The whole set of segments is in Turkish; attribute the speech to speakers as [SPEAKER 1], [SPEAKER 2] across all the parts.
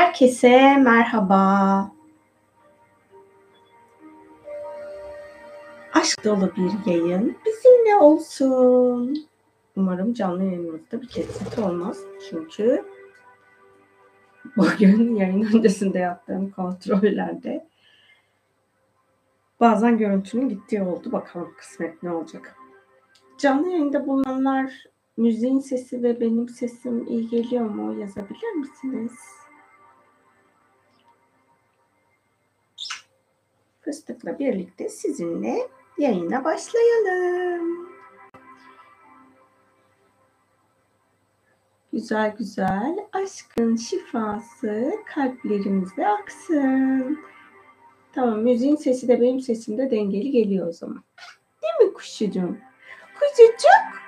[SPEAKER 1] Herkese merhaba. Aşk dolu bir yayın bizimle olsun. Umarım canlı yayınımızda bir kesinti olmaz. Çünkü bugün yayın öncesinde yaptığım kontrollerde bazen görüntünün gittiği oldu. Bakalım kısmet ne olacak. Canlı yayında bulunanlar müziğin sesi ve benim sesim iyi geliyor mu yazabilir misiniz? Fıstıkla birlikte sizinle yayına başlayalım. Güzel güzel aşkın şifası kalplerimize aksın. Tamam müziğin sesi de benim sesim de dengeli geliyor o zaman. Değil mi kuşucuğum? Kuzucuk.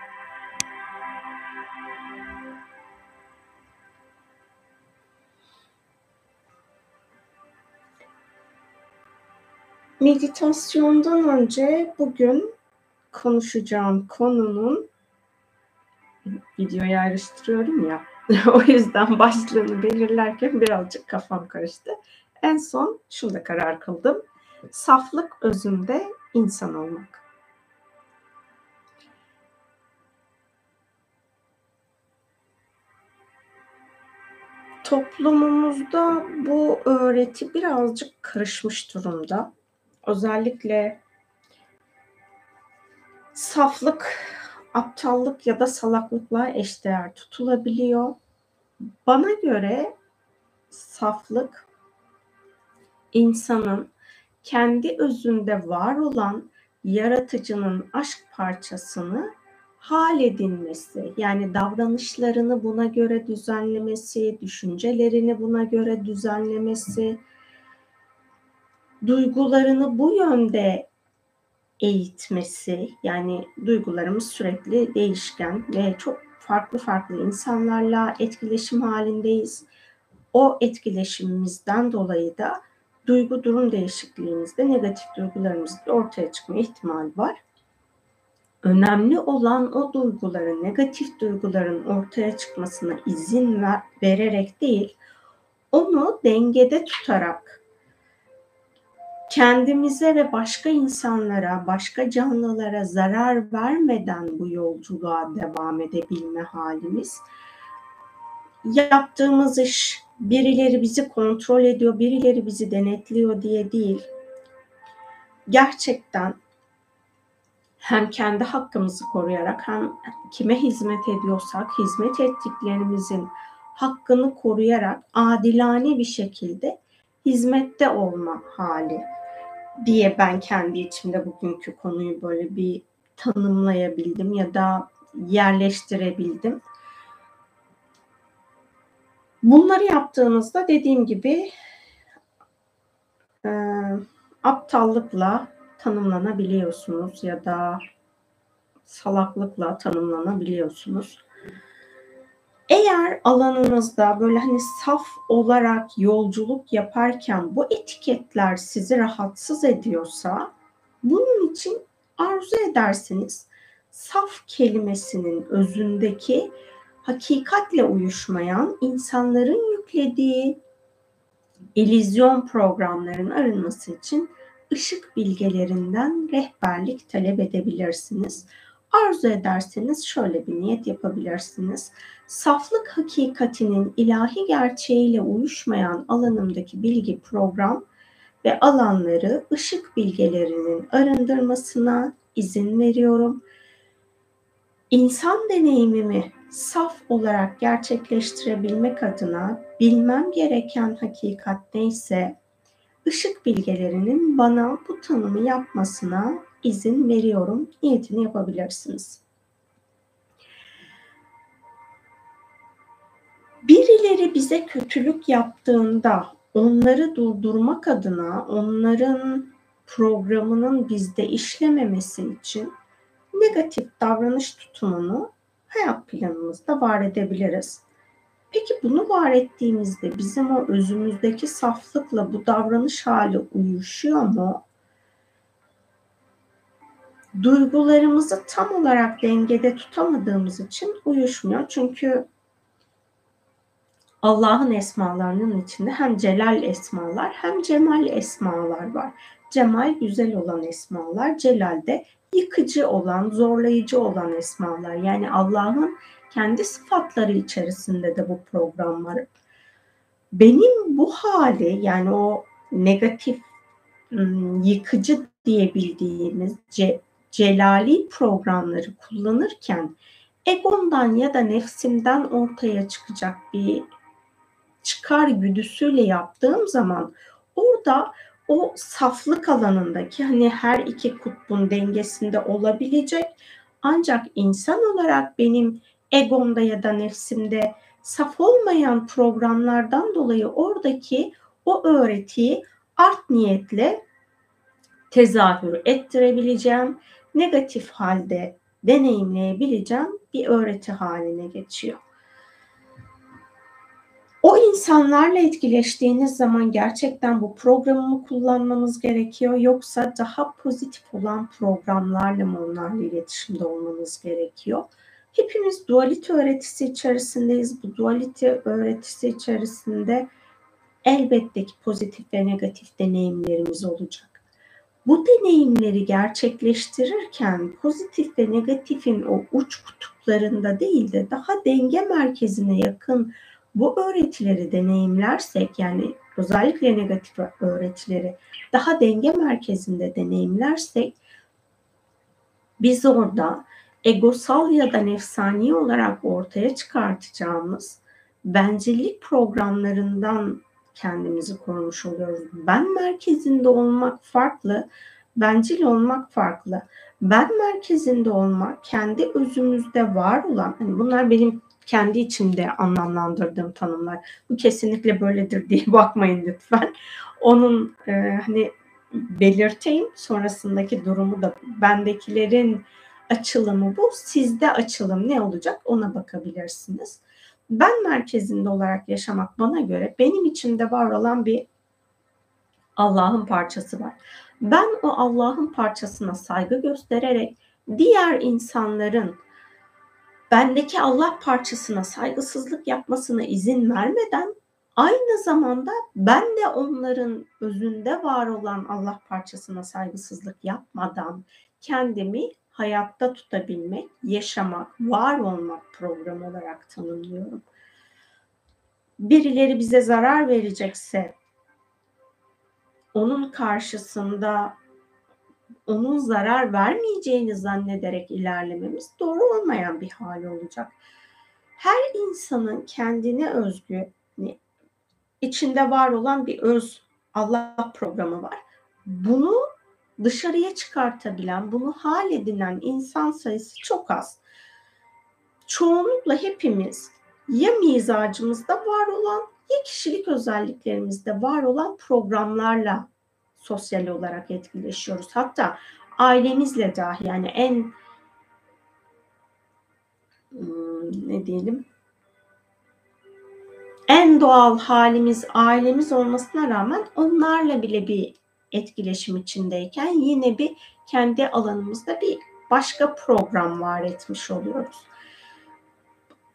[SPEAKER 1] Meditasyondan önce bugün konuşacağım konunun videoyu ayrıştırıyorum ya. o yüzden başlığını belirlerken birazcık kafam karıştı. En son şunda karar kıldım. Saflık özünde insan olmak. Toplumumuzda bu öğreti birazcık karışmış durumda. Özellikle saflık, aptallık ya da salaklıkla eşdeğer tutulabiliyor. Bana göre saflık insanın kendi özünde var olan yaratıcının aşk parçasını hal edinmesi, yani davranışlarını buna göre düzenlemesi, düşüncelerini buna göre düzenlemesi, duygularını bu yönde eğitmesi, yani duygularımız sürekli değişken ve çok farklı farklı insanlarla etkileşim halindeyiz. O etkileşimimizden dolayı da duygu durum değişikliğimizde negatif duygularımız ortaya çıkma ihtimali var. Önemli olan o duyguların, negatif duyguların ortaya çıkmasına izin ver, vererek değil, onu dengede tutarak kendimize ve başka insanlara, başka canlılara zarar vermeden bu yolculuğa devam edebilme halimiz. Yaptığımız iş birileri bizi kontrol ediyor, birileri bizi denetliyor diye değil. Gerçekten hem kendi hakkımızı koruyarak hem kime hizmet ediyorsak hizmet ettiklerimizin hakkını koruyarak adilane bir şekilde hizmette olma hali diye ben kendi içimde bugünkü konuyu böyle bir tanımlayabildim ya da yerleştirebildim. Bunları yaptığınızda dediğim gibi e, aptallıkla tanımlanabiliyorsunuz ya da salaklıkla tanımlanabiliyorsunuz. Eğer alanınızda böyle hani saf olarak yolculuk yaparken bu etiketler sizi rahatsız ediyorsa bunun için arzu edersiniz saf kelimesinin özündeki hakikatle uyuşmayan insanların yüklediği elizyon programların arınması için ışık bilgelerinden rehberlik talep edebilirsiniz. Arzu ederseniz şöyle bir niyet yapabilirsiniz. Saflık hakikatinin ilahi gerçeğiyle uyuşmayan alanımdaki bilgi program ve alanları ışık bilgelerinin arındırmasına izin veriyorum. İnsan deneyimimi saf olarak gerçekleştirebilmek adına bilmem gereken hakikat neyse ışık bilgelerinin bana bu tanımı yapmasına izin veriyorum. Niyetini yapabilirsiniz. Birileri bize kötülük yaptığında onları durdurmak adına onların programının bizde işlememesi için negatif davranış tutumunu hayat planımızda var edebiliriz. Peki bunu var ettiğimizde bizim o özümüzdeki saflıkla bu davranış hali uyuşuyor mu? Duygularımızı tam olarak dengede tutamadığımız için uyuşmuyor. Çünkü Allah'ın esmalarının içinde hem celal esmalar hem cemal esmalar var. Cemal güzel olan esmalar, celal de yıkıcı olan, zorlayıcı olan esmalar. Yani Allah'ın kendi sıfatları içerisinde de bu program var. Benim bu hali yani o negatif yıkıcı diyebildiğimiz celali programları kullanırken egomdan ya da nefsimden ortaya çıkacak bir çıkar güdüsüyle yaptığım zaman orada o saflık alanındaki hani her iki kutbun dengesinde olabilecek ancak insan olarak benim egomda ya da nefsimde saf olmayan programlardan dolayı oradaki o öğretiyi art niyetle tezahür ettirebileceğim, negatif halde deneyimleyebileceğim bir öğreti haline geçiyor. O insanlarla etkileştiğiniz zaman gerçekten bu programı kullanmanız gerekiyor yoksa daha pozitif olan programlarla mı onlarla iletişimde olmanız gerekiyor? Hepimiz dualite öğretisi içerisindeyiz. Bu dualite öğretisi içerisinde elbette ki pozitif ve negatif deneyimlerimiz olacak. Bu deneyimleri gerçekleştirirken pozitif ve negatifin o uç kutuplarında değil de daha denge merkezine yakın bu öğretileri deneyimlersek yani özellikle negatif öğretileri daha denge merkezinde deneyimlersek biz orada egosal ya da nefsani olarak ortaya çıkartacağımız bencillik programlarından kendimizi korumuş oluyoruz. Ben merkezinde olmak farklı, bencil olmak farklı. Ben merkezinde olmak kendi özümüzde var olan, hani bunlar benim kendi içimde anlamlandırdığım tanımlar. Bu kesinlikle böyledir diye bakmayın lütfen. Onun e, hani belirteyim sonrasındaki durumu da bendekilerin açılımı bu. Sizde açılım ne olacak ona bakabilirsiniz. Ben merkezinde olarak yaşamak bana göre benim içimde var olan bir Allah'ın parçası var. Ben o Allah'ın parçasına saygı göstererek diğer insanların bendeki Allah parçasına saygısızlık yapmasına izin vermeden aynı zamanda ben de onların özünde var olan Allah parçasına saygısızlık yapmadan kendimi hayatta tutabilmek, yaşamak, var olmak programı olarak tanımlıyorum. Birileri bize zarar verecekse onun karşısında onun zarar vermeyeceğini zannederek ilerlememiz doğru olmayan bir hal olacak. Her insanın kendine özgü hani içinde var olan bir öz Allah programı var. Bunu dışarıya çıkartabilen, bunu hal edinen insan sayısı çok az. Çoğunlukla hepimiz ya mizacımızda var olan ya kişilik özelliklerimizde var olan programlarla sosyal olarak etkileşiyoruz. Hatta ailemizle dahi yani en hmm, ne diyelim en doğal halimiz ailemiz olmasına rağmen onlarla bile bir etkileşim içindeyken yine bir kendi alanımızda bir başka program var etmiş oluyoruz.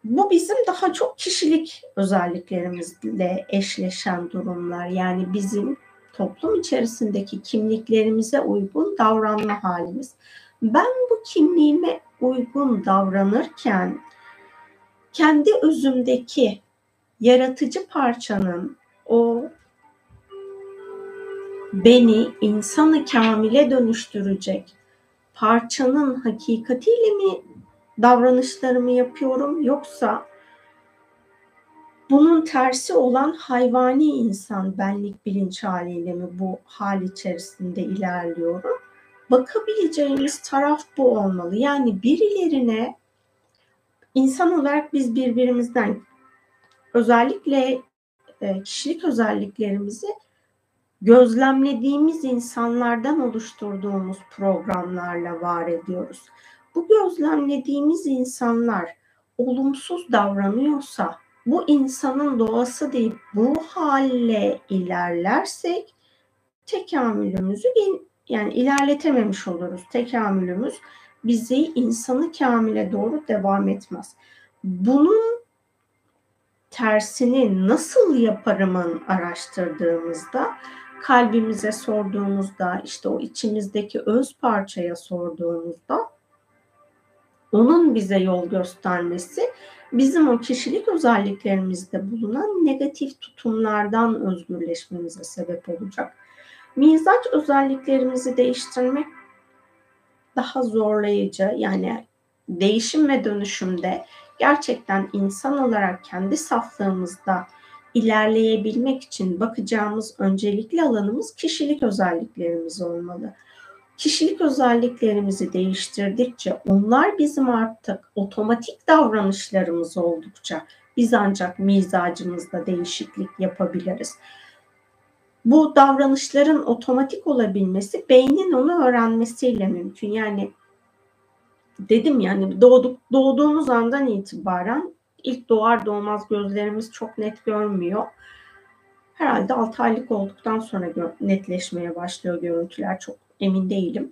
[SPEAKER 1] Bu bizim daha çok kişilik özelliklerimizle eşleşen durumlar. Yani bizim toplum içerisindeki kimliklerimize uygun davranma halimiz. Ben bu kimliğime uygun davranırken kendi özümdeki yaratıcı parçanın o beni insanı kamile dönüştürecek parçanın hakikatiyle mi davranışlarımı yapıyorum yoksa bunun tersi olan hayvani insan benlik bilinç haliyle mi bu hal içerisinde ilerliyorum? Bakabileceğimiz taraf bu olmalı. Yani birilerine insan olarak biz birbirimizden özellikle e, kişilik özelliklerimizi gözlemlediğimiz insanlardan oluşturduğumuz programlarla var ediyoruz. Bu gözlemlediğimiz insanlar olumsuz davranıyorsa bu insanın doğası deyip bu halle ilerlersek tekamülümüzü yani ilerletememiş oluruz. Tekamülümüz bizi insanı kamile doğru devam etmez. Bunun tersini nasıl yaparımın araştırdığımızda kalbimize sorduğumuzda işte o içimizdeki öz parçaya sorduğumuzda onun bize yol göstermesi bizim o kişilik özelliklerimizde bulunan negatif tutumlardan özgürleşmemize sebep olacak. Mizaç özelliklerimizi değiştirmek daha zorlayıcı. Yani değişim ve dönüşümde gerçekten insan olarak kendi saflığımızda ilerleyebilmek için bakacağımız öncelikli alanımız kişilik özelliklerimiz olmalı. Kişilik özelliklerimizi değiştirdikçe onlar bizim artık otomatik davranışlarımız oldukça biz ancak mizacımızda değişiklik yapabiliriz. Bu davranışların otomatik olabilmesi beynin onu öğrenmesiyle mümkün. Yani dedim yani doğduk doğduğumuz andan itibaren ilk doğar doğmaz gözlerimiz çok net görmüyor. Herhalde 6 aylık olduktan sonra netleşmeye başlıyor görüntüler. Çok emin değilim.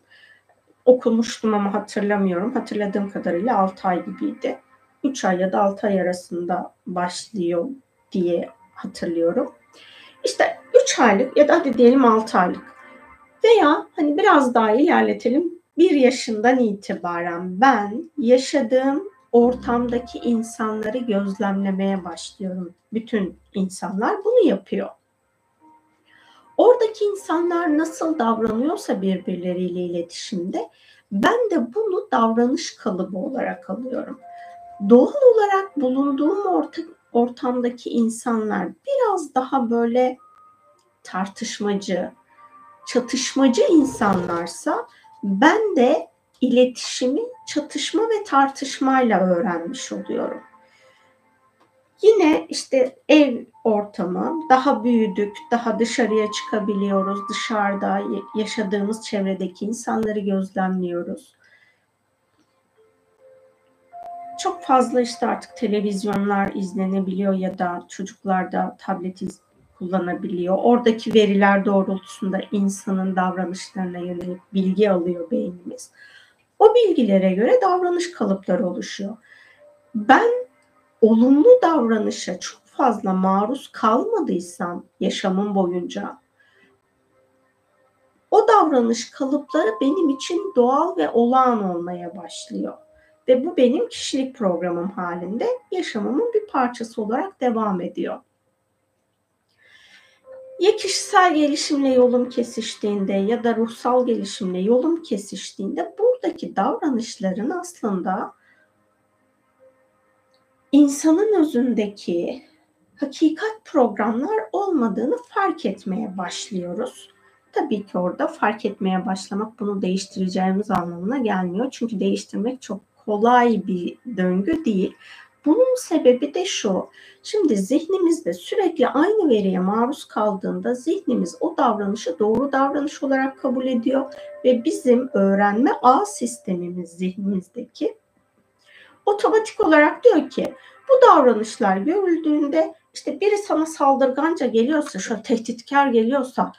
[SPEAKER 1] Okumuştum ama hatırlamıyorum. Hatırladığım kadarıyla 6 ay gibiydi. 3 ay ya da 6 ay arasında başlıyor diye hatırlıyorum. İşte 3 aylık ya da hadi diyelim 6 aylık veya hani biraz daha ilerletelim. 1 yaşından itibaren ben yaşadığım ortamdaki insanları gözlemlemeye başlıyorum. Bütün insanlar bunu yapıyor. Oradaki insanlar nasıl davranıyorsa birbirleriyle iletişimde ben de bunu davranış kalıbı olarak alıyorum. Doğal olarak bulunduğum orta, ortamdaki insanlar biraz daha böyle tartışmacı, çatışmacı insanlarsa ben de iletişimi çatışma ve tartışmayla öğrenmiş oluyorum. Yine işte ev ortamı daha büyüdük, daha dışarıya çıkabiliyoruz. Dışarıda yaşadığımız çevredeki insanları gözlemliyoruz. Çok fazla işte artık televizyonlar izlenebiliyor ya da çocuklar da tablet kullanabiliyor. Oradaki veriler doğrultusunda insanın davranışlarına yönelik bilgi alıyor beynimiz. O bilgilere göre davranış kalıpları oluşuyor. Ben olumlu davranışa çok fazla maruz kalmadıysam yaşamım boyunca o davranış kalıpları benim için doğal ve olağan olmaya başlıyor. Ve bu benim kişilik programım halinde yaşamımın bir parçası olarak devam ediyor. Ya kişisel gelişimle yolum kesiştiğinde ya da ruhsal gelişimle yolum kesiştiğinde buradaki davranışların aslında insanın özündeki hakikat programlar olmadığını fark etmeye başlıyoruz. Tabii ki orada fark etmeye başlamak bunu değiştireceğimiz anlamına gelmiyor. Çünkü değiştirmek çok kolay bir döngü değil. Bunun sebebi de şu. Şimdi zihnimizde sürekli aynı veriye maruz kaldığında zihnimiz o davranışı doğru davranış olarak kabul ediyor ve bizim öğrenme ağ sistemimiz zihnimizdeki otomatik olarak diyor ki bu davranışlar görüldüğünde işte biri sana saldırganca geliyorsa, şöyle tehditkar geliyorsa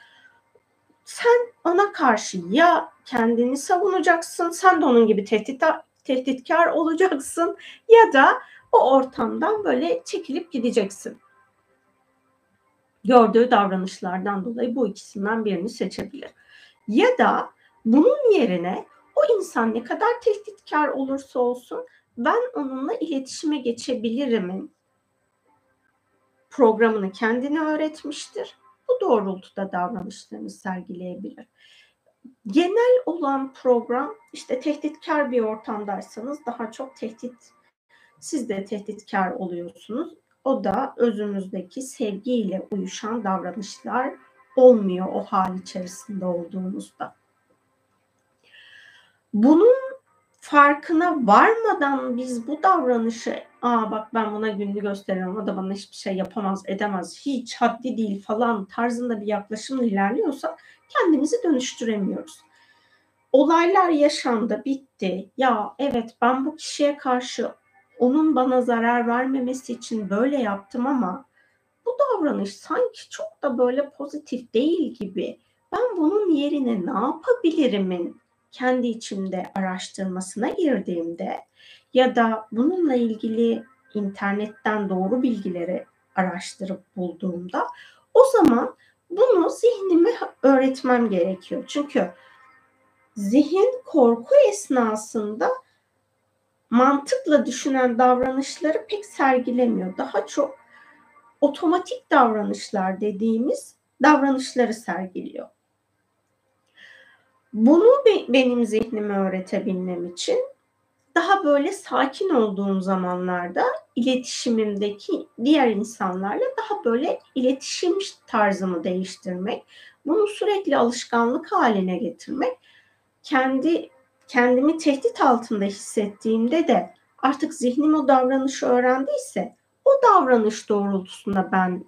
[SPEAKER 1] sen ona karşı ya kendini savunacaksın, sen de onun gibi tehdit, tehditkar olacaksın ya da o ortamdan böyle çekilip gideceksin. Gördüğü davranışlardan dolayı bu ikisinden birini seçebilir. Ya da bunun yerine o insan ne kadar tehditkar olursa olsun ben onunla iletişime geçebilirimin programını kendine öğretmiştir. Bu doğrultuda davranışlarını sergileyebilir. Genel olan program işte tehditkar bir ortamdaysanız daha çok tehdit siz de tehditkar oluyorsunuz. O da özünüzdeki sevgiyle uyuşan davranışlar olmuyor o hal içerisinde olduğunuzda. Bunun farkına varmadan biz bu davranışı aa bak ben buna günlü gösteriyorum o da bana hiçbir şey yapamaz edemez hiç haddi değil falan tarzında bir yaklaşımla ilerliyorsa kendimizi dönüştüremiyoruz. Olaylar yaşandı bitti ya evet ben bu kişiye karşı onun bana zarar vermemesi için böyle yaptım ama bu davranış sanki çok da böyle pozitif değil gibi. Ben bunun yerine ne yapabilirimin kendi içimde araştırmasına girdiğimde ya da bununla ilgili internetten doğru bilgileri araştırıp bulduğumda o zaman bunu zihnime öğretmem gerekiyor. Çünkü zihin korku esnasında mantıkla düşünen davranışları pek sergilemiyor. Daha çok otomatik davranışlar dediğimiz davranışları sergiliyor. Bunu benim zihnime öğretebilmem için daha böyle sakin olduğum zamanlarda iletişimimdeki diğer insanlarla daha böyle iletişim tarzımı değiştirmek, bunu sürekli alışkanlık haline getirmek, kendi kendimi tehdit altında hissettiğimde de artık zihnim o davranışı öğrendiyse o davranış doğrultusunda ben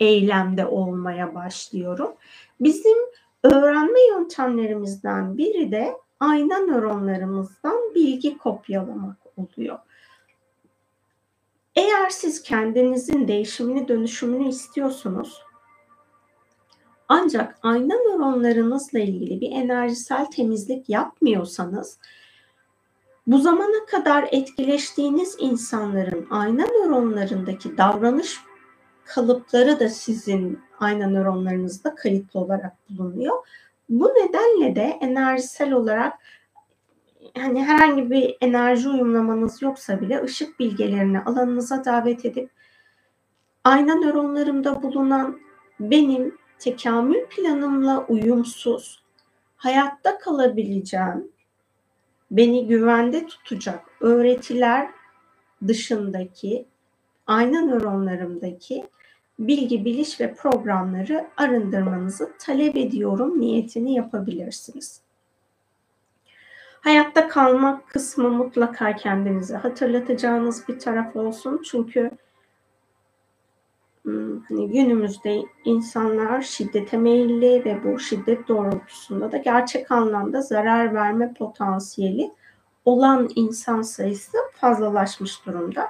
[SPEAKER 1] eylemde olmaya başlıyorum. Bizim öğrenme yöntemlerimizden biri de ayna nöronlarımızdan bilgi kopyalamak oluyor. Eğer siz kendinizin değişimini, dönüşümünü istiyorsunuz, ancak ayna nöronlarınızla ilgili bir enerjisel temizlik yapmıyorsanız, bu zamana kadar etkileştiğiniz insanların ayna nöronlarındaki davranış kalıpları da sizin ayna nöronlarınızda kayıtlı olarak bulunuyor. Bu nedenle de enerjisel olarak hani herhangi bir enerji uyumlamanız yoksa bile ışık bilgelerini alanınıza davet edip ayna nöronlarımda bulunan benim tekamül planımla uyumsuz, hayatta kalabileceğim, beni güvende tutacak öğretiler dışındaki ayna nöronlarımdaki bilgi, biliş ve programları arındırmanızı talep ediyorum niyetini yapabilirsiniz. Hayatta kalmak kısmı mutlaka kendinize hatırlatacağınız bir taraf olsun. Çünkü hani günümüzde insanlar şiddete meyilli ve bu şiddet doğrultusunda da gerçek anlamda zarar verme potansiyeli olan insan sayısı fazlalaşmış durumda.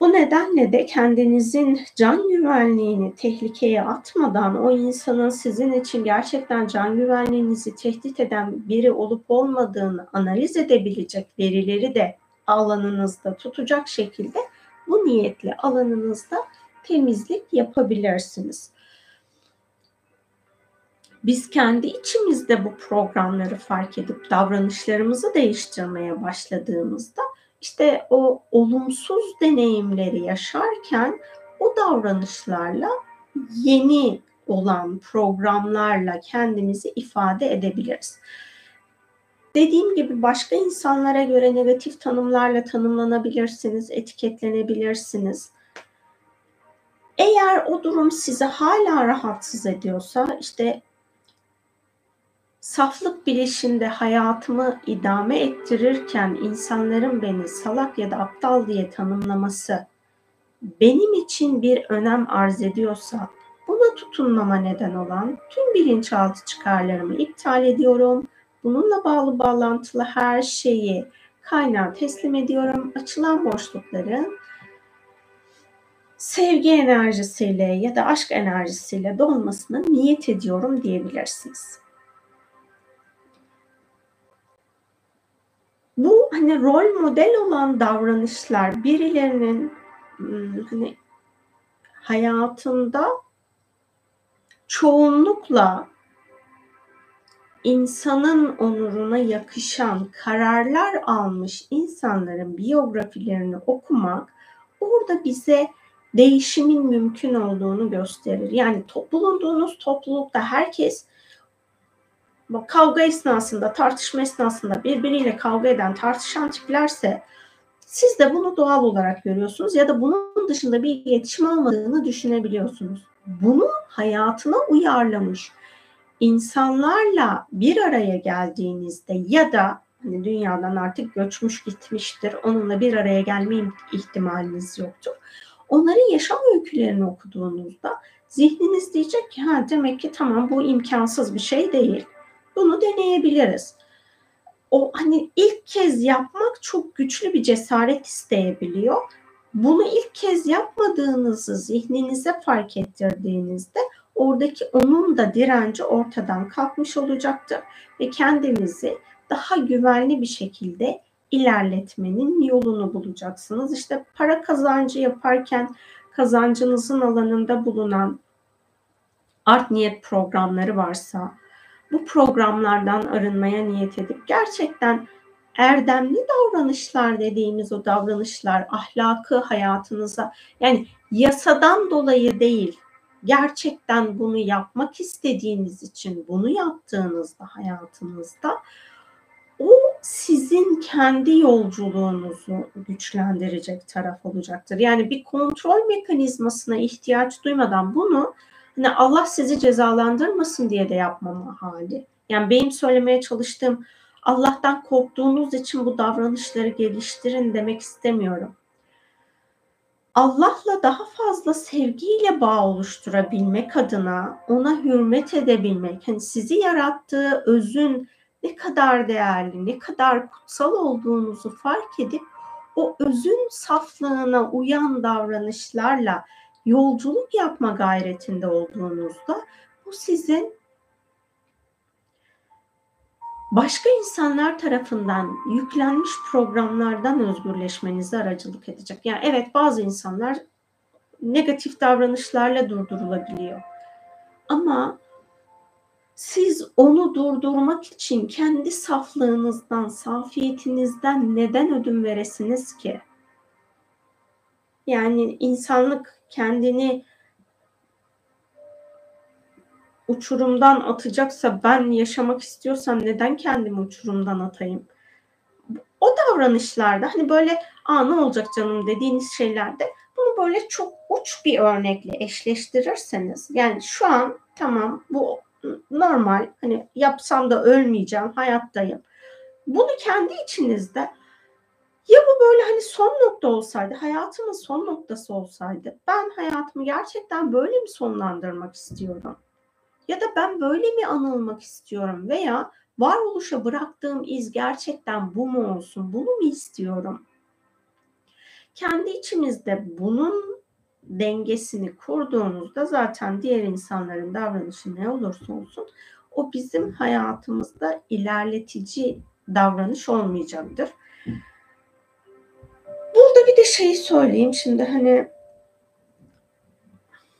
[SPEAKER 1] Bu nedenle de kendinizin can güvenliğini tehlikeye atmadan o insanın sizin için gerçekten can güvenliğinizi tehdit eden biri olup olmadığını analiz edebilecek verileri de alanınızda tutacak şekilde bu niyetle alanınızda temizlik yapabilirsiniz. Biz kendi içimizde bu programları fark edip davranışlarımızı değiştirmeye başladığımızda işte o olumsuz deneyimleri yaşarken o davranışlarla yeni olan programlarla kendimizi ifade edebiliriz. Dediğim gibi başka insanlara göre negatif tanımlarla tanımlanabilirsiniz, etiketlenebilirsiniz. Eğer o durum sizi hala rahatsız ediyorsa işte Saflık bilişinde hayatımı idame ettirirken insanların beni salak ya da aptal diye tanımlaması benim için bir önem arz ediyorsa buna tutunmama neden olan tüm bilinçaltı çıkarlarımı iptal ediyorum. Bununla bağlı bağlantılı her şeyi kaynağa teslim ediyorum. Açılan boşlukların sevgi enerjisiyle ya da aşk enerjisiyle dolmasına niyet ediyorum diyebilirsiniz. bu hani rol model olan davranışlar birilerinin hani hayatında çoğunlukla insanın onuruna yakışan kararlar almış insanların biyografilerini okumak orada bize değişimin mümkün olduğunu gösterir. Yani bulunduğunuz toplulukta herkes kavga esnasında, tartışma esnasında birbiriyle kavga eden, tartışan tiplerse siz de bunu doğal olarak görüyorsunuz ya da bunun dışında bir iletişim olmadığını düşünebiliyorsunuz. Bunu hayatına uyarlamış insanlarla bir araya geldiğinizde ya da hani dünyadan artık göçmüş gitmiştir, onunla bir araya gelme ihtimaliniz yoktur. Onların yaşam öykülerini okuduğunuzda zihniniz diyecek ki ha demek ki tamam bu imkansız bir şey değil bunu deneyebiliriz. O hani ilk kez yapmak çok güçlü bir cesaret isteyebiliyor. Bunu ilk kez yapmadığınızı zihninize fark ettirdiğinizde oradaki onun da direnci ortadan kalkmış olacaktır ve kendinizi daha güvenli bir şekilde ilerletmenin yolunu bulacaksınız. İşte para kazancı yaparken kazancınızın alanında bulunan art niyet programları varsa bu programlardan arınmaya niyet edip gerçekten erdemli davranışlar dediğimiz o davranışlar ahlakı hayatınıza yani yasadan dolayı değil gerçekten bunu yapmak istediğiniz için bunu yaptığınızda hayatınızda o sizin kendi yolculuğunuzu güçlendirecek taraf olacaktır. Yani bir kontrol mekanizmasına ihtiyaç duymadan bunu hani Allah sizi cezalandırmasın diye de yapmama hali. Yani benim söylemeye çalıştığım Allah'tan korktuğunuz için bu davranışları geliştirin demek istemiyorum. Allah'la daha fazla sevgiyle bağ oluşturabilmek adına ona hürmet edebilmek, hani sizi yarattığı özün ne kadar değerli, ne kadar kutsal olduğunuzu fark edip o özün saflığına uyan davranışlarla yolculuk yapma gayretinde olduğunuzda bu sizin başka insanlar tarafından yüklenmiş programlardan özgürleşmenize aracılık edecek. Yani evet bazı insanlar negatif davranışlarla durdurulabiliyor. Ama siz onu durdurmak için kendi saflığınızdan, safiyetinizden neden ödün veresiniz ki? Yani insanlık kendini uçurumdan atacaksa ben yaşamak istiyorsam neden kendimi uçurumdan atayım? O davranışlarda hani böyle aa ne olacak canım dediğiniz şeylerde bunu böyle çok uç bir örnekle eşleştirirseniz yani şu an tamam bu normal hani yapsam da ölmeyeceğim hayattayım. Bunu kendi içinizde ya bu böyle hani son nokta olsaydı, hayatımın son noktası olsaydı, ben hayatımı gerçekten böyle mi sonlandırmak istiyorum? Ya da ben böyle mi anılmak istiyorum veya varoluşa bıraktığım iz gerçekten bu mu olsun, bunu mu istiyorum? Kendi içimizde bunun dengesini kurduğumuzda zaten diğer insanların davranışı ne olursa olsun o bizim hayatımızda ilerletici davranış olmayacaktır. Burada bir de şeyi söyleyeyim şimdi hani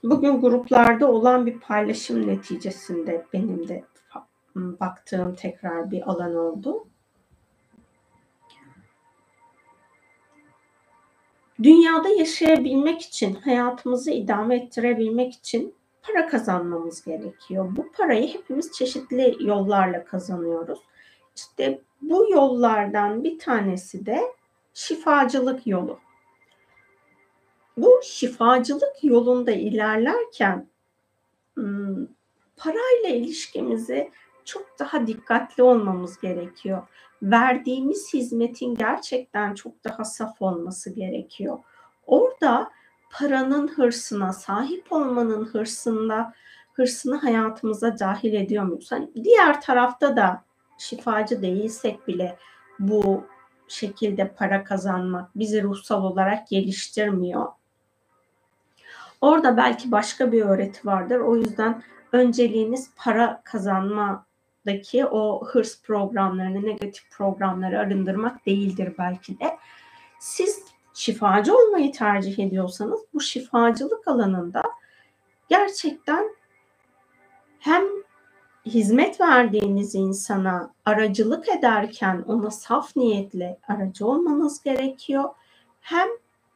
[SPEAKER 1] bugün gruplarda olan bir paylaşım neticesinde benim de baktığım tekrar bir alan oldu. Dünyada yaşayabilmek için, hayatımızı idame ettirebilmek için para kazanmamız gerekiyor. Bu parayı hepimiz çeşitli yollarla kazanıyoruz. İşte bu yollardan bir tanesi de şifacılık yolu. Bu şifacılık yolunda ilerlerken parayla ilişkimizi çok daha dikkatli olmamız gerekiyor. Verdiğimiz hizmetin gerçekten çok daha saf olması gerekiyor. Orada paranın hırsına, sahip olmanın hırsında hırsını hayatımıza dahil ediyor muyuz? Hani diğer tarafta da şifacı değilsek bile bu şekilde para kazanmak bizi ruhsal olarak geliştirmiyor. Orada belki başka bir öğreti vardır. O yüzden önceliğiniz para kazanmadaki o hırs programlarını, negatif programları arındırmak değildir belki de. Siz şifacı olmayı tercih ediyorsanız bu şifacılık alanında gerçekten hem hizmet verdiğiniz insana aracılık ederken ona saf niyetle aracı olmanız gerekiyor. Hem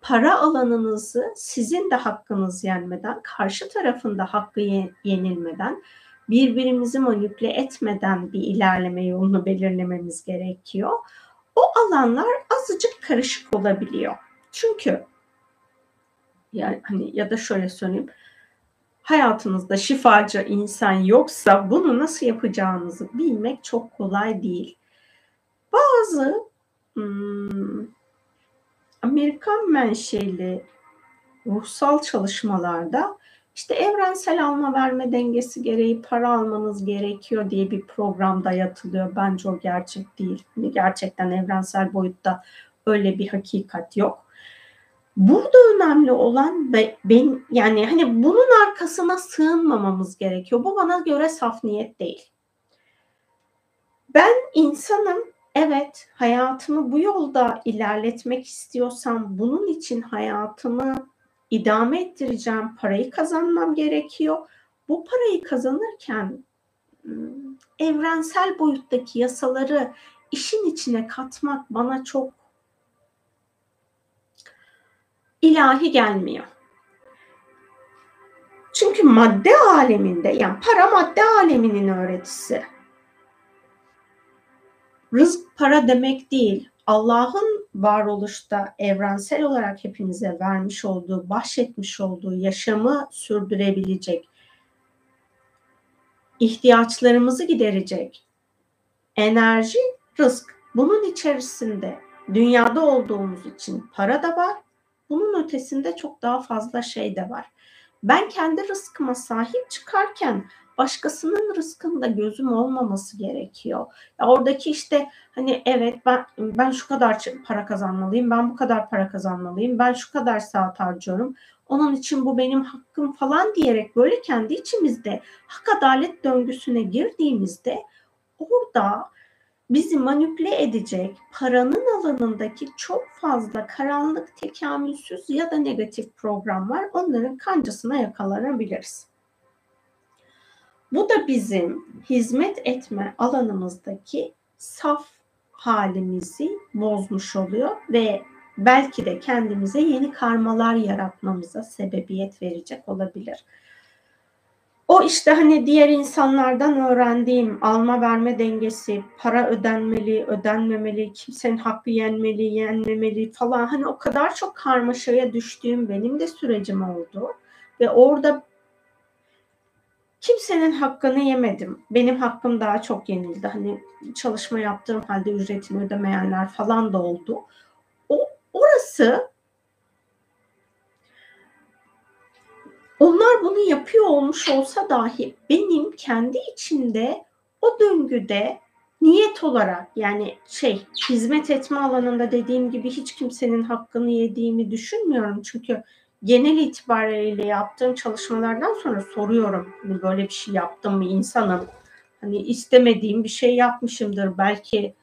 [SPEAKER 1] para alanınızı sizin de hakkınız yenmeden, karşı tarafın da hakkı yenilmeden, birbirimizi manipüle etmeden bir ilerleme yolunu belirlememiz gerekiyor. O alanlar azıcık karışık olabiliyor. Çünkü yani hani ya da şöyle söyleyeyim hayatınızda şifacı insan yoksa bunu nasıl yapacağınızı bilmek çok kolay değil. Bazı hmm, Amerikan menşeli ruhsal çalışmalarda işte evrensel alma verme dengesi gereği para almanız gerekiyor diye bir program dayatılıyor. Bence o gerçek değil. Gerçekten evrensel boyutta öyle bir hakikat yok. Burada önemli olan ben yani hani bunun arkasına sığınmamamız gerekiyor. Bu bana göre saf niyet değil. Ben insanım evet hayatımı bu yolda ilerletmek istiyorsam bunun için hayatımı idame ettireceğim, parayı kazanmam gerekiyor. Bu parayı kazanırken evrensel boyuttaki yasaları işin içine katmak bana çok ilahi gelmiyor. Çünkü madde aleminde yani para madde aleminin öğretisi. Rızk para demek değil. Allah'ın varoluşta evrensel olarak hepimize vermiş olduğu, bahşetmiş olduğu yaşamı sürdürebilecek, ihtiyaçlarımızı giderecek enerji, rızk. Bunun içerisinde dünyada olduğumuz için para da var. Bunun ötesinde çok daha fazla şey de var. Ben kendi rızkıma sahip çıkarken başkasının rızkında gözüm olmaması gerekiyor. Ya oradaki işte hani evet ben ben şu kadar para kazanmalıyım, ben bu kadar para kazanmalıyım, ben şu kadar saat harcıyorum. Onun için bu benim hakkım falan diyerek böyle kendi içimizde hak adalet döngüsüne girdiğimizde orada bizi manipüle edecek paranın alanındaki çok fazla karanlık, tekamülsüz ya da negatif program var. Onların kancasına yakalanabiliriz. Bu da bizim hizmet etme alanımızdaki saf halimizi bozmuş oluyor ve belki de kendimize yeni karmalar yaratmamıza sebebiyet verecek olabilir. O işte hani diğer insanlardan öğrendiğim alma verme dengesi, para ödenmeli, ödenmemeli, kimsenin hakkı yenmeli, yenmemeli falan hani o kadar çok karmaşaya düştüğüm benim de sürecim oldu. Ve orada kimsenin hakkını yemedim. Benim hakkım daha çok yenildi. Hani çalışma yaptığım halde ücretini ödemeyenler falan da oldu. O orası Onlar bunu yapıyor olmuş olsa dahi benim kendi içimde o döngüde niyet olarak yani şey hizmet etme alanında dediğim gibi hiç kimsenin hakkını yediğimi düşünmüyorum. Çünkü genel itibariyle yaptığım çalışmalardan sonra soruyorum hani böyle bir şey yaptım mı insanım. Hani istemediğim bir şey yapmışımdır belki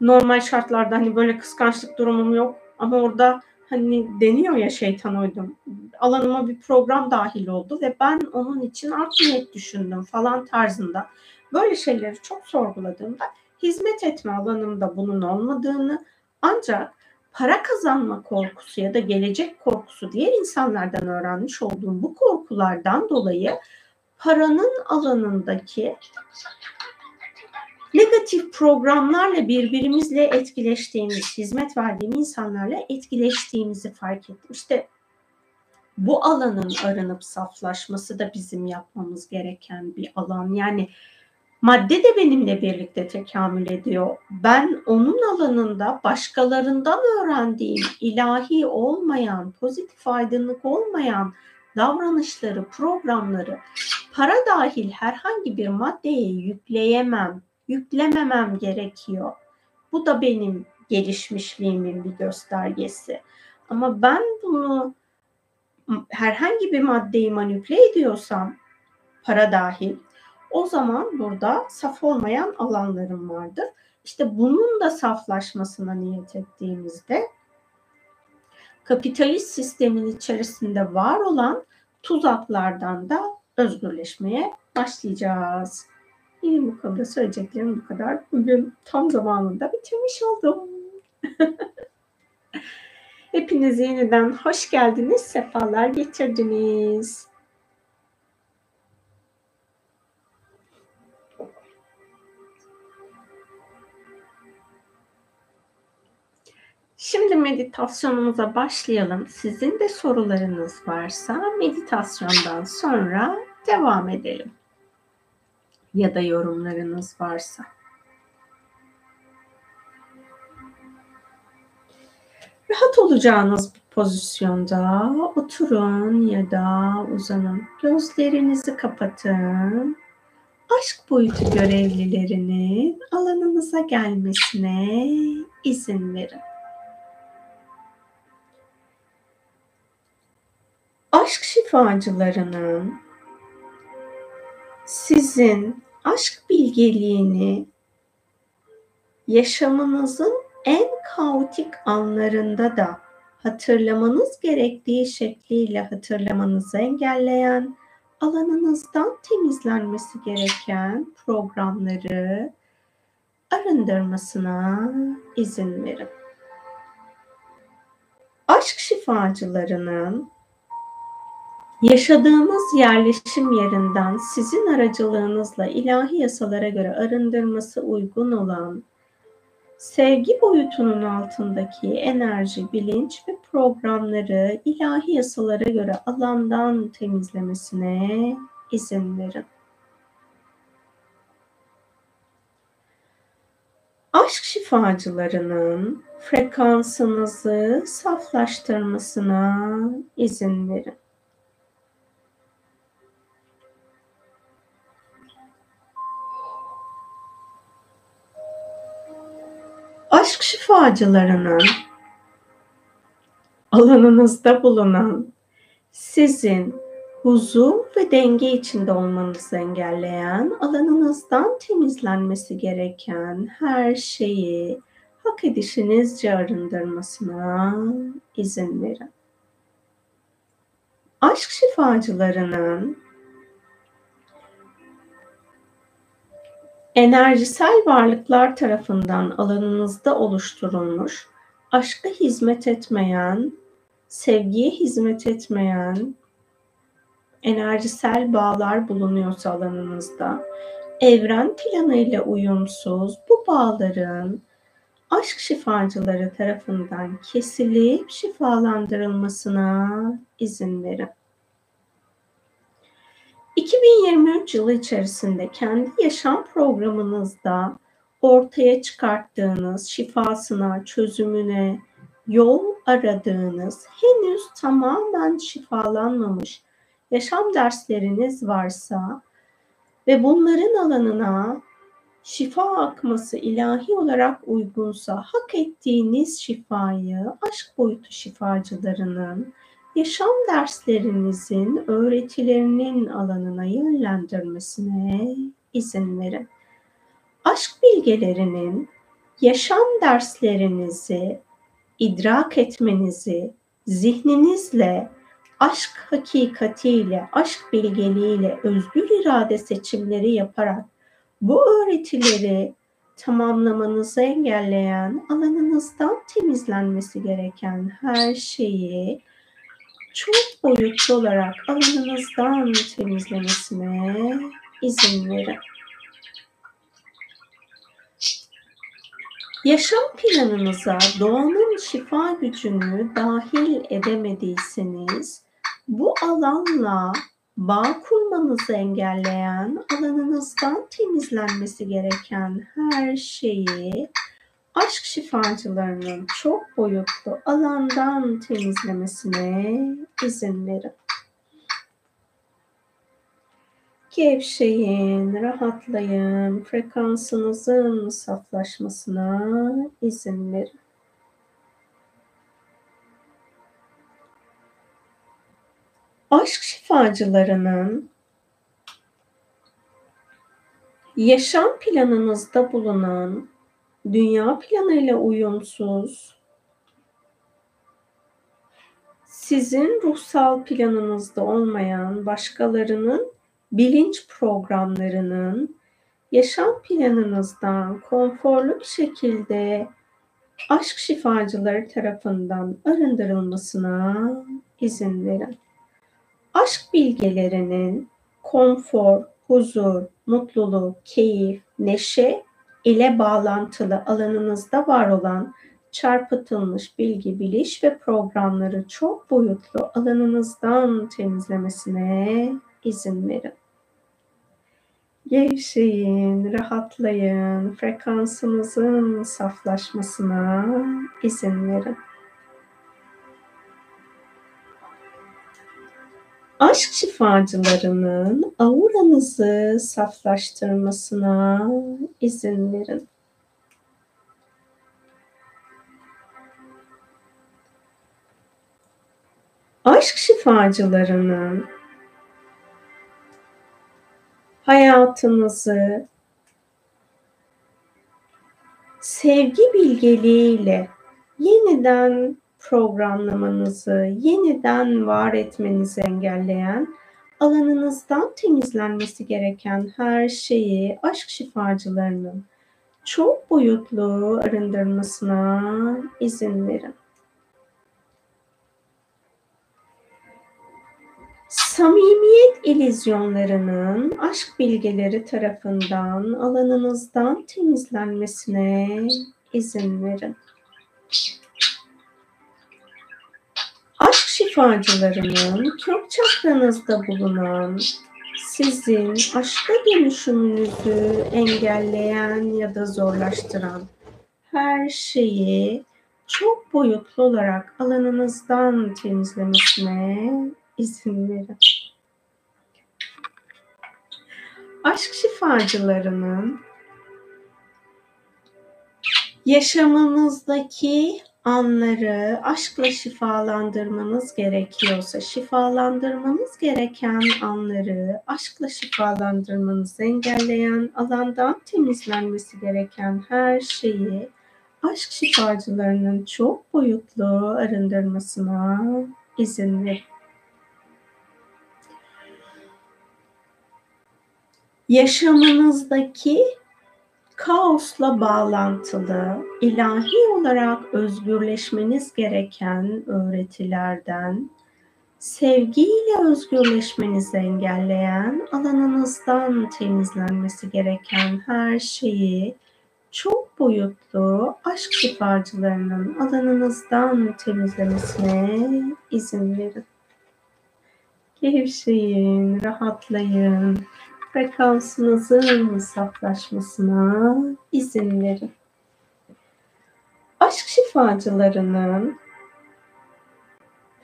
[SPEAKER 1] normal şartlarda hani böyle kıskançlık durumum yok ama orada hani deniyor ya şeytan uydum. Alanıma bir program dahil oldu ve ben onun için art niyet düşündüm falan tarzında. Böyle şeyleri çok sorguladığımda hizmet etme alanımda bunun olmadığını ancak para kazanma korkusu ya da gelecek korkusu diğer insanlardan öğrenmiş olduğum bu korkulardan dolayı paranın alanındaki negatif programlarla birbirimizle etkileştiğimiz, hizmet verdiğim insanlarla etkileştiğimizi fark ettim. İşte bu alanın arınıp saflaşması da bizim yapmamız gereken bir alan. Yani madde de benimle birlikte tekamül ediyor. Ben onun alanında başkalarından öğrendiğim ilahi olmayan, pozitif aydınlık olmayan davranışları, programları para dahil herhangi bir maddeye yükleyemem yüklememem gerekiyor. Bu da benim gelişmişliğimin bir göstergesi. Ama ben bunu herhangi bir maddeyi manipüle ediyorsam para dahil o zaman burada saf olmayan alanlarım vardır. İşte bunun da saflaşmasına niyet ettiğimizde kapitalist sistemin içerisinde var olan tuzaklardan da özgürleşmeye başlayacağız. Benim bu konuda söyleyeceklerim bu kadar. Bugün tam zamanında bitirmiş oldum. Hepiniz yeniden hoş geldiniz, sefalar getirdiniz. Şimdi meditasyonumuza başlayalım. Sizin de sorularınız varsa meditasyondan sonra devam edelim ya da yorumlarınız varsa. Rahat olacağınız bir pozisyonda oturun ya da uzanın. Gözlerinizi kapatın. Aşk boyutu görevlilerinin alanınıza gelmesine izin verin. Aşk şifacılarının sizin aşk bilgeliğini yaşamınızın en kaotik anlarında da hatırlamanız gerektiği şekliyle hatırlamanızı engelleyen, alanınızdan temizlenmesi gereken programları arındırmasına izin verin. Aşk şifacılarının yaşadığımız yerleşim yerinden sizin aracılığınızla ilahi yasalara göre arındırması uygun olan sevgi boyutunun altındaki enerji, bilinç ve programları ilahi yasalara göre alandan temizlemesine izin verin. Aşk şifacılarının frekansınızı saflaştırmasına izin verin. Şifacılarının alanınızda bulunan sizin huzur ve denge içinde olmanızı engelleyen, alanınızdan temizlenmesi gereken her şeyi hak edişinizce arındırmasına izin verin. Aşk şifacılarının enerjisel varlıklar tarafından alanınızda oluşturulmuş, aşka hizmet etmeyen, sevgiye hizmet etmeyen enerjisel bağlar bulunuyorsa alanınızda, evren planıyla uyumsuz bu bağların aşk şifacıları tarafından kesilip şifalandırılmasına izin verin. 2023 yılı içerisinde kendi yaşam programınızda ortaya çıkarttığınız şifasına, çözümüne yol aradığınız, henüz tamamen şifalanmamış yaşam dersleriniz varsa ve bunların alanına şifa akması ilahi olarak uygunsa hak ettiğiniz şifayı aşk boyutu şifacılarının yaşam derslerinizin öğretilerinin alanına yönlendirmesine izin verin. Aşk bilgelerinin yaşam derslerinizi idrak etmenizi zihninizle, aşk hakikatiyle, aşk bilgeliğiyle, özgür irade seçimleri yaparak bu öğretileri tamamlamanızı engelleyen, alanınızdan temizlenmesi gereken her şeyi çok boyutlu olarak alanınızdan temizlemesine izin verin. Yaşam planınıza doğanın şifa gücünü dahil edemediyseniz bu alanla bağ kurmanızı engelleyen alanınızdan temizlenmesi gereken her şeyi aşk şifacılarının çok boyutlu alandan temizlemesine izin verin. Gevşeyin, rahatlayın, frekansınızın saflaşmasına izin verin. Aşk şifacılarının yaşam planınızda bulunan dünya planıyla uyumsuz, sizin ruhsal planınızda olmayan başkalarının bilinç programlarının yaşam planınızdan konforlu bir şekilde aşk şifacıları tarafından arındırılmasına izin verin. Aşk bilgelerinin konfor, huzur, mutluluk, keyif, neşe ile bağlantılı alanınızda var olan çarpıtılmış bilgi, biliş ve programları çok boyutlu alanınızdan temizlemesine izin verin. Gevşeyin, rahatlayın, frekansınızın saflaşmasına izin verin. Aşk şifacılarının auranızı saflaştırmasına izin verin. Aşk şifacılarının hayatınızı sevgi bilgeliğiyle yeniden programlamanızı, yeniden var etmenizi engelleyen, alanınızdan temizlenmesi gereken her şeyi aşk şifacılarının çok boyutlu arındırmasına izin verin. Samimiyet ilizyonlarının aşk bilgeleri tarafından alanınızdan temizlenmesine izin verin. Aşk şifacılarının kök çakranızda bulunan sizin aşka dönüşümünüzü engelleyen ya da zorlaştıran her şeyi çok boyutlu olarak alanınızdan temizlemesine izin verin. Aşk şifacılarının yaşamınızdaki anları aşkla şifalandırmanız gerekiyorsa, şifalandırmanız gereken anları aşkla şifalandırmanızı engelleyen, alandan temizlenmesi gereken her şeyi aşk şifacılarının çok boyutlu arındırmasına izin verin. yaşamınızdaki kaosla bağlantılı, ilahi olarak özgürleşmeniz gereken öğretilerden, sevgiyle özgürleşmenizi engelleyen, alanınızdan temizlenmesi gereken her şeyi çok boyutlu aşk şifacılarının alanınızdan temizlemesine izin verin. Gevşeyin, rahatlayın frekansınızın saflaşmasına izin verin. Aşk şifacılarının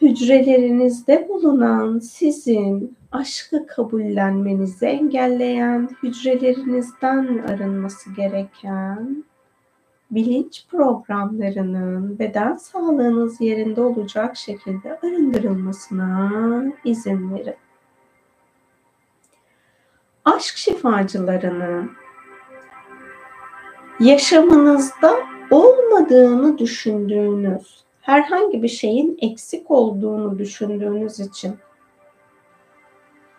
[SPEAKER 1] hücrelerinizde bulunan sizin aşkı kabullenmenizi engelleyen hücrelerinizden arınması gereken bilinç programlarının beden sağlığınız yerinde olacak şekilde arındırılmasına izin verin aşk şifacılarının yaşamınızda olmadığını düşündüğünüz, herhangi bir şeyin eksik olduğunu düşündüğünüz için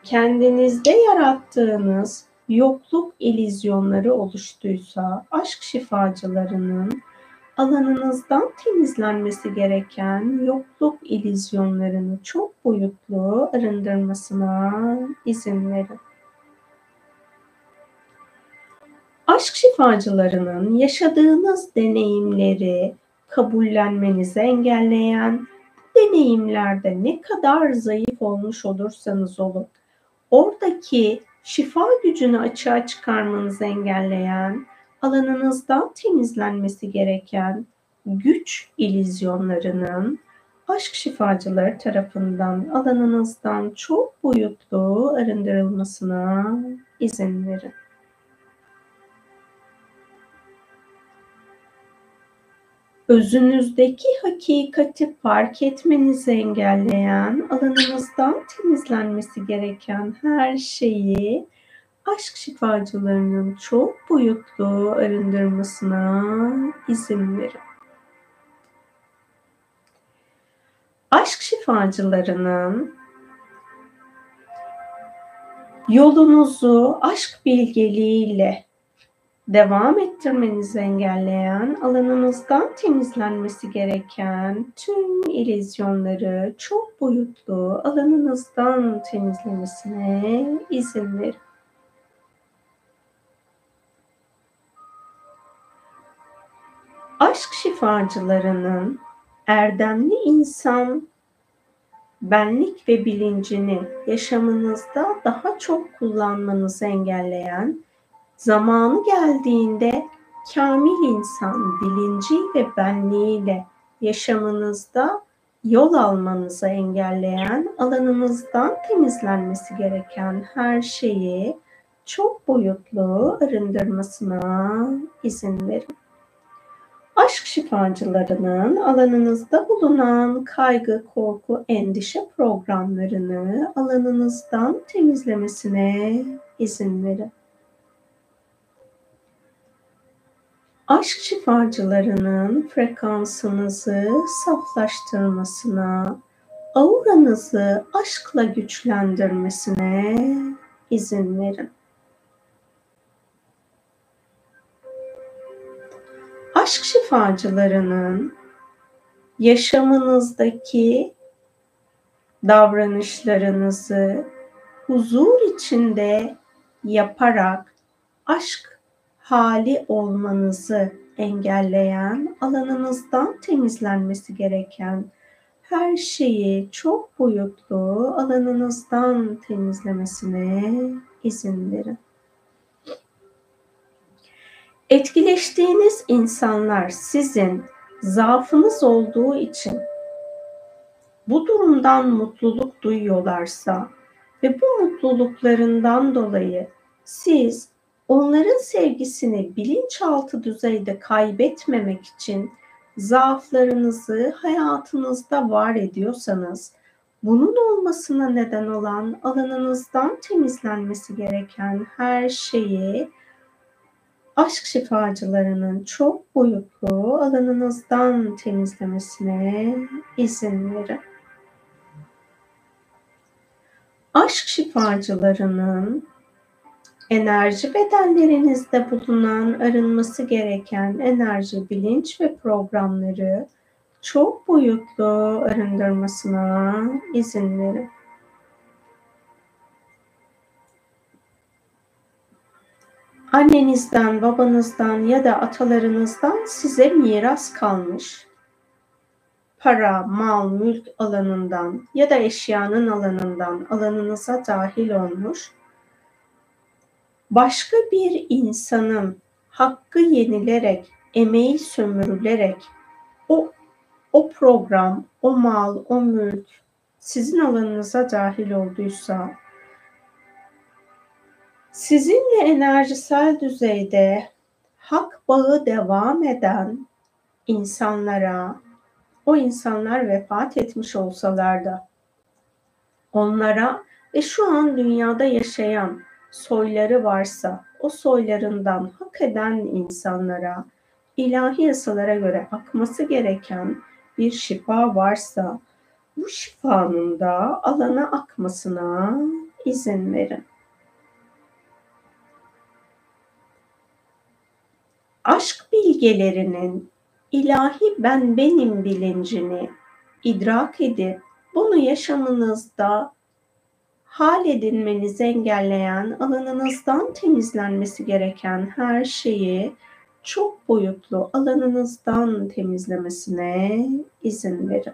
[SPEAKER 1] kendinizde yarattığınız yokluk ilizyonları oluştuysa aşk şifacılarının alanınızdan temizlenmesi gereken yokluk ilizyonlarını çok boyutlu arındırmasına izin verin. Aşk şifacılarının yaşadığınız deneyimleri kabullenmenizi engelleyen, deneyimlerde ne kadar zayıf olmuş olursanız olun, oradaki şifa gücünü açığa çıkarmanızı engelleyen, alanınızdan temizlenmesi gereken güç ilizyonlarının aşk şifacıları tarafından alanınızdan çok boyutlu arındırılmasına izin verin. Özünüzdeki hakikati fark etmenizi engelleyen, alanınızdan temizlenmesi gereken her şeyi aşk şifacılarının çok boyutlu arındırmasına izin verin. Aşk şifacılarının yolunuzu aşk bilgeliğiyle devam ettirmenizi engelleyen, alanınızdan temizlenmesi gereken tüm ilizyonları çok boyutlu alanınızdan temizlemesine izin verin. Aşk şifacılarının erdemli insan benlik ve bilincini yaşamınızda daha çok kullanmanızı engelleyen Zamanı geldiğinde kamil insan bilinci ve benliğiyle yaşamınızda yol almanızı engelleyen, alanınızdan temizlenmesi gereken her şeyi çok boyutlu arındırmasına izin verin. Aşk şifacılarının alanınızda bulunan kaygı, korku, endişe programlarını alanınızdan temizlemesine izin verin. Aşk şifacılarının frekansınızı saflaştırmasına, auranızı aşkla güçlendirmesine izin verin. Aşk şifacılarının yaşamınızdaki davranışlarınızı huzur içinde yaparak aşk hali olmanızı engelleyen, alanınızdan temizlenmesi gereken her şeyi çok boyutlu alanınızdan temizlemesine izin verin. Etkileştiğiniz insanlar sizin zaafınız olduğu için bu durumdan mutluluk duyuyorlarsa ve bu mutluluklarından dolayı siz onların sevgisini bilinçaltı düzeyde kaybetmemek için zaaflarınızı hayatınızda var ediyorsanız bunun olmasına neden olan alanınızdan temizlenmesi gereken her şeyi aşk şifacılarının çok boyutlu alanınızdan temizlemesine izin verin. Aşk şifacılarının enerji bedenlerinizde bulunan arınması gereken enerji, bilinç ve programları çok boyutlu arındırmasına izin verin. Annenizden, babanızdan ya da atalarınızdan size miras kalmış para, mal, mülk alanından ya da eşyanın alanından alanınıza dahil olmuş başka bir insanın hakkı yenilerek, emeği sömürülerek o o program, o mal, o mülk sizin alanınıza dahil olduysa sizinle enerjisel düzeyde hak bağı devam eden insanlara o insanlar vefat etmiş olsalar da onlara ve şu an dünyada yaşayan soyları varsa o soylarından hak eden insanlara ilahi yasalara göre akması gereken bir şifa varsa bu şifanın da alana akmasına izin verin. Aşk bilgelerinin ilahi ben benim bilincini idrak edip bunu yaşamınızda hal edinmenizi engelleyen, alanınızdan temizlenmesi gereken her şeyi çok boyutlu alanınızdan temizlemesine izin verin.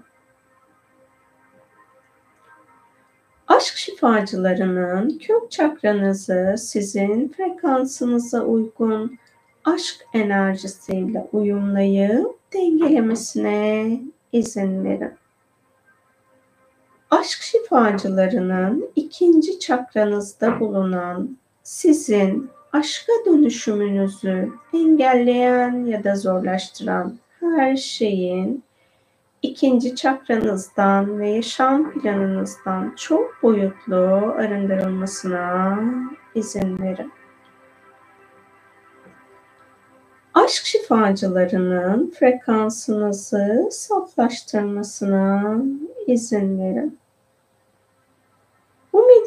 [SPEAKER 1] Aşk şifacılarının kök çakranızı sizin frekansınıza uygun aşk enerjisiyle uyumlayıp dengelemesine izin verin. Aşk şifacılarının ikinci çakranızda bulunan sizin aşka dönüşümünüzü engelleyen ya da zorlaştıran her şeyin ikinci çakranızdan ve yaşam planınızdan çok boyutlu arındırılmasına izin verin. Aşk şifacılarının frekansınızı saflaştırmasına izin verin.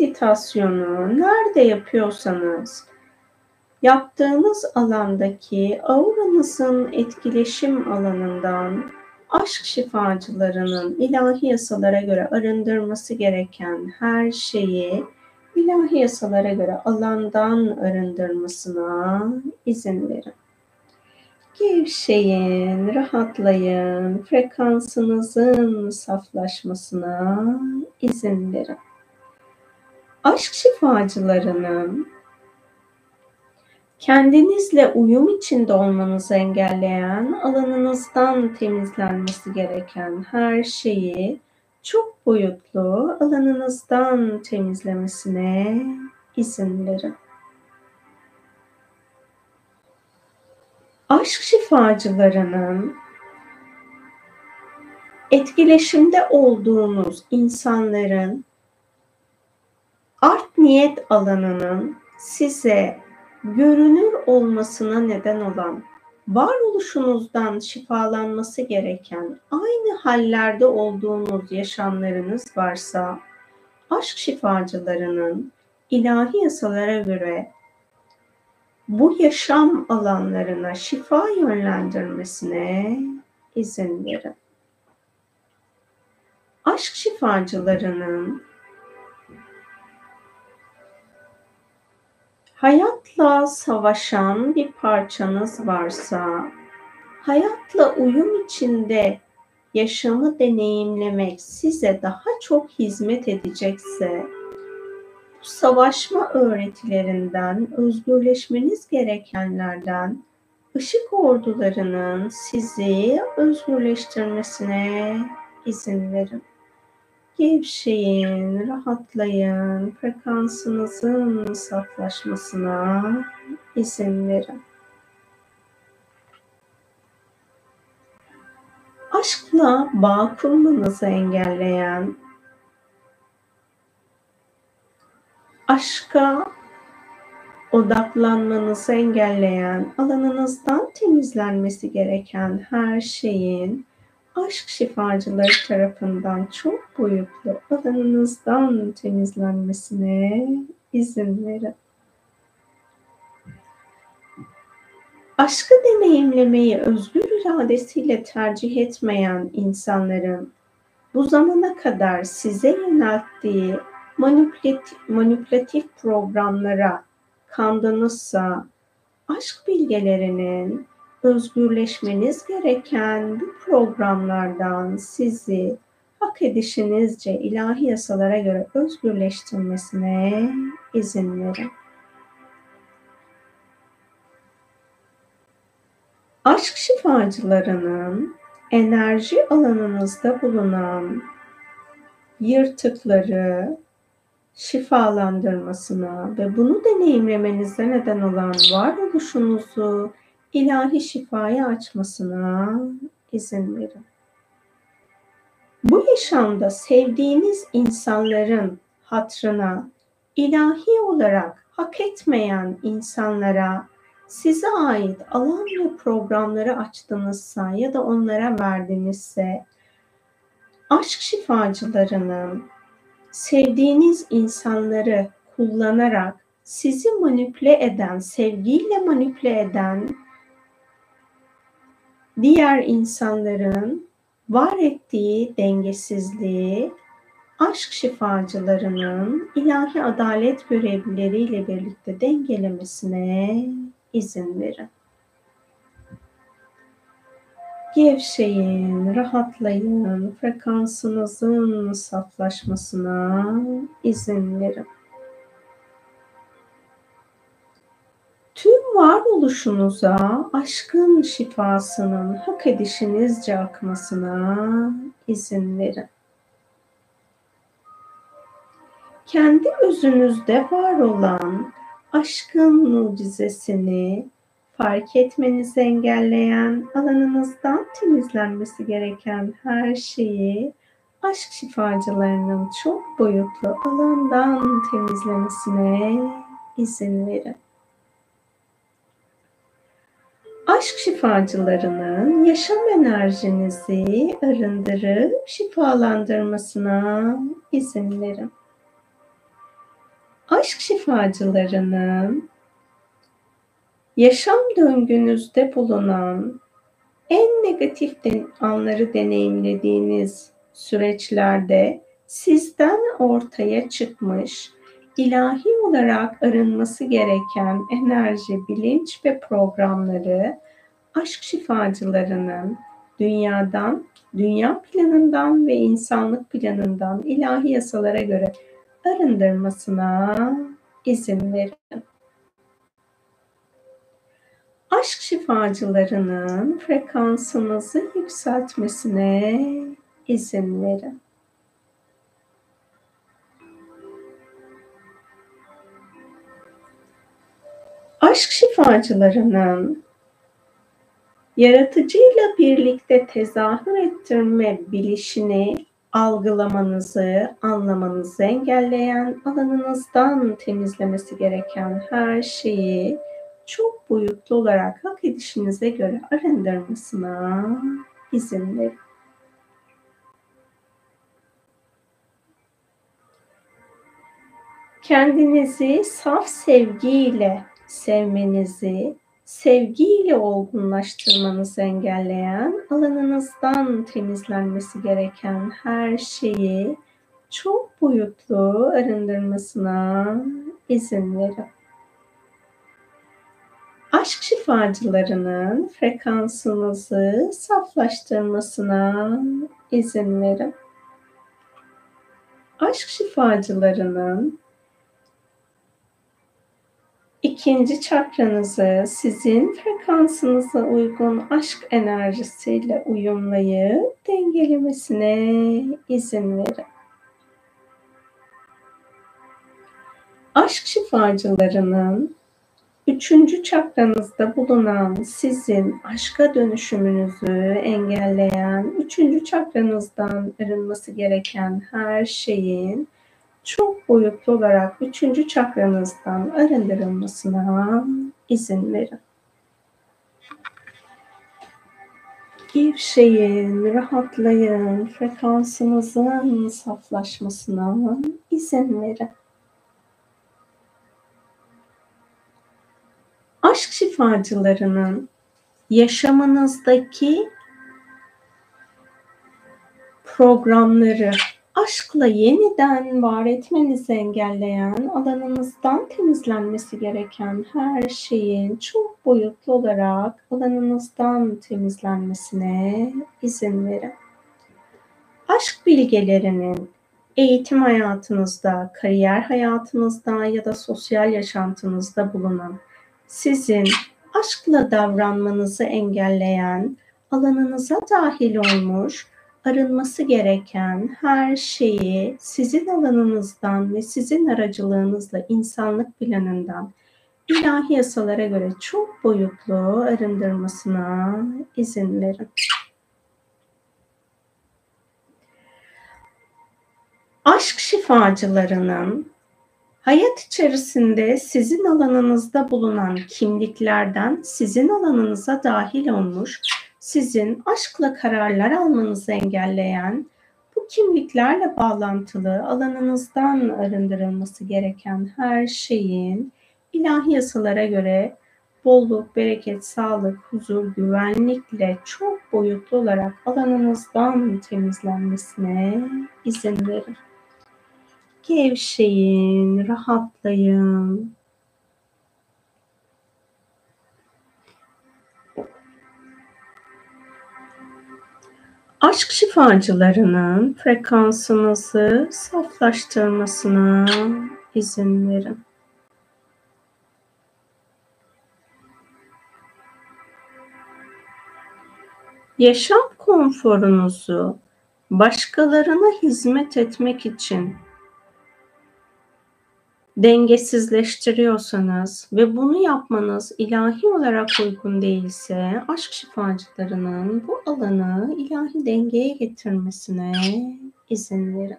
[SPEAKER 1] Meditasyonu nerede yapıyorsanız yaptığınız alandaki auranızın etkileşim alanından aşk şifacılarının ilahi yasalara göre arındırması gereken her şeyi ilahi yasalara göre alandan arındırmasına izin verin. Gevşeyin, rahatlayın, frekansınızın saflaşmasına izin verin. Aşk şifacılarının kendinizle uyum içinde olmanızı engelleyen, alanınızdan temizlenmesi gereken her şeyi çok boyutlu alanınızdan temizlemesine izin verin. aşk şifacılarının etkileşimde olduğunuz insanların art niyet alanının size görünür olmasına neden olan varoluşunuzdan şifalanması gereken aynı hallerde olduğunuz yaşamlarınız varsa aşk şifacılarının ilahi yasalara göre bu yaşam alanlarına şifa yönlendirmesine izin verin. Aşk şifacılarının hayatla savaşan bir parçanız varsa, hayatla uyum içinde yaşamı deneyimlemek size daha çok hizmet edecekse, bu savaşma öğretilerinden, özgürleşmeniz gerekenlerden ışık ordularının sizi özgürleştirmesine izin verin. Gevşeyin, rahatlayın, frekansınızın saflaşmasına izin verin. Aşkla bağ kurmanızı engelleyen, aşka odaklanmanızı engelleyen, alanınızdan temizlenmesi gereken her şeyin aşk şifacıları tarafından çok boyutlu alanınızdan temizlenmesine izin verin. Aşkı deneyimlemeyi özgür iradesiyle tercih etmeyen insanların bu zamana kadar size yönelttiği manipülatif, programlara kandınızsa aşk bilgelerinin özgürleşmeniz gereken bu programlardan sizi hak edişinizce ilahi yasalara göre özgürleştirmesine izin verin. Aşk şifacılarının enerji alanınızda bulunan yırtıkları şifalandırmasına ve bunu deneyimlemenize neden olan varoluşunuzu ilahi şifaya açmasına izin verin. Bu yaşamda sevdiğiniz insanların hatrına, ilahi olarak hak etmeyen insanlara size ait alan ve programları açtınızsa ya da onlara verdinizse aşk şifacılarının sevdiğiniz insanları kullanarak sizi manipüle eden, sevgiyle manipüle eden diğer insanların var ettiği dengesizliği aşk şifacılarının ilahi adalet görevlileriyle birlikte dengelemesine izin verin. Gevşeyin, rahatlayın, frekansınızın saflaşmasına izin verin. Tüm varoluşunuza aşkın şifasının hak edişinizce akmasına izin verin. Kendi özünüzde var olan aşkın mucizesini fark etmenizi engelleyen, alanınızdan temizlenmesi gereken her şeyi aşk şifacılarının çok boyutlu alandan temizlemesine izin verin. Aşk şifacılarının yaşam enerjinizi arındırıp şifalandırmasına izin verin. Aşk şifacılarının yaşam döngünüzde bulunan en negatif anları deneyimlediğiniz süreçlerde sizden ortaya çıkmış ilahi olarak arınması gereken enerji, bilinç ve programları aşk şifacılarının dünyadan, dünya planından ve insanlık planından ilahi yasalara göre arındırmasına izin verin. Aşk şifacılarının frekansınızı yükseltmesine izin verin. Aşk şifacılarının yaratıcıyla birlikte tezahür ettirme bilişini algılamanızı, anlamanızı engelleyen, alanınızdan temizlemesi gereken her şeyi çok boyutlu olarak hak edişinize göre arındırmasına izin verin. Kendinizi saf sevgiyle sevmenizi, sevgiyle olgunlaştırmanızı engelleyen, alanınızdan temizlenmesi gereken her şeyi çok boyutlu arındırmasına izin verin. Aşk şifacılarının frekansınızı saflaştırmasına izin verin. Aşk şifacılarının ikinci çakranızı sizin frekansınıza uygun aşk enerjisiyle uyumlayıp dengelemesine izin verin. Aşk şifacılarının üçüncü çakranızda bulunan sizin aşka dönüşümünüzü engelleyen, üçüncü çakranızdan arınması gereken her şeyin çok boyutlu olarak üçüncü çakranızdan arındırılmasına izin verin. Gevşeyin, rahatlayın, frekansınızın saflaşmasına izin verin. Aşk şifacılarının yaşamınızdaki programları aşkla yeniden var etmenizi engelleyen, alanınızdan temizlenmesi gereken her şeyin çok boyutlu olarak alanınızdan temizlenmesine izin verin. Aşk bilgelerinin eğitim hayatınızda, kariyer hayatınızda ya da sosyal yaşantınızda bulunan sizin aşkla davranmanızı engelleyen, alanınıza dahil olmuş, arınması gereken her şeyi sizin alanınızdan ve sizin aracılığınızla insanlık planından ilahi yasalara göre çok boyutlu arındırmasına izin verin. Aşk şifacılarının hayat içerisinde sizin alanınızda bulunan kimliklerden sizin alanınıza dahil olmuş sizin aşkla kararlar almanızı engelleyen, bu kimliklerle bağlantılı alanınızdan arındırılması gereken her şeyin ilahi yasalara göre bolluk, bereket, sağlık, huzur, güvenlikle çok boyutlu olarak alanınızdan temizlenmesine izin verin. Gevşeyin, rahatlayın, aşk şifacılarının frekansınızı saflaştırmasına izin verin. Yaşam konforunuzu başkalarına hizmet etmek için dengesizleştiriyorsanız ve bunu yapmanız ilahi olarak uygun değilse aşk şifacılarının bu alanı ilahi dengeye getirmesine izin verin.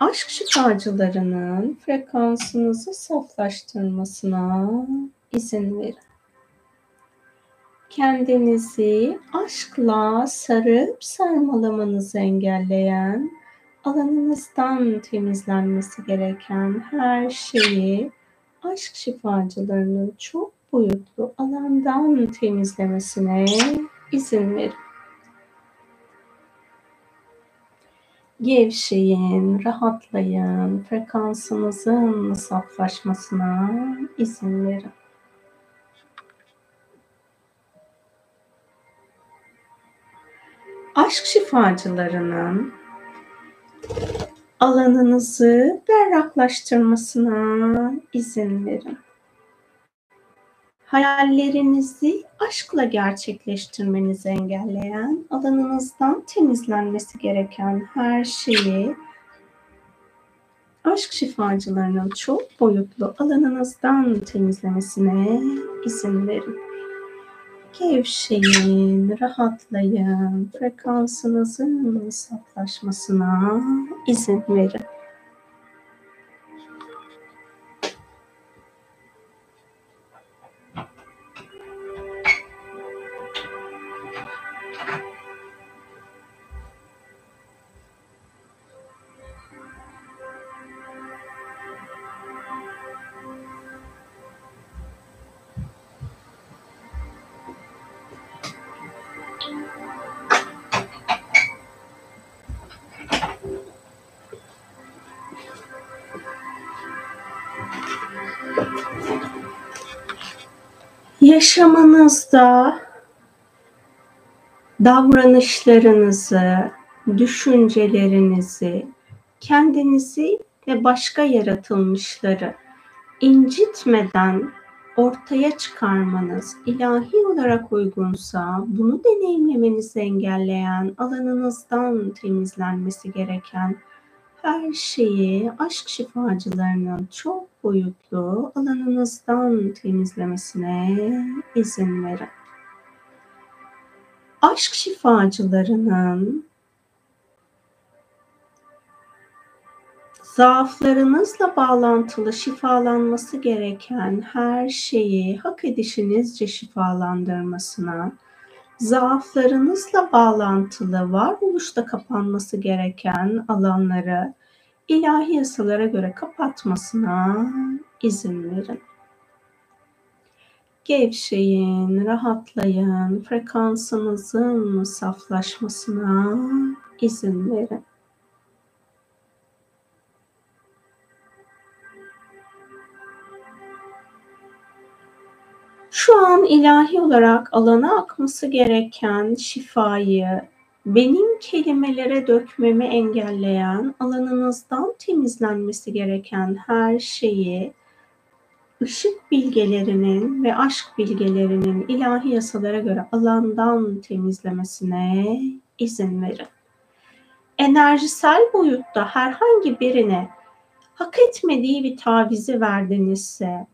[SPEAKER 1] Aşk şifacılarının frekansınızı saflaştırmasına izin verin. Kendinizi aşkla sarıp sarmalamanızı engelleyen alanınızdan temizlenmesi gereken her şeyi aşk şifacılarının çok boyutlu alandan temizlemesine izin verin. Gevşeyin, rahatlayın, frekansınızın saflaşmasına izin verin. Aşk şifacılarının alanınızı berraklaştırmasına izin verin. Hayallerinizi aşkla gerçekleştirmenizi engelleyen, alanınızdan temizlenmesi gereken her şeyi aşk şifacılarının çok boyutlu alanınızdan temizlemesine izin verin. Gevşeyin, rahatlayın, frekansınızın saflaşmasına izin verin. Yaşamınızda davranışlarınızı, düşüncelerinizi, kendinizi ve başka yaratılmışları incitmeden ortaya çıkarmanız ilahi olarak uygunsa bunu deneyimlemenizi engelleyen alanınızdan temizlenmesi gereken her şeyi aşk şifacılarının çok boyutlu alanınızdan temizlemesine izin verin. Aşk şifacılarının zaaflarınızla bağlantılı şifalanması gereken her şeyi hak edişinizce şifalandırmasına, zaaflarınızla bağlantılı varoluşta kapanması gereken alanları ilahi yasalara göre kapatmasına izin verin. Gevşeyin, rahatlayın, frekansınızın saflaşmasına izin verin. Şu an ilahi olarak alana akması gereken şifayı benim kelimelere dökmemi engelleyen, alanınızdan temizlenmesi gereken her şeyi ışık bilgelerinin ve aşk bilgelerinin ilahi yasalara göre alandan temizlemesine izin verin. Enerjisel boyutta herhangi birine hak etmediği bir tavizi verdinizse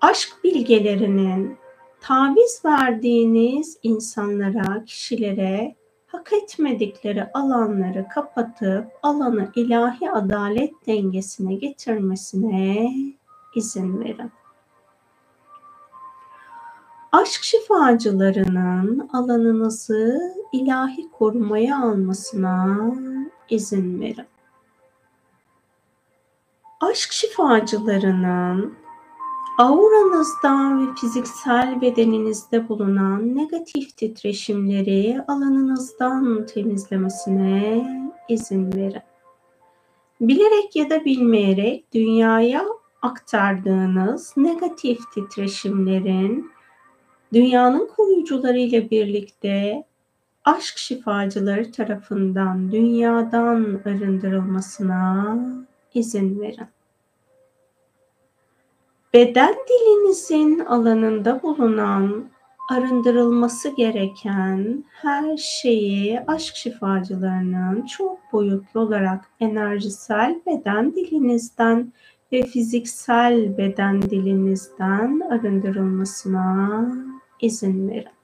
[SPEAKER 1] aşk bilgelerinin taviz verdiğiniz insanlara, kişilere hak etmedikleri alanları kapatıp alanı ilahi adalet dengesine getirmesine izin verin. Aşk şifacılarının alanınızı ilahi korumaya almasına izin verin. Aşk şifacılarının Auranızda ve fiziksel bedeninizde bulunan negatif titreşimleri alanınızdan temizlemesine izin verin. Bilerek ya da bilmeyerek dünyaya aktardığınız negatif titreşimlerin dünyanın koruyucuları ile birlikte aşk şifacıları tarafından dünyadan arındırılmasına izin verin beden dilinizin alanında bulunan arındırılması gereken her şeyi aşk şifacılarının çok boyutlu olarak enerjisel beden dilinizden ve fiziksel beden dilinizden arındırılmasına izin verin.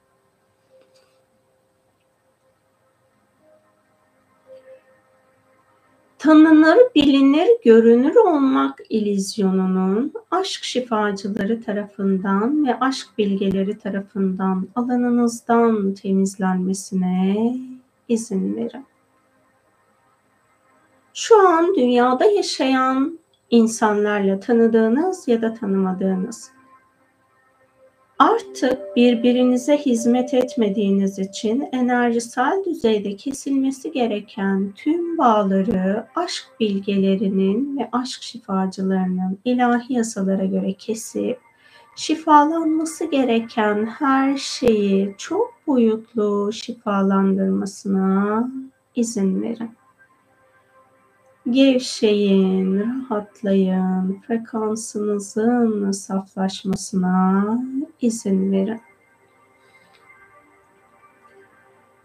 [SPEAKER 1] Tanınır, bilinir, görünür olmak ilizyonunun aşk şifacıları tarafından ve aşk bilgeleri tarafından alanınızdan temizlenmesine izin verin. Şu an dünyada yaşayan insanlarla tanıdığınız ya da tanımadığınız Artık birbirinize hizmet etmediğiniz için enerjisel düzeyde kesilmesi gereken tüm bağları aşk bilgelerinin ve aşk şifacılarının ilahi yasalara göre kesip şifalanması gereken her şeyi çok boyutlu şifalandırmasına izin verin. Gevşeyin, rahatlayın, frekansınızın saflaşmasına izin verin.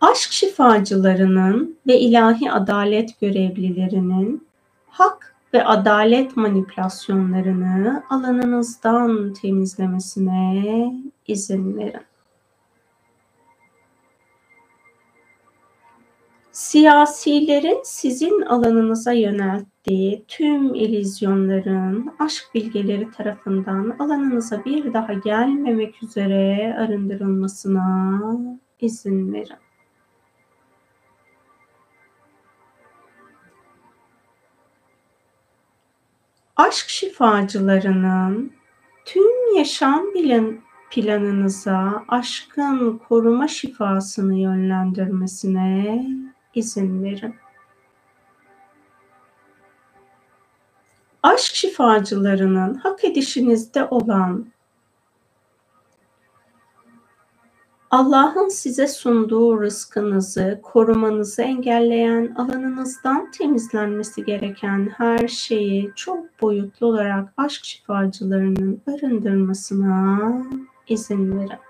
[SPEAKER 1] Aşk şifacılarının ve ilahi adalet görevlilerinin hak ve adalet manipülasyonlarını alanınızdan temizlemesine izin verin. Siyasilerin sizin alanınıza yönelttiği tüm ilizyonların aşk bilgeleri tarafından alanınıza bir daha gelmemek üzere arındırılmasına izin verin. Aşk şifacılarının tüm yaşam bilen planınıza aşkın koruma şifasını yönlendirmesine izin verin. aşk şifacılarının hak edişinizde olan Allah'ın size sunduğu rızkınızı, korumanızı engelleyen, alanınızdan temizlenmesi gereken her şeyi çok boyutlu olarak aşk şifacılarının arındırmasına izin verin.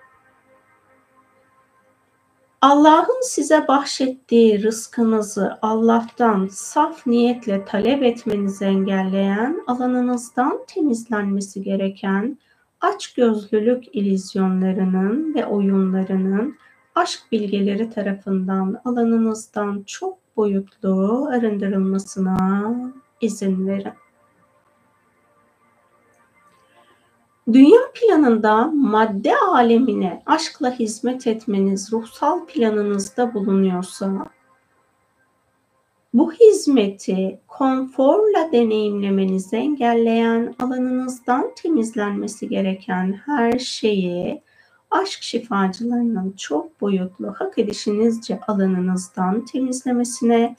[SPEAKER 1] Allah'ın size bahşettiği rızkınızı Allah'tan saf niyetle talep etmenizi engelleyen, alanınızdan temizlenmesi gereken açgözlülük illüzyonlarının ve oyunlarının aşk bilgeleri tarafından alanınızdan çok boyutlu arındırılmasına izin verin. Dünya planında madde alemine aşkla hizmet etmeniz ruhsal planınızda bulunuyorsa, bu hizmeti konforla deneyimlemenizi engelleyen alanınızdan temizlenmesi gereken her şeyi aşk şifacılarının çok boyutlu hak edişinizce alanınızdan temizlemesine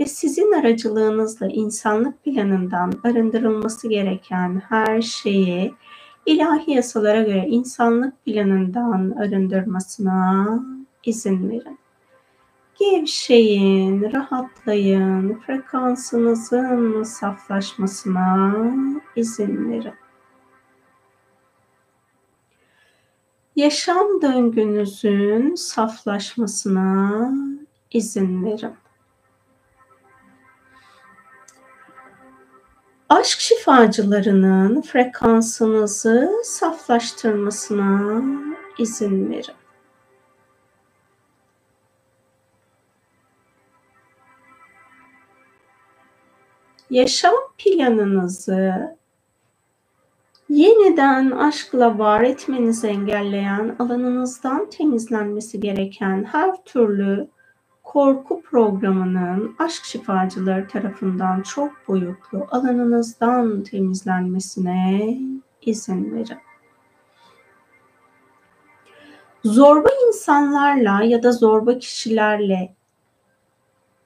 [SPEAKER 1] ve sizin aracılığınızla insanlık planından arındırılması gereken her şeyi ilahi yasalara göre insanlık planından arındırmasına izin verin. Gevşeyin, rahatlayın, frekansınızın saflaşmasına izin verin. Yaşam döngünüzün saflaşmasına izin verin. Aşk şifacılarının frekansınızı saflaştırmasına izin verin. Yaşam planınızı yeniden aşkla var etmenizi engelleyen alanınızdan temizlenmesi gereken her türlü korku programının aşk şifacıları tarafından çok boyutlu alanınızdan temizlenmesine izin verin. Zorba insanlarla ya da zorba kişilerle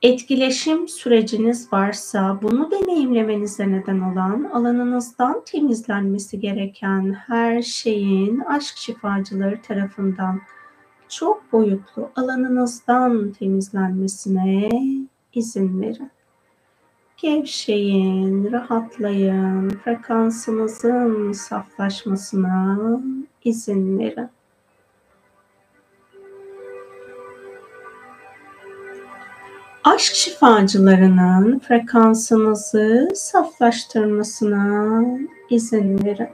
[SPEAKER 1] etkileşim süreciniz varsa bunu deneyimlemenize neden olan alanınızdan temizlenmesi gereken her şeyin aşk şifacıları tarafından çok boyutlu alanınızdan temizlenmesine izin verin. Gevşeyin, rahatlayın, frekansınızın saflaşmasına izin verin. Aşk şifacılarının frekansınızı saflaştırmasına izin verin.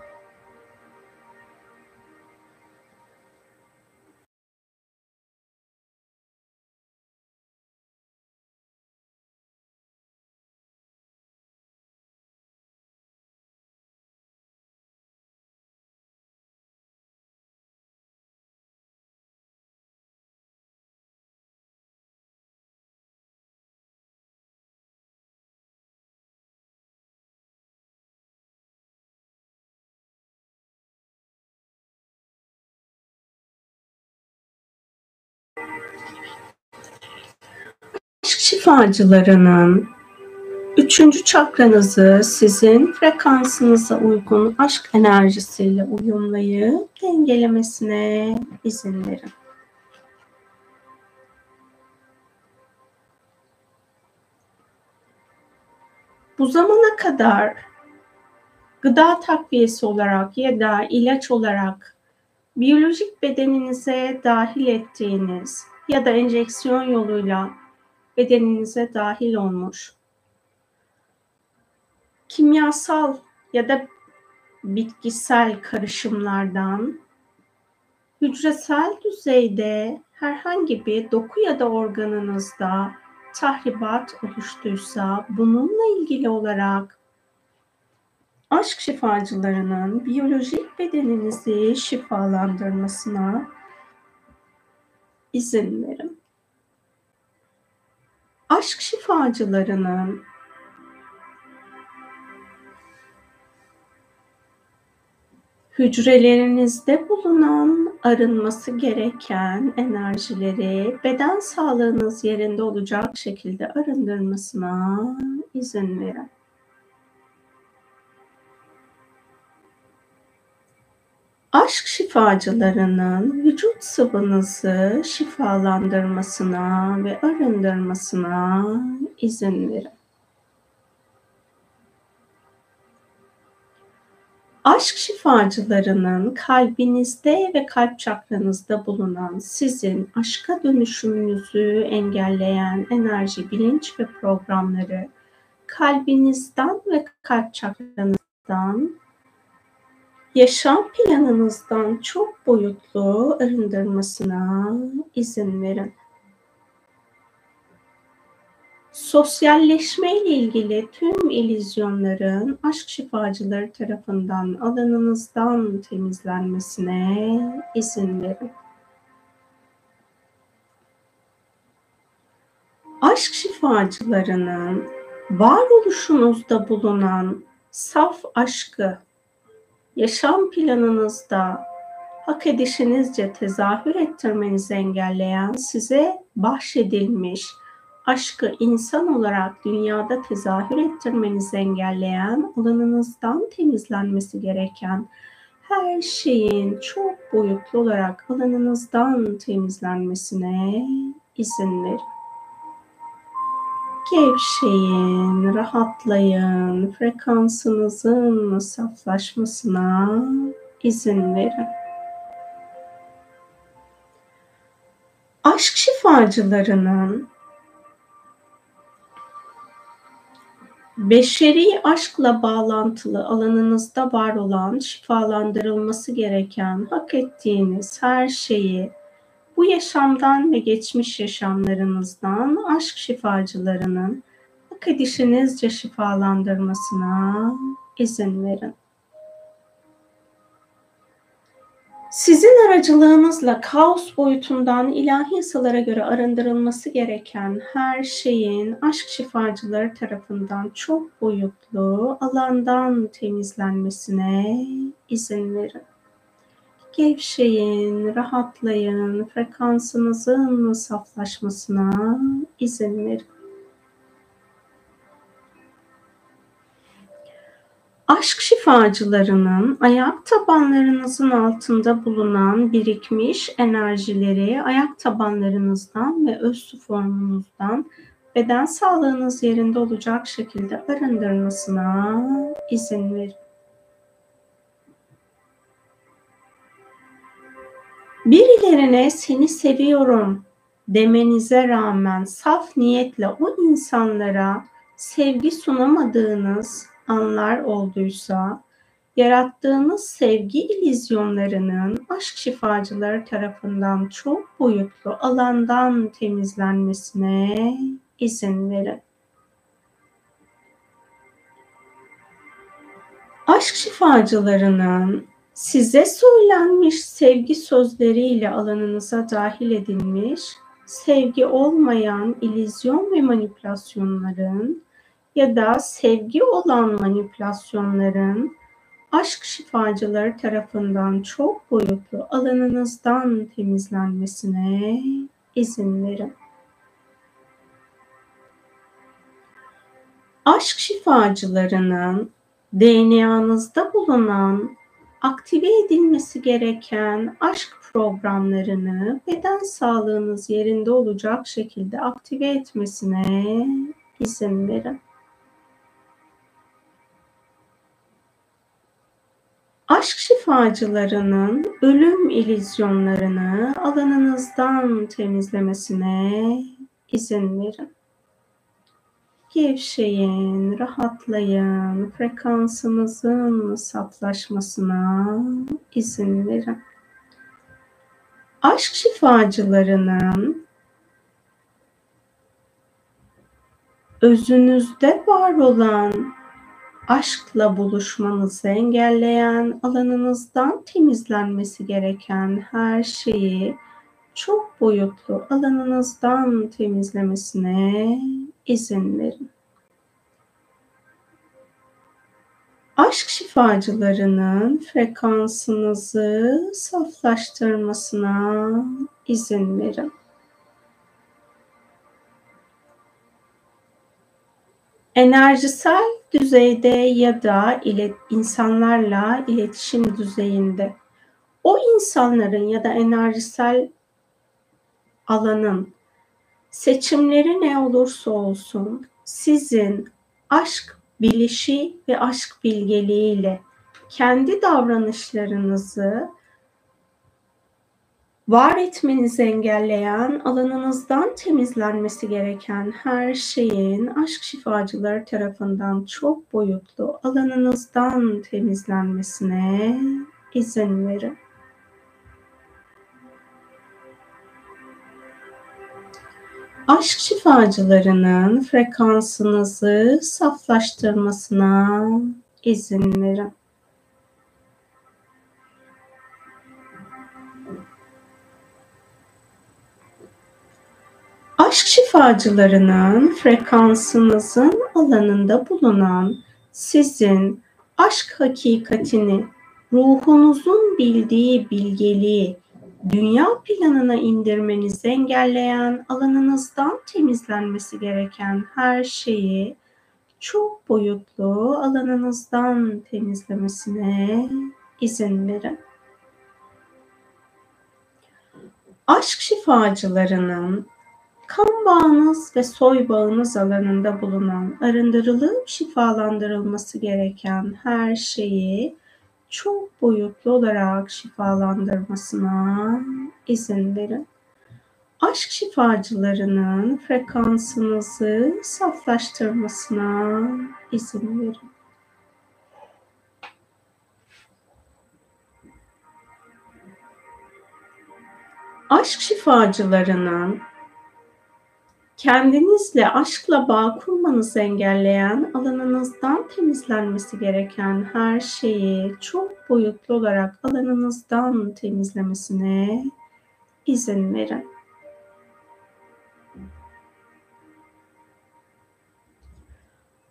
[SPEAKER 1] Şifacılarının üçüncü çakranızı sizin frekansınıza uygun aşk enerjisiyle uyumlayıp dengelemesine izin verin. Bu zamana kadar gıda takviyesi olarak ya da ilaç olarak biyolojik bedeninize dahil ettiğiniz ya da enjeksiyon yoluyla bedeninize dahil olmuş. Kimyasal ya da bitkisel karışımlardan hücresel düzeyde herhangi bir doku ya da organınızda tahribat oluştuysa bununla ilgili olarak aşk şifacılarının biyolojik bedeninizi şifalandırmasına izin verin aşk şifacılarının hücrelerinizde bulunan arınması gereken enerjileri beden sağlığınız yerinde olacak şekilde arındırmasına izin verin. Aşk şifacılarının vücut sıvınızı şifalandırmasına ve arındırmasına izin verin. Aşk şifacılarının kalbinizde ve kalp çakranızda bulunan sizin aşka dönüşümünüzü engelleyen enerji, bilinç ve programları kalbinizden ve kalp çakranızdan yaşam planınızdan çok boyutlu arındırmasına izin verin. Sosyalleşme ile ilgili tüm ilizyonların aşk şifacıları tarafından alanınızdan temizlenmesine izin verin. Aşk şifacılarının varoluşunuzda bulunan saf aşkı yaşam planınızda hak edişinizce tezahür ettirmenizi engelleyen size bahşedilmiş aşkı insan olarak dünyada tezahür ettirmenizi engelleyen alanınızdan temizlenmesi gereken her şeyin çok boyutlu olarak alanınızdan temizlenmesine izin verin. Gevşeyin, rahatlayın, frekansınızın saflaşmasına izin verin. Aşk şifacılarının beşeri aşkla bağlantılı alanınızda var olan şifalandırılması gereken hak ettiğiniz her şeyi bu yaşamdan ve geçmiş yaşamlarınızdan aşk şifacılarının hak edişinizce şifalandırmasına izin verin. Sizin aracılığınızla kaos boyutundan ilahi yasalara göre arındırılması gereken her şeyin aşk şifacıları tarafından çok boyutlu alandan temizlenmesine izin verin. Gevşeyin, rahatlayın, frekansınızın saflaşmasına izin verin. Aşk şifacılarının ayak tabanlarınızın altında bulunan birikmiş enerjileri ayak tabanlarınızdan ve öz su formunuzdan beden sağlığınız yerinde olacak şekilde arındırmasına izin verin. Birilerine seni seviyorum demenize rağmen saf niyetle o insanlara sevgi sunamadığınız anlar olduysa, yarattığınız sevgi ilizyonlarının aşk şifacıları tarafından çok boyutlu alandan temizlenmesine izin verin. Aşk şifacılarının size söylenmiş sevgi sözleriyle alanınıza dahil edilmiş, sevgi olmayan ilizyon ve manipülasyonların ya da sevgi olan manipülasyonların aşk şifacıları tarafından çok boyutlu alanınızdan temizlenmesine izin verin. Aşk şifacılarının DNA'nızda bulunan aktive edilmesi gereken aşk programlarını beden sağlığınız yerinde olacak şekilde aktive etmesine izin verin. Aşk şifacılarının ölüm ilizyonlarını alanınızdan temizlemesine izin verin. Gevşeyin, rahatlayın, frekansınızın saflaşmasına izin verin. Aşk şifacılarının özünüzde var olan aşkla buluşmanızı engelleyen, alanınızdan temizlenmesi gereken her şeyi çok boyutlu alanınızdan temizlemesine izin verin. Aşk şifacılarının frekansınızı saflaştırmasına izin verin. Enerjisel düzeyde ya da ilet, insanlarla iletişim düzeyinde o insanların ya da enerjisel alanın seçimleri ne olursa olsun sizin aşk bilişi ve aşk bilgeliğiyle kendi davranışlarınızı var etmenizi engelleyen, alanınızdan temizlenmesi gereken her şeyin aşk şifacıları tarafından çok boyutlu alanınızdan temizlenmesine izin verin. Aşk şifacılarının frekansınızı saflaştırmasına izin verin. Aşk şifacılarının frekansınızın alanında bulunan sizin aşk hakikatini, ruhunuzun bildiği bilgeliği, dünya planına indirmenizi engelleyen, alanınızdan temizlenmesi gereken her şeyi çok boyutlu alanınızdan temizlemesine izin verin. Aşk şifacılarının kan bağınız ve soy bağınız alanında bulunan arındırılıp şifalandırılması gereken her şeyi çok boyutlu olarak şifalandırmasına izin verin. Aşk şifacılarının frekansınızı saflaştırmasına izin verin. Aşk şifacılarının kendinizle aşkla bağ kurmanızı engelleyen, alanınızdan temizlenmesi gereken her şeyi çok boyutlu olarak alanınızdan temizlemesine izin verin.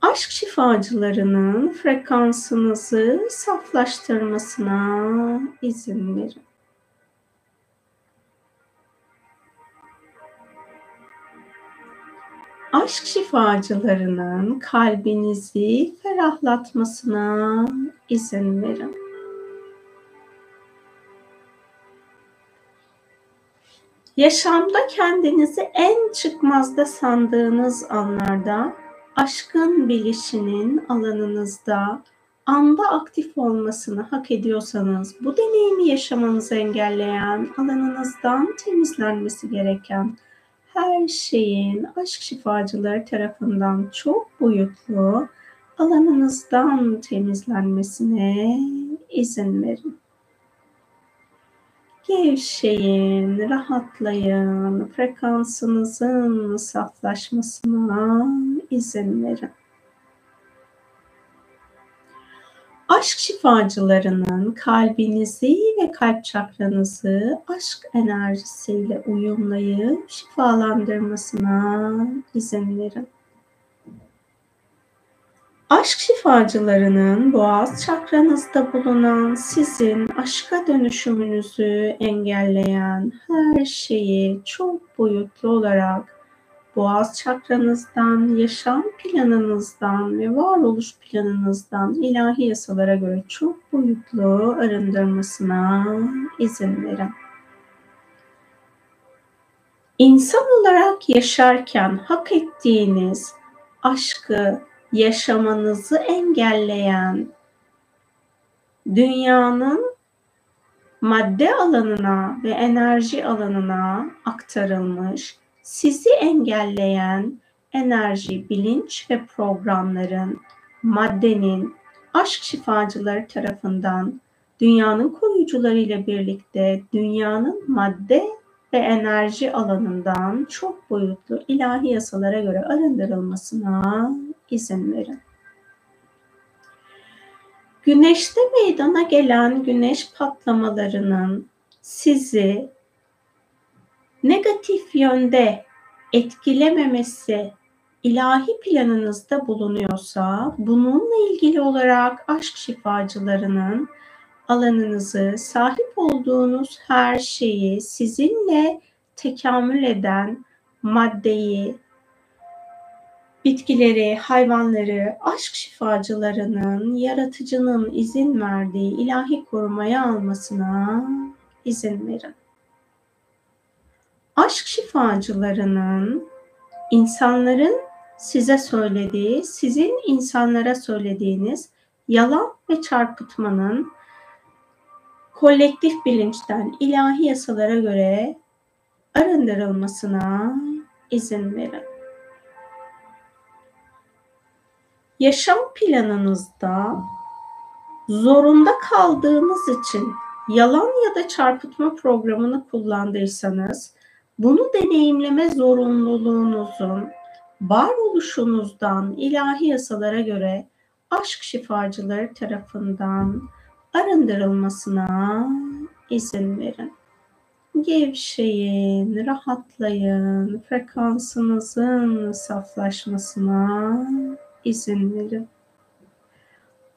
[SPEAKER 1] Aşk şifacılarının frekansınızı saflaştırmasına izin verin. Aşk şifacılarının kalbinizi ferahlatmasına izin verin. Yaşamda kendinizi en çıkmazda sandığınız anlarda aşkın bilişinin alanınızda anda aktif olmasını hak ediyorsanız bu deneyimi yaşamanızı engelleyen alanınızdan temizlenmesi gereken her şeyin aşk şifacıları tarafından çok boyutlu alanınızdan temizlenmesine izin verin. Gevşeyin, rahatlayın, frekansınızın saflaşmasına izin verin. Aşk şifacılarının kalbinizi ve kalp çakranızı aşk enerjisiyle uyumlayıp şifalandırmasına izin verin. Aşk şifacılarının boğaz çakranızda bulunan sizin aşka dönüşümünüzü engelleyen her şeyi çok boyutlu olarak boğaz çakranızdan, yaşam planınızdan ve varoluş planınızdan ilahi yasalara göre çok boyutlu arındırmasına izin verin. İnsan olarak yaşarken hak ettiğiniz aşkı yaşamanızı engelleyen dünyanın madde alanına ve enerji alanına aktarılmış sizi engelleyen enerji, bilinç ve programların, maddenin, aşk şifacıları tarafından dünyanın koruyucuları ile birlikte dünyanın madde ve enerji alanından çok boyutlu ilahi yasalara göre arındırılmasına izin verin. Güneşte meydana gelen güneş patlamalarının sizi negatif yönde etkilememesi ilahi planınızda bulunuyorsa bununla ilgili olarak aşk şifacılarının alanınızı, sahip olduğunuz her şeyi sizinle tekamül eden maddeyi bitkileri, hayvanları, aşk şifacılarının, yaratıcının izin verdiği ilahi korumaya almasına izin verin. Aşk şifacılarının insanların size söylediği, sizin insanlara söylediğiniz yalan ve çarpıtmanın kolektif bilinçten ilahi yasalara göre arındırılmasına izin verin. Yaşam planınızda zorunda kaldığınız için yalan ya da çarpıtma programını kullandıysanız bunu deneyimleme zorunluluğunuzun varoluşunuzdan ilahi yasalara göre aşk şifacıları tarafından arındırılmasına izin verin. Gevşeyin, rahatlayın, frekansınızın saflaşmasına izin verin.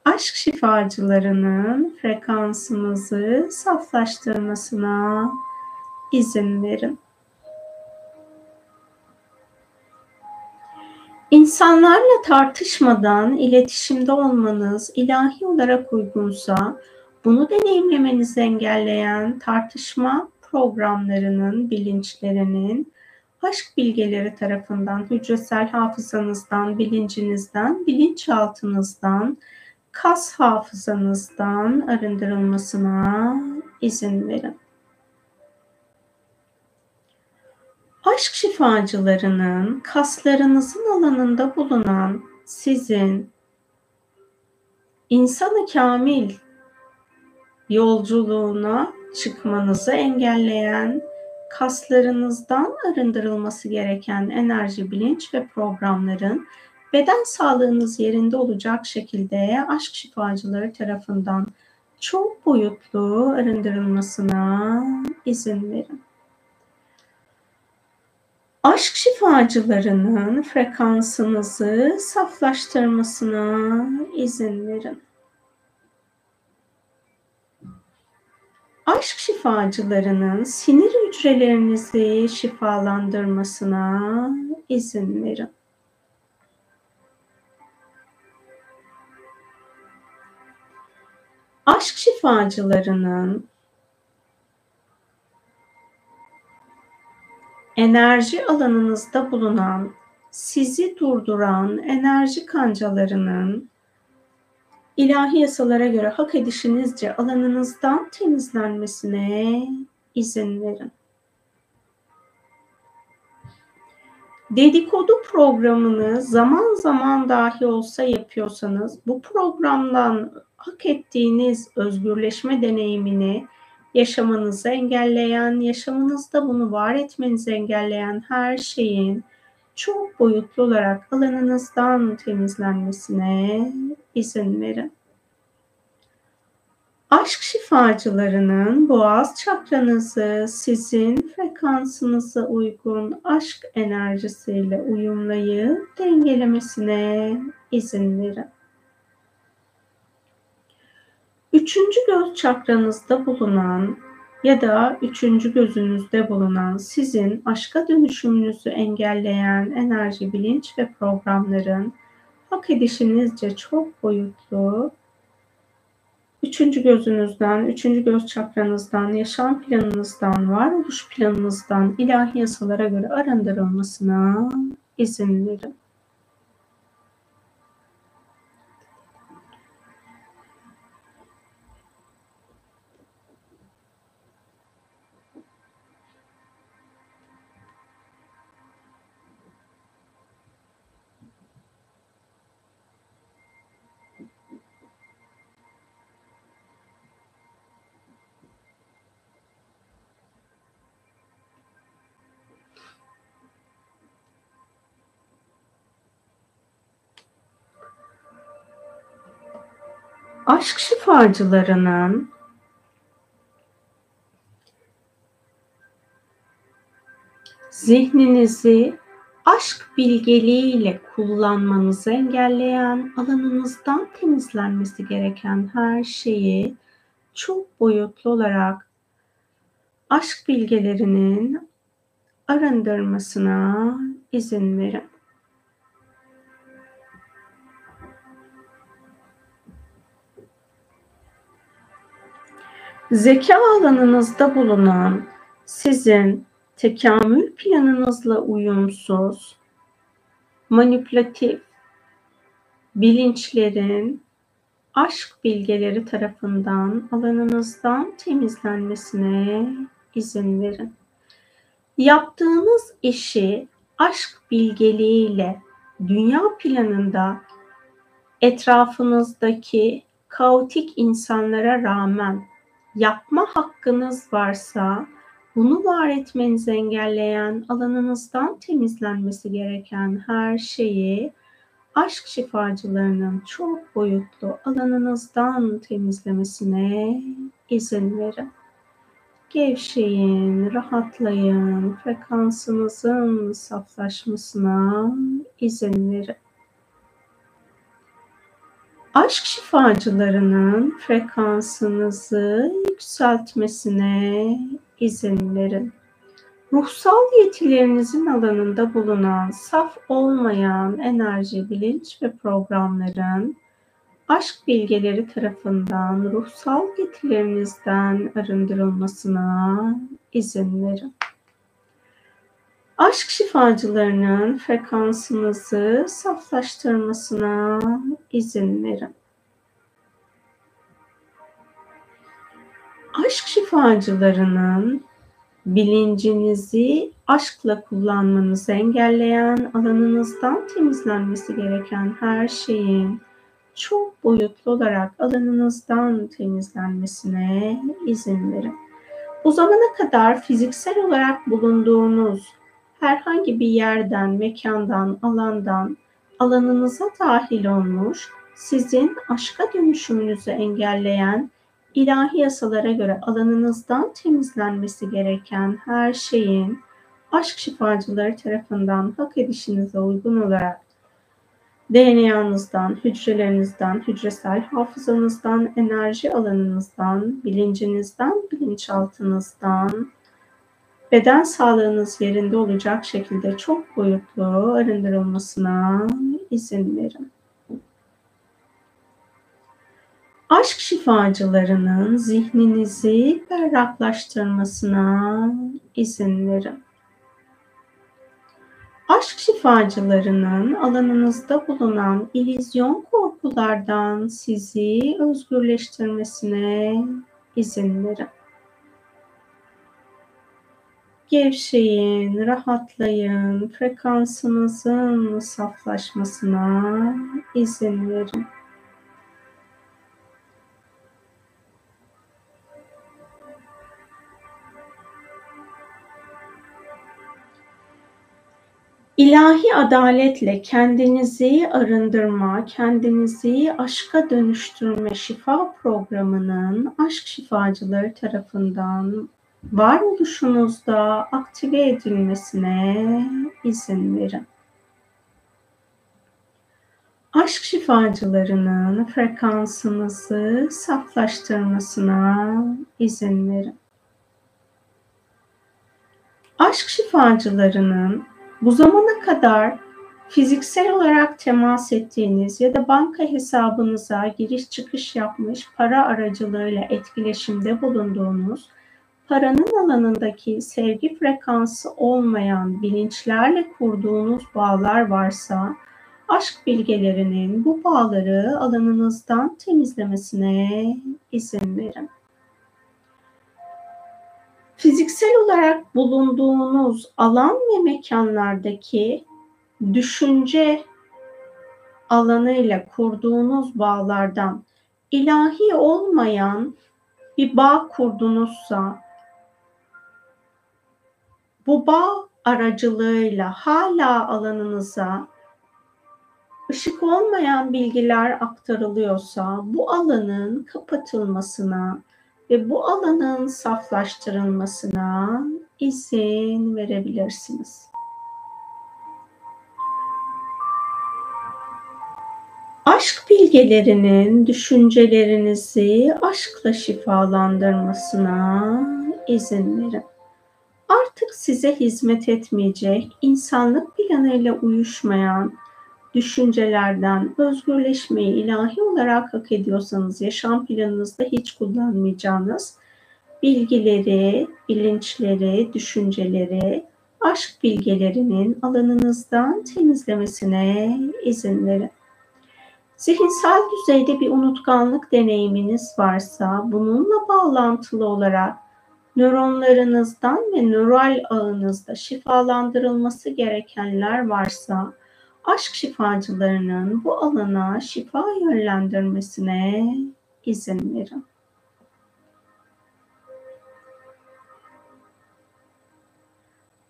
[SPEAKER 1] Aşk şifacılarının frekansınızı saflaştırmasına izin verin. İnsanlarla tartışmadan iletişimde olmanız ilahi olarak uygunsa bunu deneyimlemenizi engelleyen tartışma programlarının, bilinçlerinin aşk bilgeleri tarafından hücresel hafızanızdan, bilincinizden, bilinçaltınızdan, kas hafızanızdan arındırılmasına izin verin. Aşk şifacılarının kaslarınızın alanında bulunan sizin insanı kamil yolculuğuna çıkmanızı engelleyen kaslarınızdan arındırılması gereken enerji, bilinç ve programların beden sağlığınız yerinde olacak şekilde aşk şifacıları tarafından çok boyutlu arındırılmasına izin verin. Aşk şifacılarının frekansınızı saflaştırmasına izin verin. Aşk şifacılarının sinir hücrelerinizi şifalandırmasına izin verin. Aşk şifacılarının enerji alanınızda bulunan, sizi durduran enerji kancalarının ilahi yasalara göre hak edişinizce alanınızdan temizlenmesine izin verin. Dedikodu programını zaman zaman dahi olsa yapıyorsanız bu programdan hak ettiğiniz özgürleşme deneyimini yaşamanızı engelleyen, yaşamınızda bunu var etmenizi engelleyen her şeyin çok boyutlu olarak alanınızdan temizlenmesine izin verin. Aşk şifacılarının boğaz çakranızı sizin frekansınıza uygun aşk enerjisiyle uyumlayıp dengelemesine izin verin. Üçüncü göz çakranızda bulunan ya da üçüncü gözünüzde bulunan sizin aşka dönüşümünüzü engelleyen enerji, bilinç ve programların hak edişinizce çok boyutlu üçüncü gözünüzden, üçüncü göz çakranızdan, yaşam planınızdan, varoluş planınızdan ilahi yasalara göre arındırılmasına izin verin. Aşk şifacılarının zihninizi aşk bilgeliğiyle kullanmanızı engelleyen, alanınızdan temizlenmesi gereken her şeyi çok boyutlu olarak aşk bilgelerinin arındırmasına izin verin. Zeka alanınızda bulunan sizin tekamül planınızla uyumsuz, manipülatif bilinçlerin aşk bilgeleri tarafından alanınızdan temizlenmesine izin verin. Yaptığınız işi aşk bilgeliğiyle dünya planında etrafınızdaki kaotik insanlara rağmen yapma hakkınız varsa bunu var etmenizi engelleyen alanınızdan temizlenmesi gereken her şeyi aşk şifacılarının çok boyutlu alanınızdan temizlemesine izin verin. Gevşeyin, rahatlayın, frekansınızın saflaşmasına izin verin. Aşk şifacılarının frekansınızı yükseltmesine izin verin. Ruhsal yetilerinizin alanında bulunan saf olmayan enerji, bilinç ve programların aşk bilgeleri tarafından ruhsal yetilerinizden arındırılmasına izin verin. Aşk şifacılarının frekansınızı saflaştırmasına izin verin. Aşk şifacılarının bilincinizi aşkla kullanmanızı engelleyen alanınızdan temizlenmesi gereken her şeyin çok boyutlu olarak alanınızdan temizlenmesine izin verin. Bu zamana kadar fiziksel olarak bulunduğunuz herhangi bir yerden, mekandan, alandan alanınıza dahil olmuş, sizin aşka dönüşümünüzü engelleyen ilahi yasalara göre alanınızdan temizlenmesi gereken her şeyin aşk şifacıları tarafından hak edişinize uygun olarak DNA'nızdan, hücrelerinizden, hücresel hafızanızdan, enerji alanınızdan, bilincinizden, bilinçaltınızdan, beden sağlığınız yerinde olacak şekilde çok boyutlu arındırılmasına izin verin. aşk şifacılarının zihninizi berraklaştırmasına izin verin. Aşk şifacılarının alanınızda bulunan ilizyon korkulardan sizi özgürleştirmesine izin verin. Gevşeyin, rahatlayın, frekansınızın saflaşmasına izin verin. İlahi adaletle kendinizi arındırma, kendinizi aşka dönüştürme şifa programının aşk şifacıları tarafından varoluşunuzda aktive edilmesine izin verin. Aşk şifacılarının frekansınızı saflaştırmasına izin verin. Aşk şifacılarının bu zamana kadar fiziksel olarak temas ettiğiniz ya da banka hesabınıza giriş çıkış yapmış para aracılığıyla etkileşimde bulunduğunuz paranın alanındaki sevgi frekansı olmayan bilinçlerle kurduğunuz bağlar varsa aşk bilgelerinin bu bağları alanınızdan temizlemesine izin verin. Fiziksel olarak bulunduğunuz alan ve mekanlardaki düşünce alanıyla kurduğunuz bağlardan ilahi olmayan bir bağ kurdunuzsa bu bağ aracılığıyla hala alanınıza ışık olmayan bilgiler aktarılıyorsa bu alanın kapatılmasına ve bu alanın saflaştırılmasına izin verebilirsiniz. Aşk bilgelerinin düşüncelerinizi aşkla şifalandırmasına izin verin. Artık size hizmet etmeyecek, insanlık planıyla uyuşmayan düşüncelerden özgürleşmeyi ilahi olarak hak ediyorsanız yaşam planınızda hiç kullanmayacağınız bilgileri, bilinçleri, düşünceleri, aşk bilgelerinin alanınızdan temizlemesine izin verin. Zihinsel düzeyde bir unutkanlık deneyiminiz varsa bununla bağlantılı olarak nöronlarınızdan ve nöral ağınızda şifalandırılması gerekenler varsa aşk şifacılarının bu alana şifa yönlendirmesine izin verin.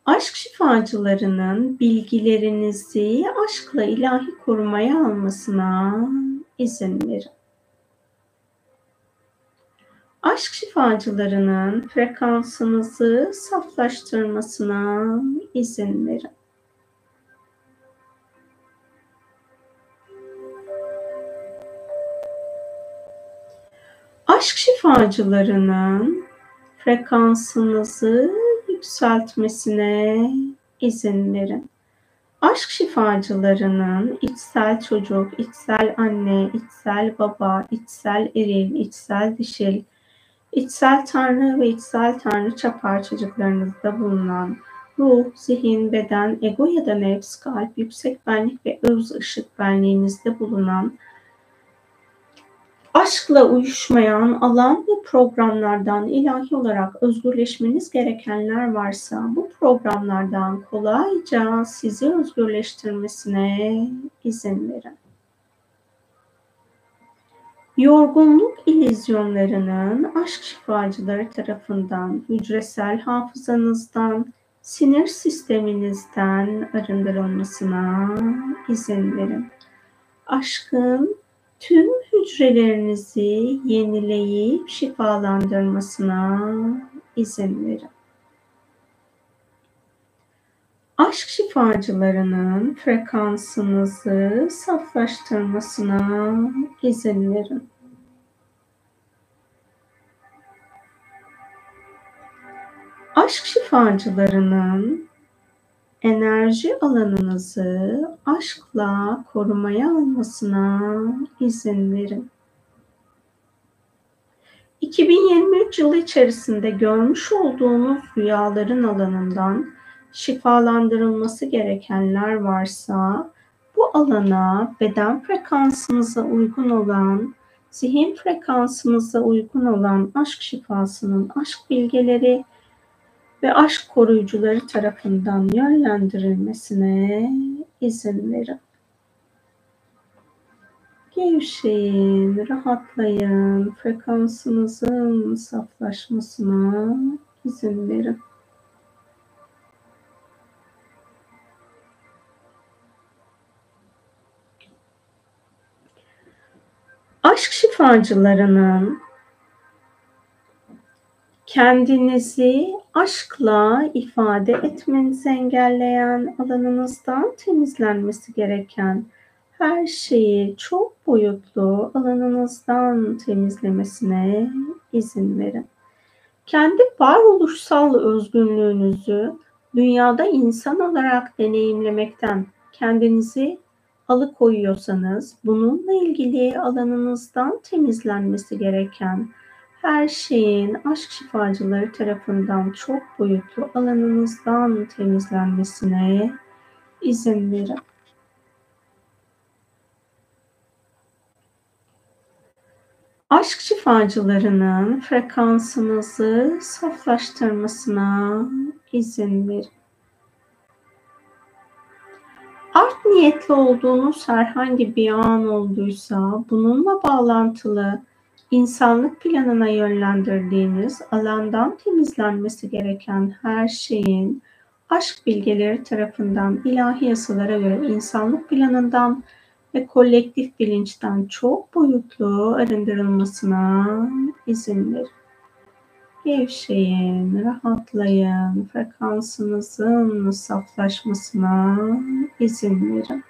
[SPEAKER 1] Aşk şifacılarının bilgilerinizi aşkla ilahi korumaya almasına izin verin. Aşk şifacılarının frekansınızı saflaştırmasına izin verin. Aşk şifacılarının frekansınızı yükseltmesine izin verin. Aşk şifacılarının içsel çocuk, içsel anne, içsel baba, içsel eril, içsel dişil, içsel tanrı ve içsel tanrıça parçacıklarınızda bulunan ruh, zihin, beden, ego ya da nefs, kalp, yüksek benlik ve öz ışık benliğinizde bulunan aşkla uyuşmayan alan ve programlardan ilahi olarak özgürleşmeniz gerekenler varsa bu programlardan kolayca sizi özgürleştirmesine izin verin. Yorgunluk ilizyonlarının aşk şifacıları tarafından hücresel hafızanızdan, sinir sisteminizden arındırılmasına izin verin. Aşkın tüm hücrelerinizi yenileyip şifalandırmasına izin verin. Aşk şifacılarının frekansınızı saflaştırmasına izin verin. Aşk şifacılarının enerji alanınızı aşkla korumaya almasına izin verin. 2023 yılı içerisinde görmüş olduğunuz rüyaların alanından şifalandırılması gerekenler varsa bu alana beden frekansınıza uygun olan, zihin frekansınıza uygun olan aşk şifasının aşk bilgeleri ve aşk koruyucuları tarafından yönlendirilmesine izin verin. Gevşeyin, rahatlayın, frekansınızın saflaşmasına izin verin. Aşk şifacılarının kendinizi aşkla ifade etmenizi engelleyen alanınızdan temizlenmesi gereken her şeyi çok boyutlu alanınızdan temizlemesine izin verin. Kendi varoluşsal özgünlüğünüzü dünyada insan olarak deneyimlemekten kendinizi alıkoyuyorsanız bununla ilgili alanınızdan temizlenmesi gereken her şeyin aşk şifacıları tarafından çok boyutlu alanınızdan temizlenmesine izin verin. Aşk şifacılarının frekansınızı saflaştırmasına izin verin. Art niyetli olduğunuz herhangi bir an olduysa bununla bağlantılı insanlık planına yönlendirdiğiniz alandan temizlenmesi gereken her şeyin aşk bilgeleri tarafından ilahi yasalara göre insanlık planından ve kolektif bilinçten çok boyutlu arındırılmasına izin verin. Gevşeyin, rahatlayın, frekansınızın saflaşmasına izin verin.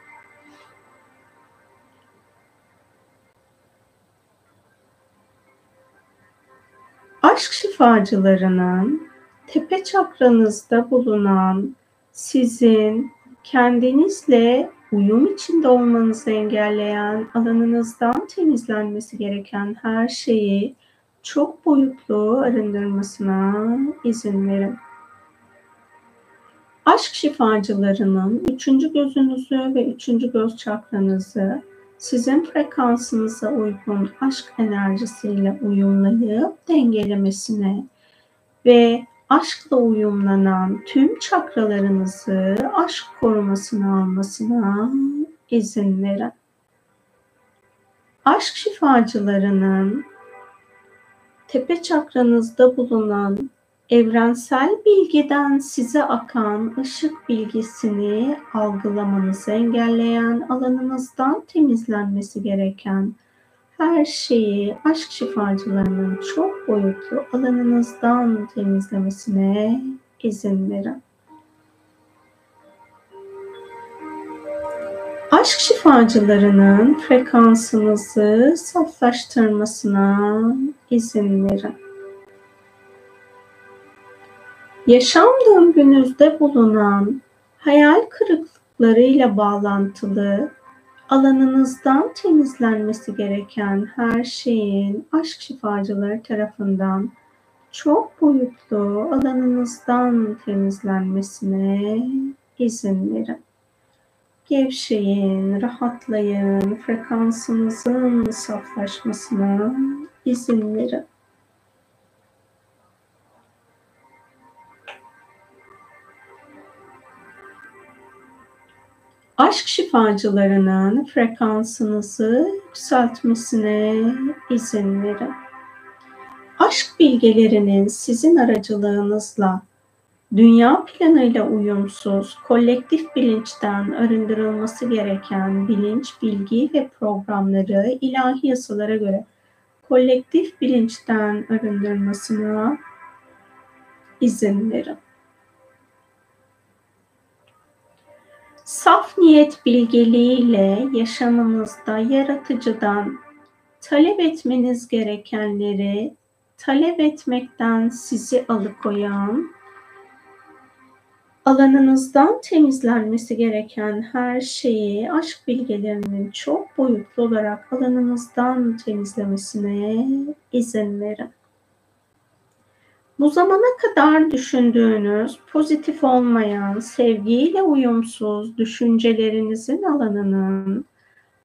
[SPEAKER 1] aşk şifacılarının tepe çakranızda bulunan sizin kendinizle uyum içinde olmanızı engelleyen alanınızdan temizlenmesi gereken her şeyi çok boyutlu arındırmasına izin verin. Aşk şifacılarının üçüncü gözünüzü ve üçüncü göz çakranızı sizin frekansınıza uygun aşk enerjisiyle uyumlayıp dengelemesine ve aşkla uyumlanan tüm çakralarınızı aşk korumasına almasına izin verin. Aşk şifacılarının tepe çakranızda bulunan evrensel bilgiden size akan ışık bilgisini algılamanızı engelleyen alanınızdan temizlenmesi gereken her şeyi aşk şifacılarının çok boyutlu alanınızdan temizlemesine izin verin. Aşk şifacılarının frekansınızı saflaştırmasına izin verin. Yaşam döngünüzde bulunan hayal kırıklıklarıyla bağlantılı alanınızdan temizlenmesi gereken her şeyin aşk şifacıları tarafından çok boyutlu alanınızdan temizlenmesine izin verin. Gevşeyin, rahatlayın, frekansınızın saflaşmasına izin verin. aşk şifacılarının frekansınızı yükseltmesine izin verin. Aşk bilgelerinin sizin aracılığınızla dünya planıyla uyumsuz, kolektif bilinçten arındırılması gereken bilinç, bilgi ve programları ilahi yasalara göre kolektif bilinçten arındırmasına izin verin. Saf niyet bilgeliğiyle yaşamınızda yaratıcıdan talep etmeniz gerekenleri talep etmekten sizi alıkoyan, alanınızdan temizlenmesi gereken her şeyi aşk bilgelerinin çok boyutlu olarak alanınızdan temizlemesine izin verin. Bu zamana kadar düşündüğünüz pozitif olmayan, sevgiyle uyumsuz düşüncelerinizin alanının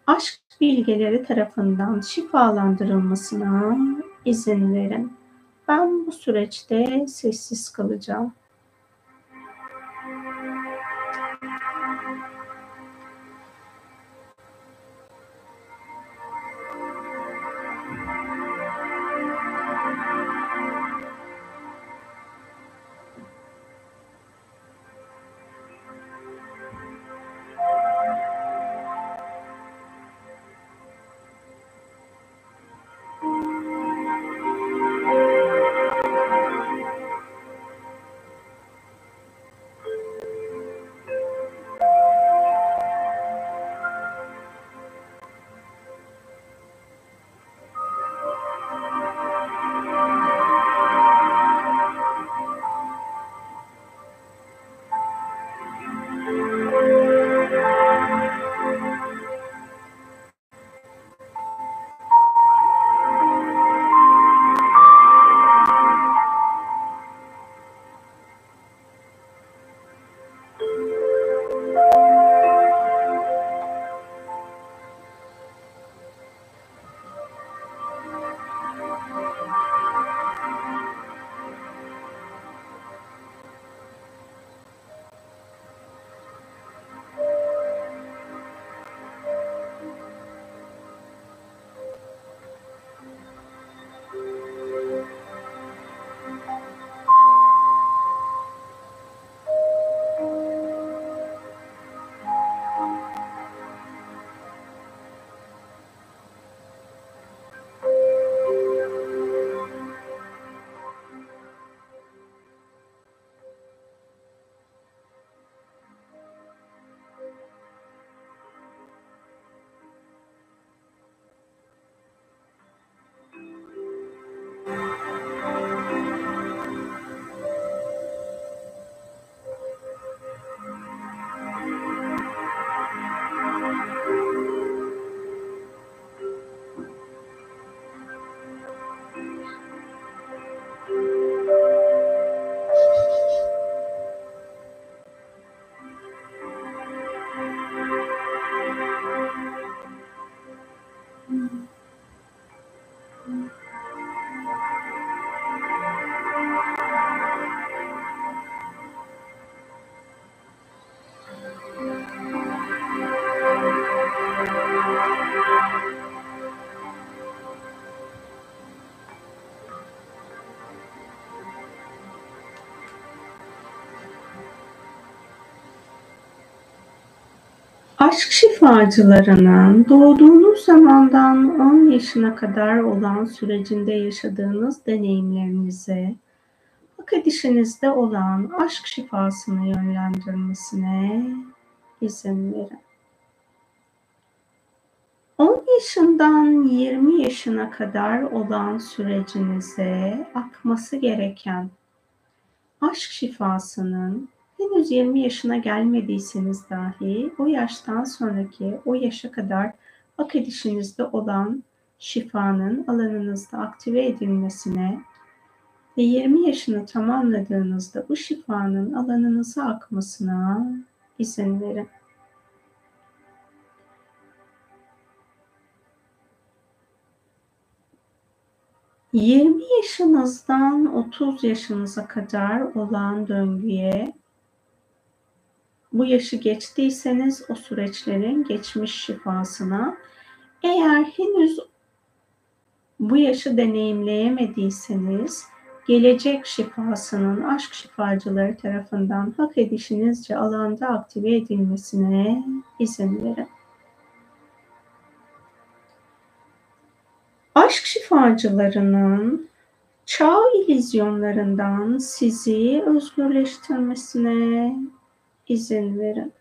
[SPEAKER 1] aşk bilgeleri tarafından şifalandırılmasına izin verin. Ben bu süreçte sessiz kalacağım. Aşk şifacılarının doğduğunuz zamandan 10 yaşına kadar olan sürecinde yaşadığınız deneyimlerinize, hak edişinizde olan aşk şifasını yönlendirmesine izin verin. 10 yaşından 20 yaşına kadar olan sürecinize akması gereken aşk şifasının henüz 20 yaşına gelmediyseniz dahi o yaştan sonraki o yaşa kadar hak edişinizde olan şifanın alanınızda aktive edilmesine ve 20 yaşını tamamladığınızda bu şifanın alanınıza akmasına izin verin. 20 yaşınızdan 30 yaşınıza kadar olan döngüye bu yaşı geçtiyseniz o süreçlerin geçmiş şifasına eğer henüz bu yaşı deneyimleyemediyseniz gelecek şifasının aşk şifacıları tarafından hak edişinizce alanda aktive edilmesine izin verin. Aşk şifacılarının çağ ilizyonlarından sizi özgürleştirmesine izin verin.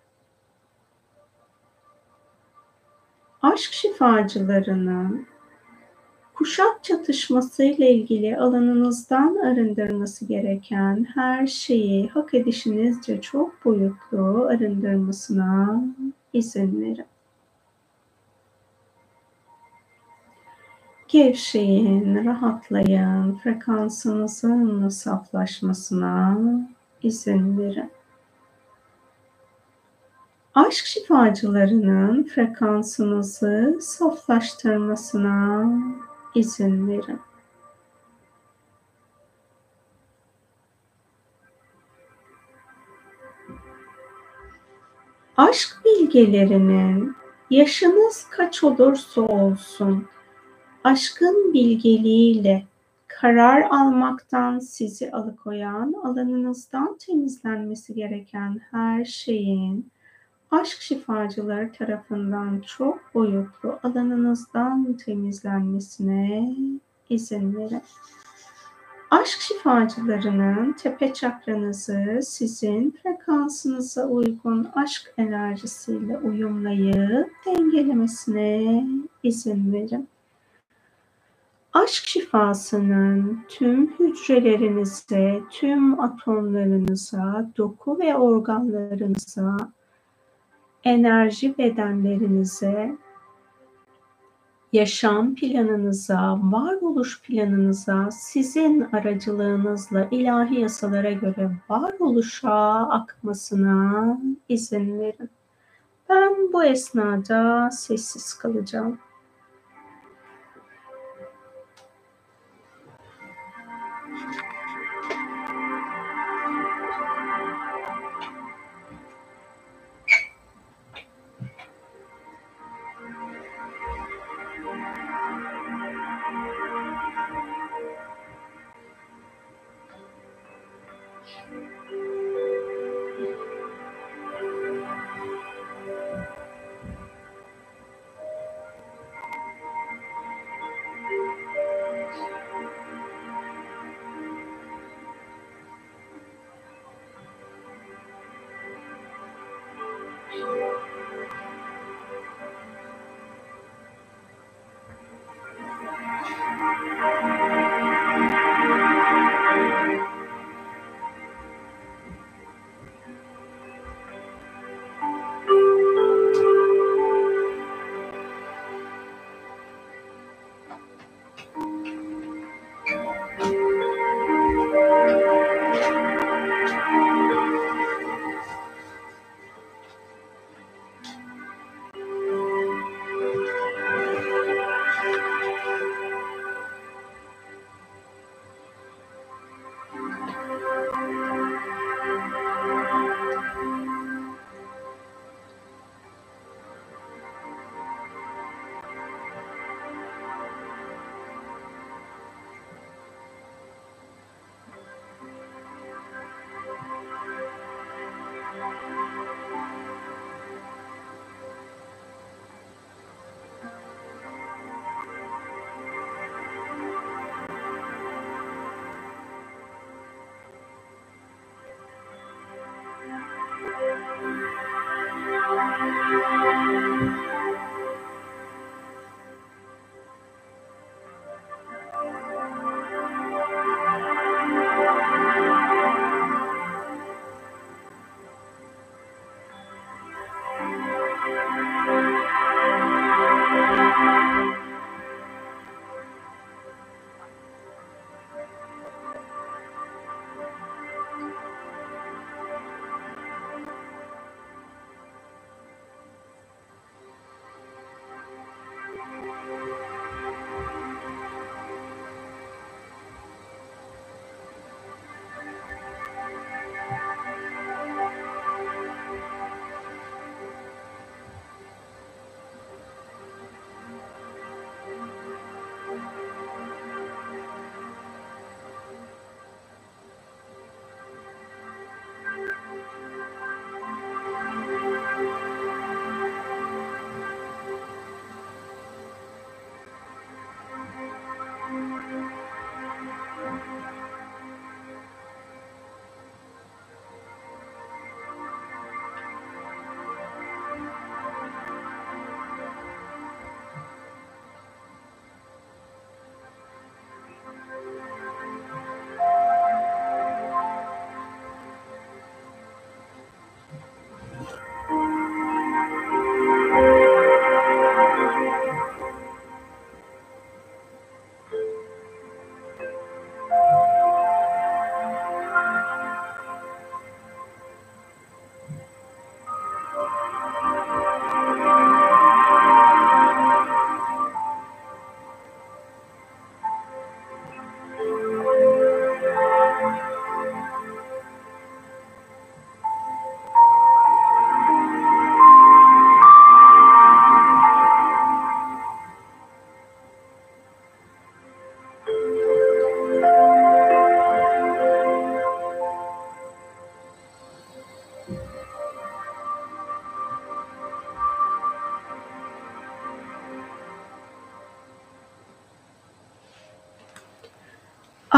[SPEAKER 1] Aşk şifacılarının kuşak çatışması ile ilgili alanınızdan arındırması gereken her şeyi hak edişinizce çok boyutlu arındırmasına izin verin. Gevşeyin, rahatlayın, frekansınızın saflaşmasına izin verin. Aşk şifacılarının frekansınızı saflaştırmasına izin verin. Aşk bilgelerinin yaşınız kaç olursa olsun aşkın bilgeliğiyle karar almaktan sizi alıkoyan, alanınızdan temizlenmesi gereken her şeyin aşk şifacıları tarafından çok boyutlu alanınızdan temizlenmesine izin verin. Aşk şifacılarının tepe çakranızı sizin frekansınıza uygun aşk enerjisiyle uyumlayıp dengelemesine izin verin aşk şifasının tüm hücrelerinize, tüm atomlarınıza, doku ve organlarınıza, enerji bedenlerinize, yaşam planınıza, varoluş planınıza, sizin aracılığınızla ilahi yasalara göre varoluşa akmasına izin verin. Ben bu esnada sessiz kalacağım.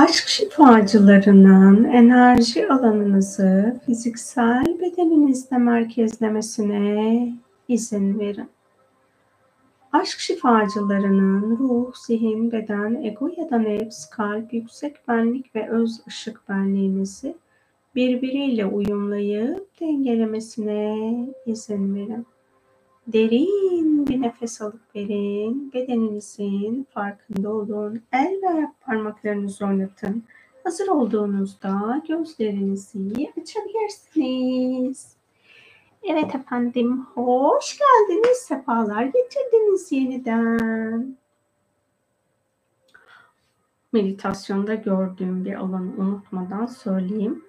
[SPEAKER 1] Aşk şifacılarının enerji alanınızı fiziksel bedeninizde merkezlemesine izin verin. Aşk şifacılarının ruh, zihin, beden, ego ya da nefs, kalp, yüksek benlik ve öz ışık benliğinizi birbiriyle uyumlayıp dengelemesine izin verin. Derin bir nefes alıp verin. Bedeninizin farkında olun. El ve ayak parmaklarınızı oynatın. Hazır olduğunuzda gözlerinizi açabilirsiniz. Evet efendim, hoş geldiniz, sefalar getirdiniz yeniden. Meditasyonda gördüğüm bir alanı unutmadan söyleyeyim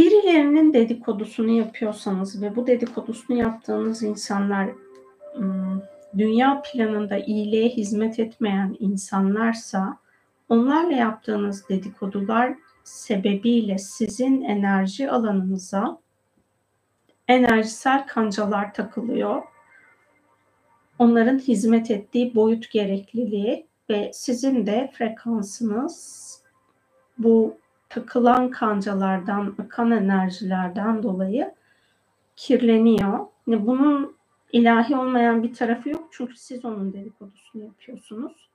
[SPEAKER 1] birilerinin dedikodusunu yapıyorsanız ve bu dedikodusunu yaptığınız insanlar dünya planında iyiliğe hizmet etmeyen insanlarsa onlarla yaptığınız dedikodular sebebiyle sizin enerji alanınıza enerjisel kancalar takılıyor. Onların hizmet ettiği boyut gerekliliği ve sizin de frekansınız bu takılan kancalardan, akan enerjilerden dolayı kirleniyor. Yani bunun ilahi olmayan bir tarafı yok çünkü siz onun dedikodusunu yapıyorsunuz.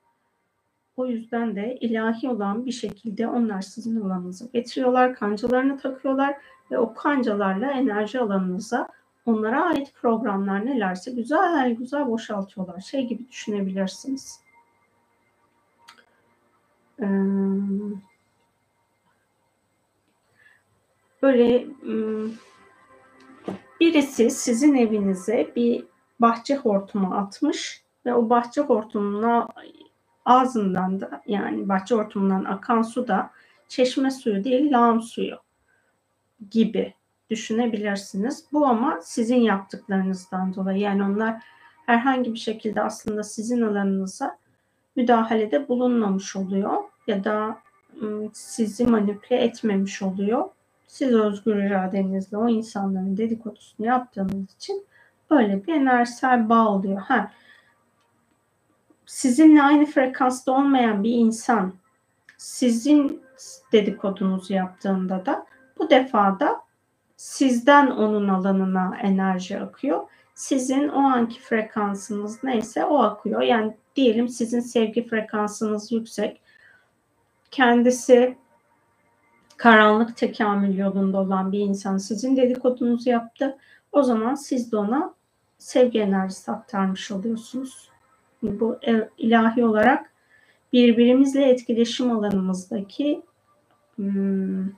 [SPEAKER 1] O yüzden de ilahi olan bir şekilde onlar sizin alanınıza getiriyorlar, kancalarını takıyorlar ve o kancalarla enerji alanınıza onlara ait programlar nelerse güzel güzel boşaltıyorlar. Şey gibi düşünebilirsiniz. Ee, böyle birisi sizin evinize bir bahçe hortumu atmış ve o bahçe hortumuna ağzından da yani bahçe hortumundan akan su da çeşme suyu değil lağım suyu gibi düşünebilirsiniz. Bu ama sizin yaptıklarınızdan dolayı yani onlar herhangi bir şekilde aslında sizin alanınıza müdahalede bulunmamış oluyor ya da sizi manipüle etmemiş oluyor siz özgür iradenizle o insanların dedikodusunu yaptığınız için böyle bir enerjisel bağ oluyor. Ha, sizinle aynı frekansta olmayan bir insan sizin dedikodunuzu yaptığında da bu defa da sizden onun alanına enerji akıyor. Sizin o anki frekansınız neyse o akıyor. Yani diyelim sizin sevgi frekansınız yüksek. Kendisi karanlık tekamül yolunda olan bir insan sizin dedikodunuzu yaptı. O zaman siz de ona sevgi enerjisi aktarmış oluyorsunuz. Bu ilahi olarak birbirimizle etkileşim alanımızdaki hmm,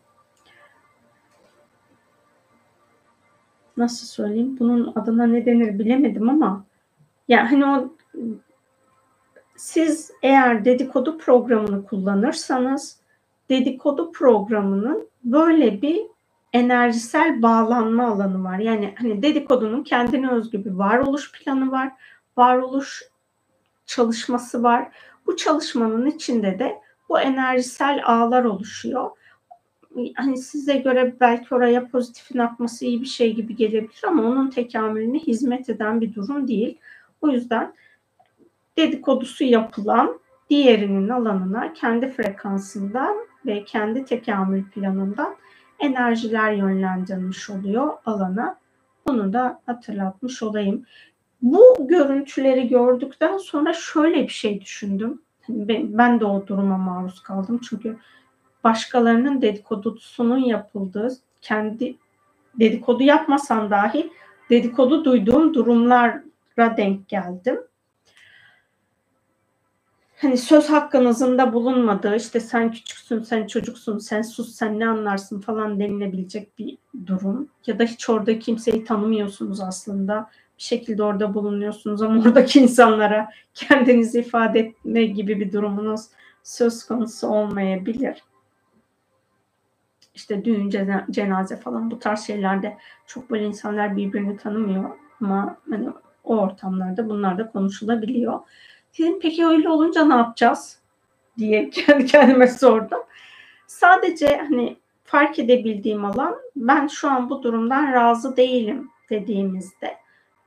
[SPEAKER 1] nasıl söyleyeyim bunun adına ne denir bilemedim ama yani hani o siz eğer dedikodu programını kullanırsanız dedikodu programının böyle bir enerjisel bağlanma alanı var. Yani hani dedikodunun kendine özgü bir varoluş planı var. Varoluş çalışması var. Bu çalışmanın içinde de bu enerjisel ağlar oluşuyor. Hani size göre belki oraya pozitifin akması iyi bir şey gibi gelebilir ama onun tekamülüne hizmet eden bir durum değil. O yüzden dedikodusu yapılan diğerinin alanına kendi frekansından ve kendi tekamül planından enerjiler yönlendirilmiş oluyor alana. Bunu da hatırlatmış olayım. Bu görüntüleri gördükten sonra şöyle bir şey düşündüm. Hani ben de o duruma maruz kaldım. Çünkü başkalarının dedikodusunun yapıldığı, kendi dedikodu yapmasam dahi dedikodu duyduğum durumlara denk geldim hani söz hakkınızın da bulunmadığı işte sen küçüksün, sen çocuksun, sen sus, sen ne anlarsın falan denilebilecek bir durum. Ya da hiç orada kimseyi tanımıyorsunuz aslında. Bir şekilde orada bulunuyorsunuz ama oradaki insanlara kendinizi ifade etme gibi bir durumunuz söz konusu olmayabilir. İşte düğün, cenaze falan bu tarz şeylerde çok böyle insanlar birbirini tanımıyor ama hani o ortamlarda bunlar da konuşulabiliyor. Dedim peki öyle olunca ne yapacağız diye kendi kendime sordum. Sadece hani fark edebildiğim alan ben şu an bu durumdan razı değilim dediğimizde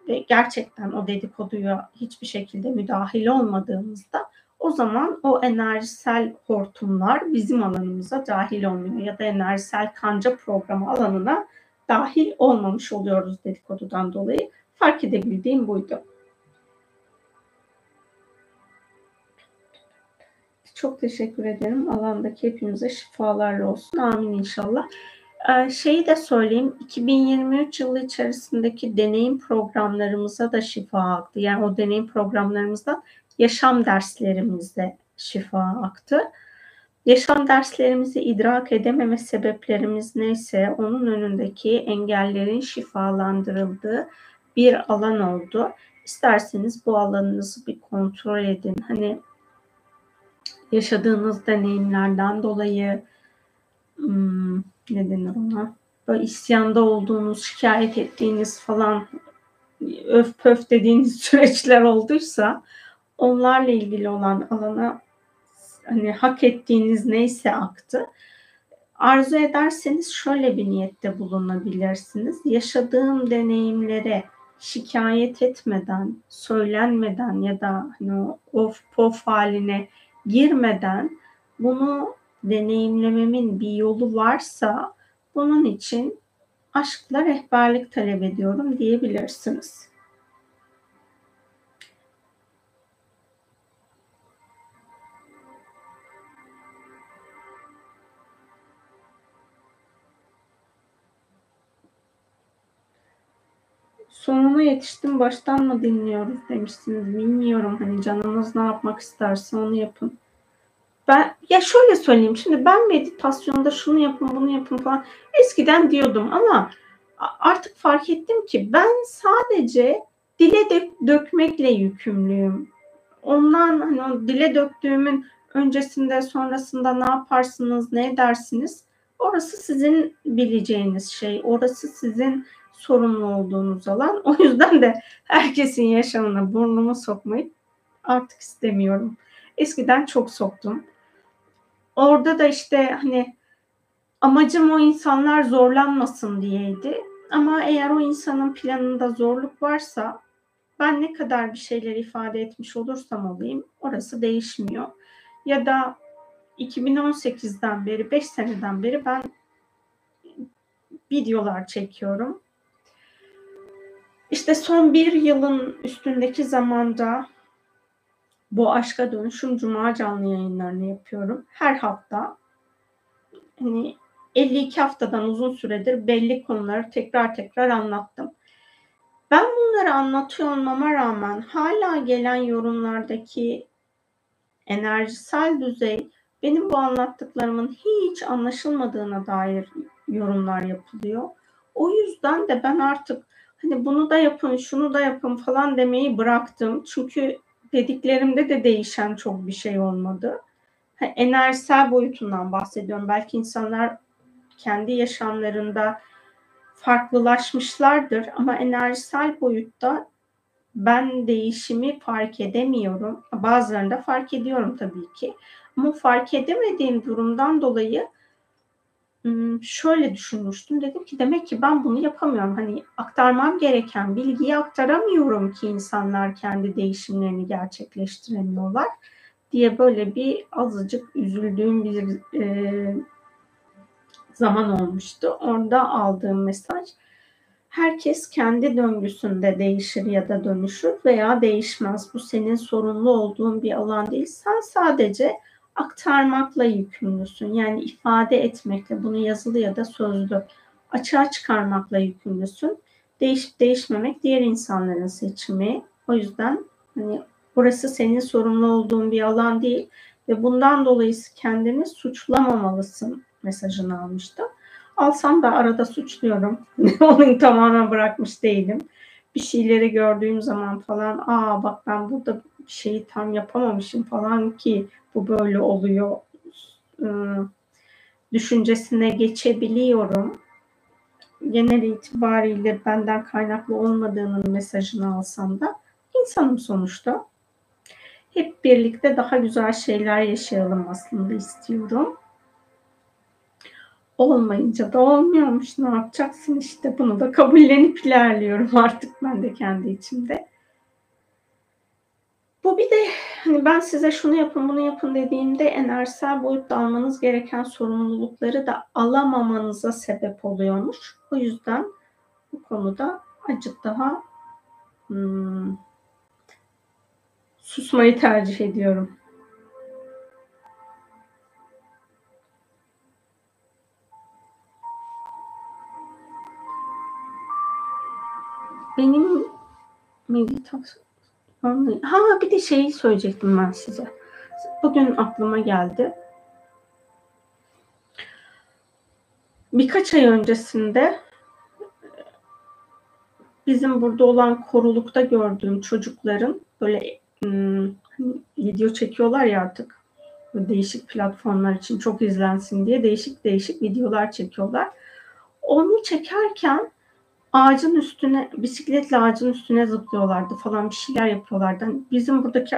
[SPEAKER 1] ve gerçekten o dedikoduya hiçbir şekilde müdahil olmadığımızda o zaman o enerjisel hortumlar bizim alanımıza dahil olmuyor ya da enerjisel kanca programı alanına dahil olmamış oluyoruz dedikodudan dolayı. Fark edebildiğim buydu. Çok teşekkür ederim. Alandaki hepinize şifalarla olsun. Amin inşallah. Ee, şeyi de söyleyeyim. 2023 yılı içerisindeki deneyim programlarımıza da şifa aktı. Yani o deneyim programlarımızda yaşam derslerimizde şifa aktı. Yaşam derslerimizi idrak edememe sebeplerimiz neyse onun önündeki engellerin şifalandırıldığı bir alan oldu. İsterseniz bu alanınızı bir kontrol edin. Hani yaşadığınız deneyimlerden dolayı hmm, ne denir ona? Böyle isyanda olduğunuz, şikayet ettiğiniz falan öf pöf dediğiniz süreçler olduysa onlarla ilgili olan alana hani hak ettiğiniz neyse aktı. Arzu ederseniz şöyle bir niyette bulunabilirsiniz. Yaşadığım deneyimlere şikayet etmeden, söylenmeden ya da hani o of pof haline girmeden bunu deneyimlememin bir yolu varsa bunun için aşkla rehberlik talep ediyorum diyebilirsiniz. Sonuna yetiştim baştan mı dinliyoruz demişsiniz. Bilmiyorum hani canınız ne yapmak isterse onu yapın. Ben ya şöyle söyleyeyim şimdi ben meditasyonda şunu yapın bunu yapın falan eskiden diyordum ama artık fark ettim ki ben sadece dile dök- dökmekle yükümlüyüm. Ondan hani o dile döktüğümün öncesinde sonrasında ne yaparsınız ne edersiniz orası sizin bileceğiniz şey orası sizin sorumlu olduğunuz alan. O yüzden de herkesin yaşamına burnumu sokmayı artık istemiyorum. Eskiden çok soktum. Orada da işte hani amacım o insanlar zorlanmasın diyeydi. Ama eğer o insanın planında zorluk varsa ben ne kadar bir şeyler ifade etmiş olursam olayım orası değişmiyor. Ya da 2018'den beri 5 seneden beri ben videolar çekiyorum. İşte son bir yılın üstündeki zamanda bu aşka dönüşüm cuma canlı yayınlarını yapıyorum. Her hafta hani 52 haftadan uzun süredir belli konuları tekrar tekrar anlattım. Ben bunları anlatıyor olmama rağmen hala gelen yorumlardaki enerjisel düzey benim bu anlattıklarımın hiç anlaşılmadığına dair yorumlar yapılıyor. O yüzden de ben artık hani bunu da yapın, şunu da yapın falan demeyi bıraktım. Çünkü dediklerimde de değişen çok bir şey olmadı. Yani enerjisel boyutundan bahsediyorum. Belki insanlar kendi yaşamlarında farklılaşmışlardır ama enerjisel boyutta ben değişimi fark edemiyorum. Bazılarında fark ediyorum tabii ki. Ama fark edemediğim durumdan dolayı şöyle düşünmüştüm. Dedim ki demek ki ben bunu yapamıyorum. Hani aktarmam gereken bilgiyi aktaramıyorum ki insanlar kendi değişimlerini gerçekleştiremiyorlar. diye böyle bir azıcık üzüldüğüm bir e, zaman olmuştu. Orada aldığım mesaj herkes kendi döngüsünde değişir ya da dönüşür veya değişmez. Bu senin sorumlu olduğun bir alan değil. Sen sadece aktarmakla yükümlüsün. Yani ifade etmekle bunu yazılı ya da sözlü açığa çıkarmakla yükümlüsün. Değişip değişmemek diğer insanların seçimi. O yüzden hani burası senin sorumlu olduğun bir alan değil ve bundan dolayı kendini suçlamamalısın mesajını almıştım. Alsam da arada suçluyorum. Onu tamamen bırakmış değilim. Bir şeyleri gördüğüm zaman falan aa bak ben burada bir şeyi tam yapamamışım falan ki bu böyle oluyor düşüncesine geçebiliyorum. Genel itibariyle benden kaynaklı olmadığının mesajını alsam da insanım sonuçta. Hep birlikte daha güzel şeyler yaşayalım aslında istiyorum olmayınca da olmuyormuş. Ne yapacaksın işte bunu da kabullenip ilerliyorum artık ben de kendi içimde. Bu bir de hani ben size şunu yapın bunu yapın dediğimde enerjisel boyutta almanız gereken sorumlulukları da alamamanıza sebep oluyormuş. O yüzden bu konuda acık daha hmm, susmayı tercih ediyorum. Benim meditasyon ha bir de şeyi söyleyecektim ben size. Bugün aklıma geldi. Birkaç ay öncesinde bizim burada olan korulukta gördüğüm çocukların böyle hmm, hani video çekiyorlar ya artık değişik platformlar için çok izlensin diye değişik değişik videolar çekiyorlar. Onu çekerken ağacın üstüne bisikletle ağacın üstüne zıplıyorlardı falan bir şeyler yapıyorlardı. Hani bizim buradaki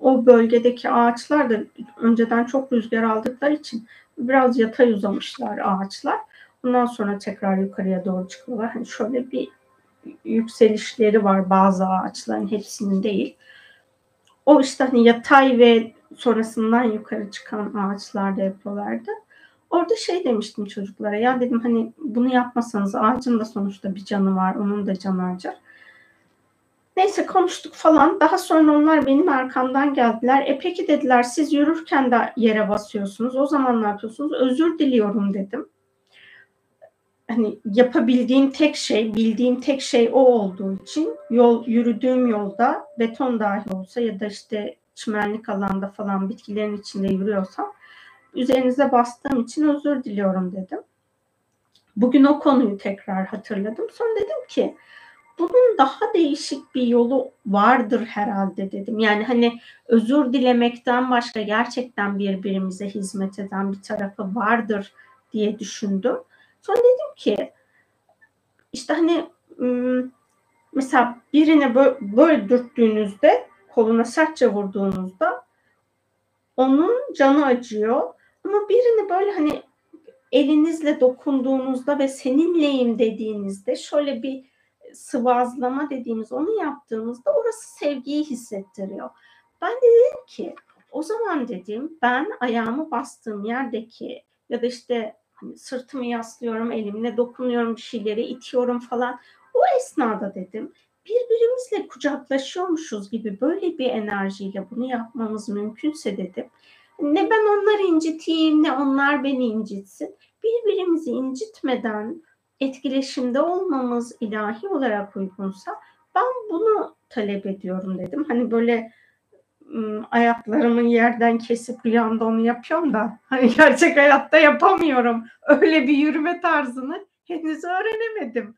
[SPEAKER 1] o bölgedeki ağaçlar da önceden çok rüzgar aldıkları için biraz yatay uzamışlar ağaçlar. Ondan sonra tekrar yukarıya doğru çıkıyorlar. Hani şöyle bir yükselişleri var bazı ağaçların hepsinin değil. O işte hani yatay ve sonrasından yukarı çıkan ağaçlarda yapıyorlardı. Orada şey demiştim çocuklara ya dedim hani bunu yapmasanız ağacın da sonuçta bir canı var onun da canı acır. Neyse konuştuk falan. Daha sonra onlar benim arkamdan geldiler. E peki dediler siz yürürken de yere basıyorsunuz. O zaman ne yapıyorsunuz? Özür diliyorum dedim. Hani yapabildiğim tek şey, bildiğim tek şey o olduğu için yol yürüdüğüm yolda beton dahi olsa ya da işte çimenlik alanda falan bitkilerin içinde yürüyorsam üzerinize bastığım için özür diliyorum dedim. Bugün o konuyu tekrar hatırladım. Sonra dedim ki bunun daha değişik bir yolu vardır herhalde dedim. Yani hani özür dilemekten başka gerçekten birbirimize hizmet eden bir tarafı vardır diye düşündüm. Sonra dedim ki işte hani mesela birine böyle, dürttüğünüzde koluna sertçe vurduğunuzda onun canı acıyor ama birini böyle hani elinizle dokunduğunuzda ve seninleyim dediğinizde şöyle bir sıvazlama dediğimiz onu yaptığımızda orası sevgiyi hissettiriyor. Ben de dedim ki o zaman dedim ben ayağımı bastığım yerdeki ya da işte hani sırtımı yaslıyorum, elimle dokunuyorum bir şeyleri itiyorum falan. O esnada dedim birbirimizle kucaklaşıyormuşuz gibi böyle bir enerjiyle bunu yapmamız mümkünse dedim ne ben onları inciteyim ne onlar beni incitsin. Birbirimizi incitmeden etkileşimde olmamız ilahi olarak uygunsa ben bunu talep ediyorum dedim. Hani böyle ayaklarımı yerden kesip rüyamda onu yapıyorum da hani gerçek hayatta yapamıyorum. Öyle bir yürüme tarzını henüz öğrenemedim.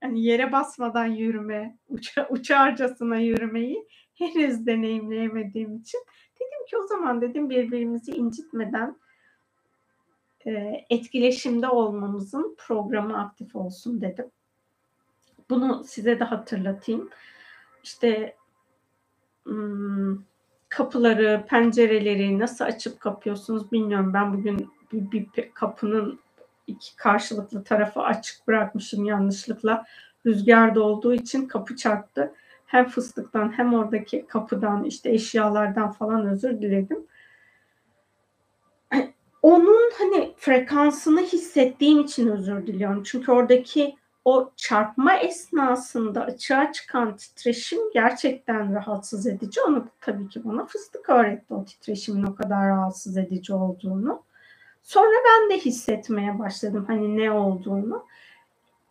[SPEAKER 1] Hani yere basmadan yürüme, uça, uçarcasına yürümeyi henüz deneyimleyemediğim için ki o zaman dedim birbirimizi incitmeden e, etkileşimde olmamızın programı aktif olsun dedim. Bunu size de hatırlatayım. İşte kapıları, pencereleri nasıl açıp kapıyorsunuz bilmiyorum. Ben bugün bir, bir kapının iki karşılıklı tarafı açık bırakmışım yanlışlıkla. Rüzgarda olduğu için kapı çarptı. Hem fıstıktan hem oradaki kapıdan işte eşyalardan falan özür diledim. Onun hani frekansını hissettiğim için özür diliyorum. Çünkü oradaki o çarpma esnasında açığa çıkan titreşim gerçekten rahatsız edici. Onu tabii ki bana fıstık öğretti o titreşimin o kadar rahatsız edici olduğunu. Sonra ben de hissetmeye başladım hani ne olduğunu.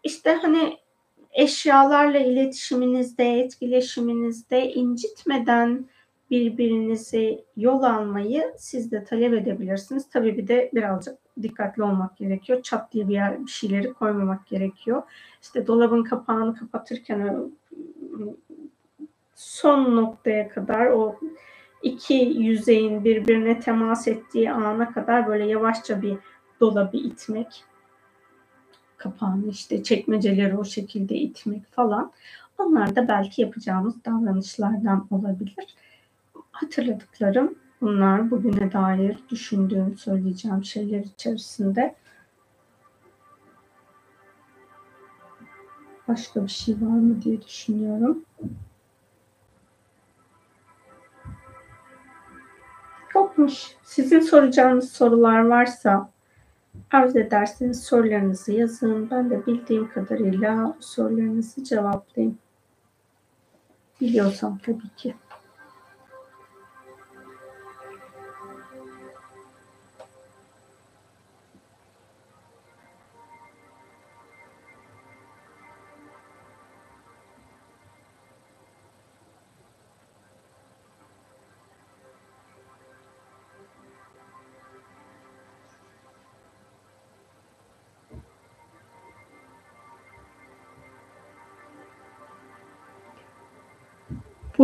[SPEAKER 1] İşte hani eşyalarla iletişiminizde, etkileşiminizde incitmeden birbirinizi yol almayı siz de talep edebilirsiniz. Tabii bir de birazcık dikkatli olmak gerekiyor. Çat diye bir, yer, bir şeyleri koymamak gerekiyor. İşte dolabın kapağını kapatırken son noktaya kadar o iki yüzeyin birbirine temas ettiği ana kadar böyle yavaşça bir dolabı itmek kapağını işte çekmeceleri o şekilde itmek falan. Onlar da belki yapacağımız davranışlardan olabilir. Hatırladıklarım bunlar bugüne dair düşündüğüm, söyleyeceğim şeyler içerisinde. Başka bir şey var mı diye düşünüyorum. Yokmuş. Sizin soracağınız sorular varsa arz ederseniz sorularınızı yazın. Ben de bildiğim kadarıyla sorularınızı cevaplayayım. Biliyorsam tabii ki.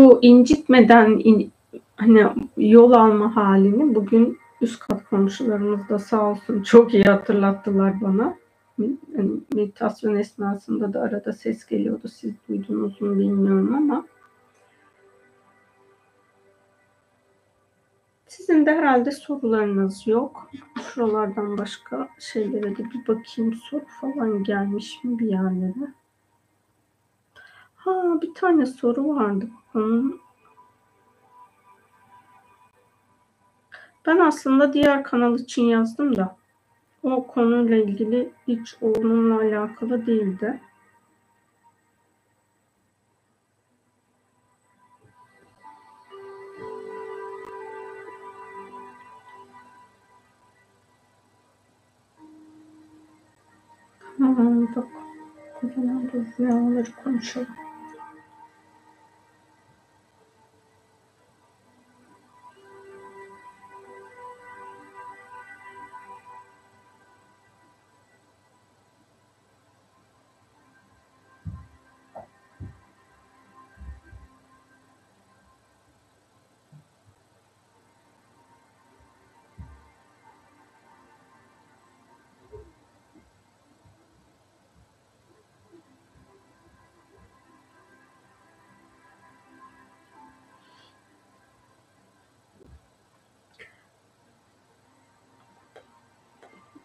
[SPEAKER 1] Bu incitmeden in, hani yol alma halini bugün üst kat komşularımız da sağ olsun çok iyi hatırlattılar bana. Yani meditasyon esnasında da arada ses geliyordu. Siz duydunuz mu bilmiyorum ama Sizin de herhalde sorularınız yok. Şuralardan başka şeylere de bir bakayım. Soru falan gelmiş mi bir yerlere? Ha bir tane soru vardı. Onun ben aslında diğer kanal için yazdım da o konuyla ilgili hiç onunla alakalı değildi. Ha, bak. Bu rüyaları konuşalım.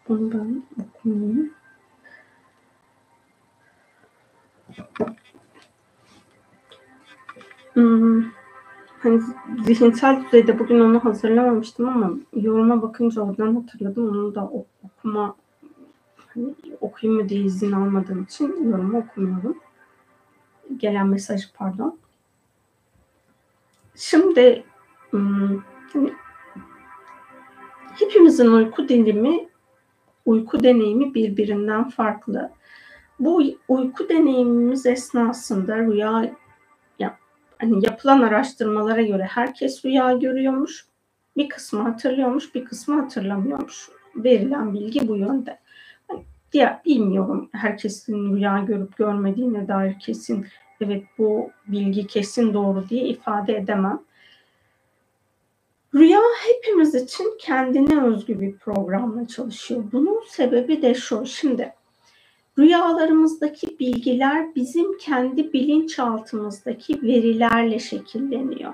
[SPEAKER 1] Bunu ben okuyayım. Hmm, hani zihinsel düzeyde bugün onu hazırlamamıştım ama yoruma bakınca oradan hatırladım. Onu da okuma hani okuyayım mı diye izin almadığım için yorumu okumuyorum. Gelen mesajı pardon. Şimdi hmm, hani hepimizin uyku dilimi uyku deneyimi birbirinden farklı. Bu uyku deneyimimiz esnasında rüya ya, hani yapılan araştırmalara göre herkes rüya görüyormuş. Bir kısmı hatırlıyormuş, bir kısmı hatırlamıyormuş. Verilen bilgi bu yönde. Hani diğer bilmiyorum herkesin rüya görüp görmediğine dair kesin evet bu bilgi kesin doğru diye ifade edemem. Rüya hepimiz için kendine özgü bir programla çalışıyor. Bunun sebebi de şu. Şimdi rüyalarımızdaki bilgiler bizim kendi bilinçaltımızdaki verilerle şekilleniyor.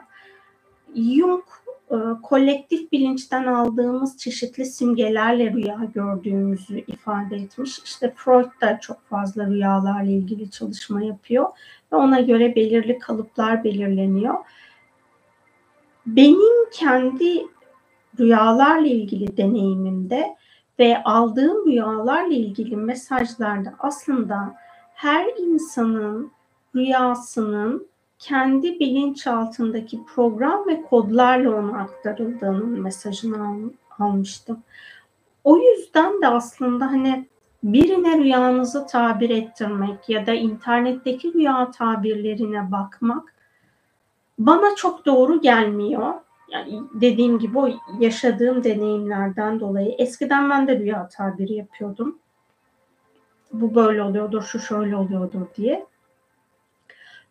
[SPEAKER 1] Jung e, kolektif bilinçten aldığımız çeşitli simgelerle rüya gördüğümüzü ifade etmiş. İşte Freud da çok fazla rüyalarla ilgili çalışma yapıyor ve ona göre belirli kalıplar belirleniyor. Benim kendi rüyalarla ilgili deneyimimde ve aldığım rüyalarla ilgili mesajlarda aslında her insanın rüyasının kendi bilinçaltındaki program ve kodlarla ona aktarıldığının mesajını al, almıştım. O yüzden de aslında hani birine rüyanızı tabir ettirmek ya da internetteki rüya tabirlerine bakmak bana çok doğru gelmiyor. Yani dediğim gibi o yaşadığım deneyimlerden dolayı eskiden ben de rüya tabiri yapıyordum. Bu böyle oluyordur, şu şöyle oluyordur diye.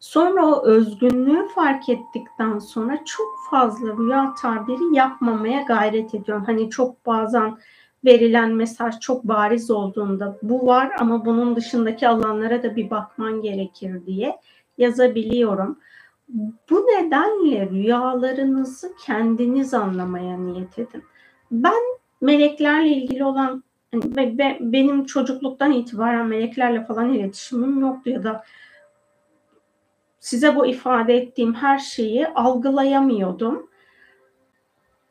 [SPEAKER 1] Sonra o özgünlüğü fark ettikten sonra çok fazla rüya tabiri yapmamaya gayret ediyorum. Hani çok bazen verilen mesaj çok bariz olduğunda bu var ama bunun dışındaki alanlara da bir bakman gerekir diye yazabiliyorum. Bu nedenle rüyalarınızı kendiniz anlamaya niyet edin. Ben meleklerle ilgili olan ve benim çocukluktan itibaren meleklerle falan iletişimim yoktu ya da size bu ifade ettiğim her şeyi algılayamıyordum.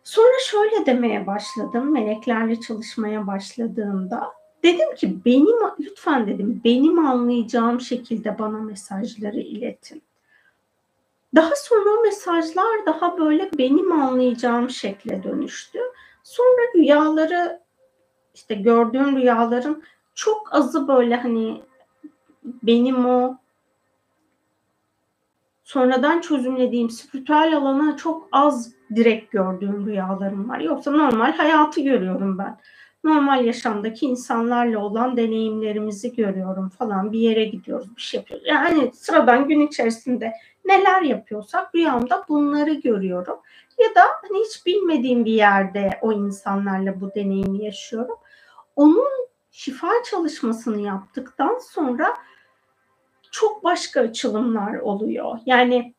[SPEAKER 1] Sonra şöyle demeye başladım meleklerle çalışmaya başladığımda. Dedim ki benim lütfen dedim benim anlayacağım şekilde bana mesajları iletin. Daha sonra o mesajlar daha böyle benim anlayacağım şekle dönüştü. Sonra rüyaları işte gördüğüm rüyaların çok azı böyle hani benim o sonradan çözümlediğim spiritüel alana çok az direkt gördüğüm rüyalarım var. Yoksa normal hayatı görüyorum ben. Normal yaşamdaki insanlarla olan deneyimlerimizi görüyorum falan. Bir yere gidiyoruz, bir şey yapıyoruz. Yani sıradan gün içerisinde neler yapıyorsak rüyamda bunları görüyorum. Ya da hani hiç bilmediğim bir yerde o insanlarla bu deneyimi yaşıyorum. Onun şifa çalışmasını yaptıktan sonra çok başka açılımlar oluyor. Yani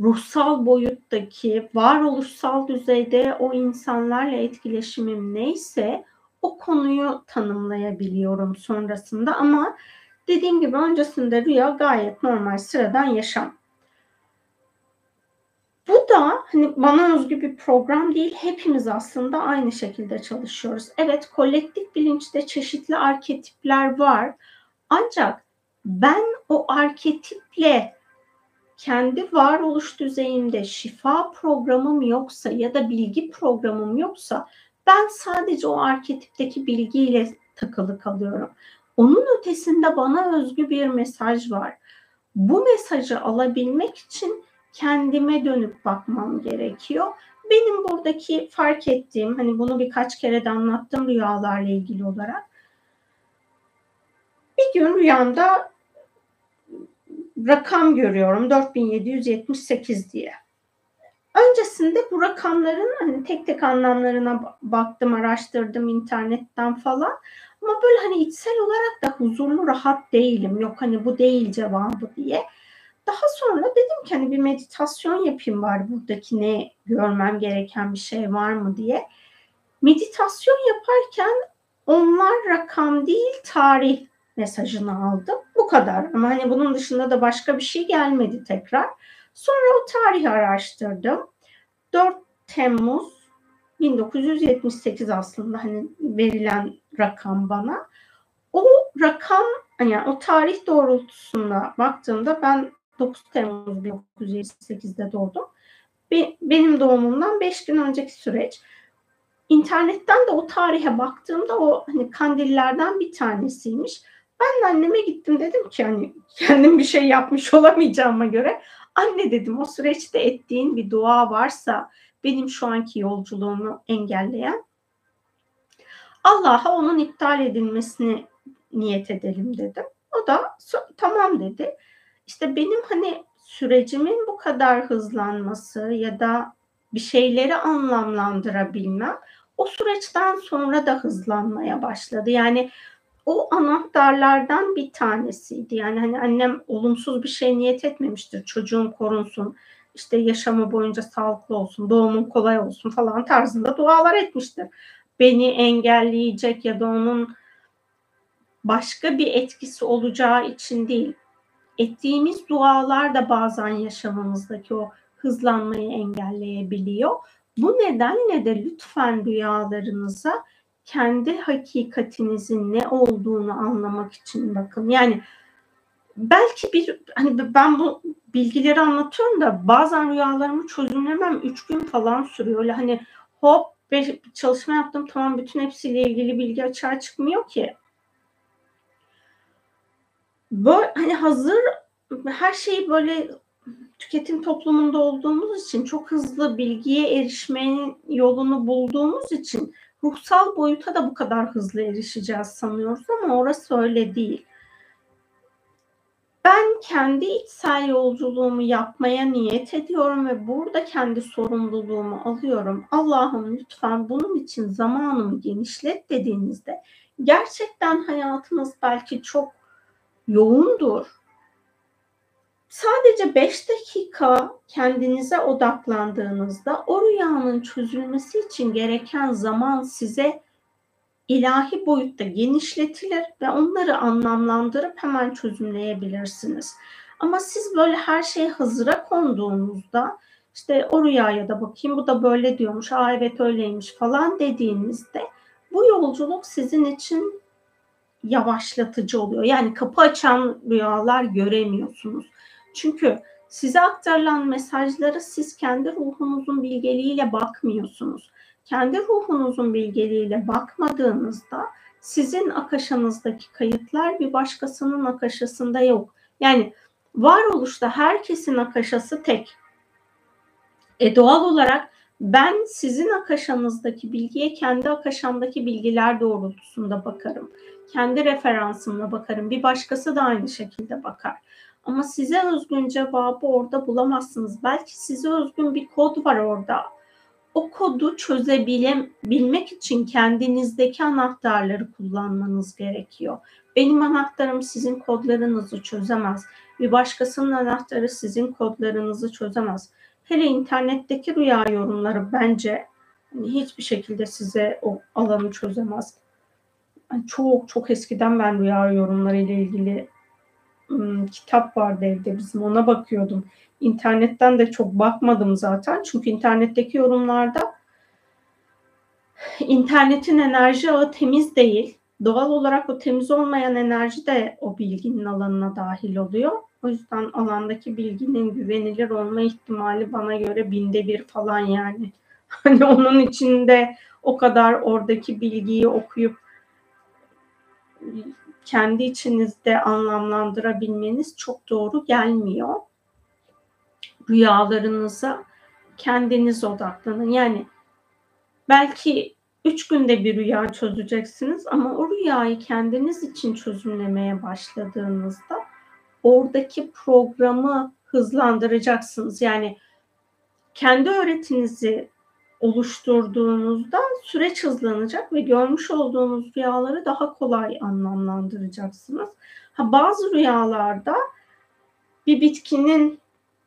[SPEAKER 1] ruhsal boyuttaki varoluşsal düzeyde o insanlarla etkileşimim neyse o konuyu tanımlayabiliyorum sonrasında ama dediğim gibi öncesinde rüya gayet normal sıradan yaşam. Bu da hani bana özgü bir program değil. Hepimiz aslında aynı şekilde çalışıyoruz. Evet kolektif bilinçte çeşitli arketipler var. Ancak ben o arketiple kendi varoluş düzeyimde şifa programım yoksa ya da bilgi programım yoksa ben sadece o arketipteki bilgiyle takılı kalıyorum. Onun ötesinde bana özgü bir mesaj var. Bu mesajı alabilmek için kendime dönüp bakmam gerekiyor. Benim buradaki fark ettiğim, hani bunu birkaç kere de anlattım rüyalarla ilgili olarak. Bir gün rüyamda rakam görüyorum 4778 diye. Öncesinde bu rakamların hani tek tek anlamlarına baktım, araştırdım internetten falan. Ama böyle hani içsel olarak da huzurlu, rahat değilim. Yok hani bu değil cevabı diye. Daha sonra dedim ki hani bir meditasyon yapayım var buradaki ne görmem gereken bir şey var mı diye. Meditasyon yaparken onlar rakam değil tarih mesajını aldım. Bu kadar. Ama hani bunun dışında da başka bir şey gelmedi tekrar. Sonra o tarihi araştırdım. 4 Temmuz 1978 aslında hani verilen rakam bana. O rakam yani o tarih doğrultusunda baktığımda ben 9 Temmuz 1978'de doğdum. Benim doğumumdan 5 gün önceki süreç. İnternetten de o tarihe baktığımda o hani kandillerden bir tanesiymiş. Ben de anneme gittim dedim ki hani kendim bir şey yapmış olamayacağıma göre anne dedim o süreçte ettiğin bir dua varsa benim şu anki yolculuğumu engelleyen Allah'a onun iptal edilmesini niyet edelim dedim. O da tamam dedi. İşte benim hani sürecimin bu kadar hızlanması ya da bir şeyleri anlamlandırabilmem o süreçten sonra da hızlanmaya başladı. Yani o anahtarlardan bir tanesiydi. Yani hani annem olumsuz bir şey niyet etmemiştir. Çocuğum korunsun, işte yaşamı boyunca sağlıklı olsun, doğumun kolay olsun falan tarzında dualar etmiştir. Beni engelleyecek ya da onun başka bir etkisi olacağı için değil. Ettiğimiz dualar da bazen yaşamımızdaki o hızlanmayı engelleyebiliyor. Bu nedenle de lütfen rüyalarınıza kendi hakikatinizin ne olduğunu anlamak için bakın. Yani belki bir hani ben bu bilgileri anlatıyorum da bazen rüyalarımı çözümlemem üç gün falan sürüyor. Öyle hani hop bir çalışma yaptım tamam bütün hepsiyle ilgili bilgi açığa çıkmıyor ki. Böyle hani hazır her şeyi böyle tüketim toplumunda olduğumuz için çok hızlı bilgiye erişmenin yolunu bulduğumuz için ruhsal boyuta da bu kadar hızlı erişeceğiz sanıyoruz ama orası öyle değil. Ben kendi içsel yolculuğumu yapmaya niyet ediyorum ve burada kendi sorumluluğumu alıyorum. Allah'ım lütfen bunun için zamanımı genişlet dediğinizde gerçekten hayatınız belki çok yoğundur. Sadece 5 dakika kendinize odaklandığınızda o rüyanın çözülmesi için gereken zaman size ilahi boyutta genişletilir ve onları anlamlandırıp hemen çözümleyebilirsiniz. Ama siz böyle her şey hazıra konduğunuzda işte o rüyaya da bakayım bu da böyle diyormuş, aa evet öyleymiş falan dediğinizde bu yolculuk sizin için yavaşlatıcı oluyor. Yani kapı açan rüyalar göremiyorsunuz. Çünkü size aktarılan mesajları siz kendi ruhunuzun bilgeliğiyle bakmıyorsunuz kendi ruhunuzun bilgeliğiyle bakmadığınızda sizin akaşanızdaki kayıtlar bir başkasının akaşasında yok. Yani varoluşta herkesin akaşası tek. E doğal olarak ben sizin akaşanızdaki bilgiye kendi akaşamdaki bilgiler doğrultusunda bakarım. Kendi referansımla bakarım. Bir başkası da aynı şekilde bakar. Ama size özgün cevabı orada bulamazsınız. Belki size özgün bir kod var orada o kodu çözebilmek için kendinizdeki anahtarları kullanmanız gerekiyor. Benim anahtarım sizin kodlarınızı çözemez. Bir başkasının anahtarı sizin kodlarınızı çözemez. Hele internetteki rüya yorumları bence hani hiçbir şekilde size o alanı çözemez. Çok çok eskiden ben rüya yorumları ile ilgili kitap vardı evde bizim ona bakıyordum. İnternetten de çok bakmadım zaten. Çünkü internetteki yorumlarda internetin enerji ağı temiz değil. Doğal olarak o temiz olmayan enerji de o bilginin alanına dahil oluyor. O yüzden alandaki bilginin güvenilir olma ihtimali bana göre binde bir falan yani. Hani onun içinde o kadar oradaki bilgiyi okuyup kendi içinizde anlamlandırabilmeniz çok doğru gelmiyor rüyalarınıza kendiniz odaklanın. Yani belki üç günde bir rüya çözeceksiniz ama o rüyayı kendiniz için çözümlemeye başladığınızda oradaki programı hızlandıracaksınız. Yani kendi öğretinizi oluşturduğunuzda süreç hızlanacak ve görmüş olduğunuz rüyaları daha kolay anlamlandıracaksınız. Ha, bazı rüyalarda bir bitkinin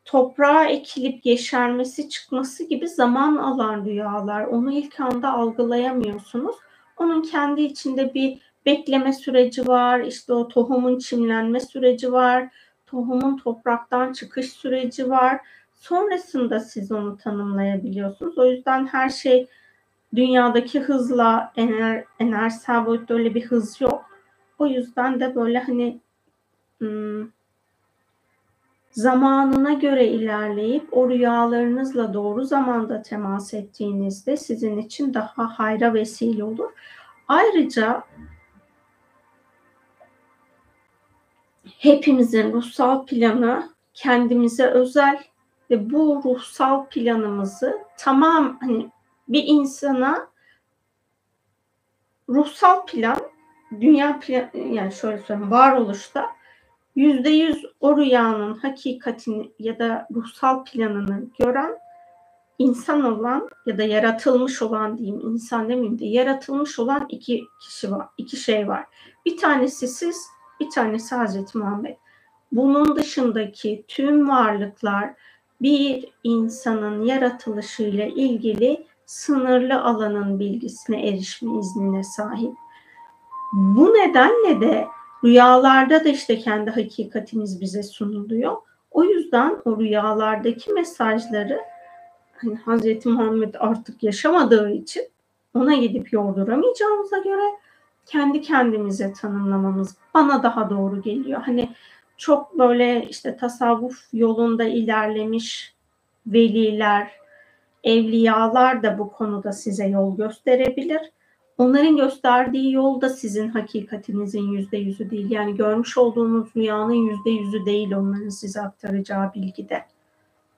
[SPEAKER 1] toprağa ekilip yeşermesi çıkması gibi zaman alan rüyalar. Onu ilk anda algılayamıyorsunuz. Onun kendi içinde bir bekleme süreci var. İşte o tohumun çimlenme süreci var. Tohumun topraktan çıkış süreci var. Sonrasında siz onu tanımlayabiliyorsunuz. O yüzden her şey dünyadaki hızla ener, enerjisel boyutta öyle bir hız yok. O yüzden de böyle hani hmm, zamanına göre ilerleyip o rüyalarınızla doğru zamanda temas ettiğinizde sizin için daha hayra vesile olur. Ayrıca hepimizin ruhsal planı kendimize özel ve bu ruhsal planımızı tamam hani bir insana ruhsal plan dünya plan yani şöyle söyleyeyim varoluşta yüzde yüz o rüyanın hakikatini ya da ruhsal planını gören insan olan ya da yaratılmış olan diyeyim insan demeyeyim de yaratılmış olan iki kişi var, iki şey var. Bir tanesi siz, bir tanesi Hazreti Muhammed. Bunun dışındaki tüm varlıklar bir insanın yaratılışıyla ilgili sınırlı alanın bilgisine erişme iznine sahip. Bu nedenle de rüyalarda da işte kendi hakikatimiz bize sunuluyor. O yüzden o rüyalardaki mesajları hani Hazreti Muhammed artık yaşamadığı için ona gidip yorduramayacağımıza göre kendi kendimize tanımlamamız bana daha doğru geliyor. Hani çok böyle işte tasavvuf yolunda ilerlemiş veliler, evliyalar da bu konuda size yol gösterebilir. Onların gösterdiği yol da sizin hakikatinizin yüzde yüzü değil. Yani görmüş olduğunuz rüyanın yüzde yüzü değil onların size aktaracağı bilgide.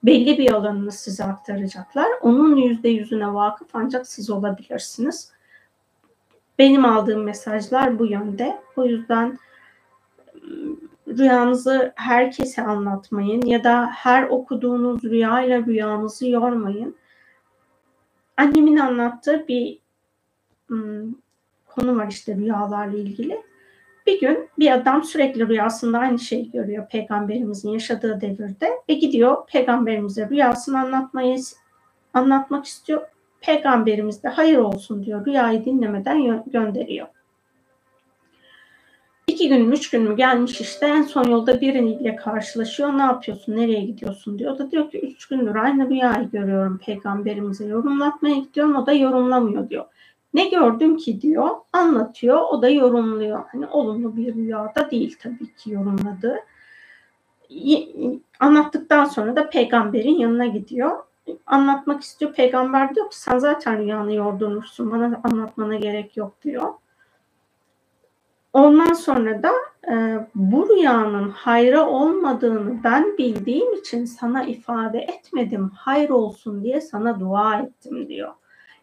[SPEAKER 1] Belli bir alanını size aktaracaklar. Onun yüzde yüzüne vakıf ancak siz olabilirsiniz. Benim aldığım mesajlar bu yönde. O yüzden rüyanızı herkese anlatmayın ya da her okuduğunuz rüyayla rüyanızı yormayın. Annemin anlattığı bir hmm, konu var işte rüyalarla ilgili. Bir gün bir adam sürekli rüyasında aynı şeyi görüyor peygamberimizin yaşadığı devirde ve gidiyor peygamberimize rüyasını anlatmayı anlatmak istiyor. Peygamberimiz de hayır olsun diyor. Rüyayı dinlemeden gönderiyor. İki gün mü, üç gün mü gelmiş işte en son yolda biriyle karşılaşıyor. Ne yapıyorsun, nereye gidiyorsun diyor. O da diyor ki üç gündür aynı rüyayı görüyorum peygamberimize yorumlatmaya gidiyorum. O da yorumlamıyor diyor. Ne gördüm ki diyor, anlatıyor, o da yorumluyor. Hani olumlu bir rüyada değil tabii ki yorumladığı. Anlattıktan sonra da peygamberin yanına gidiyor. Anlatmak istiyor. Peygamber diyor ki sen zaten rüyanı yordurmuşsun, bana anlatmana gerek yok diyor. Ondan sonra da e, bu rüyanın hayra olmadığını ben bildiğim için sana ifade etmedim. Hayır olsun diye sana dua ettim diyor.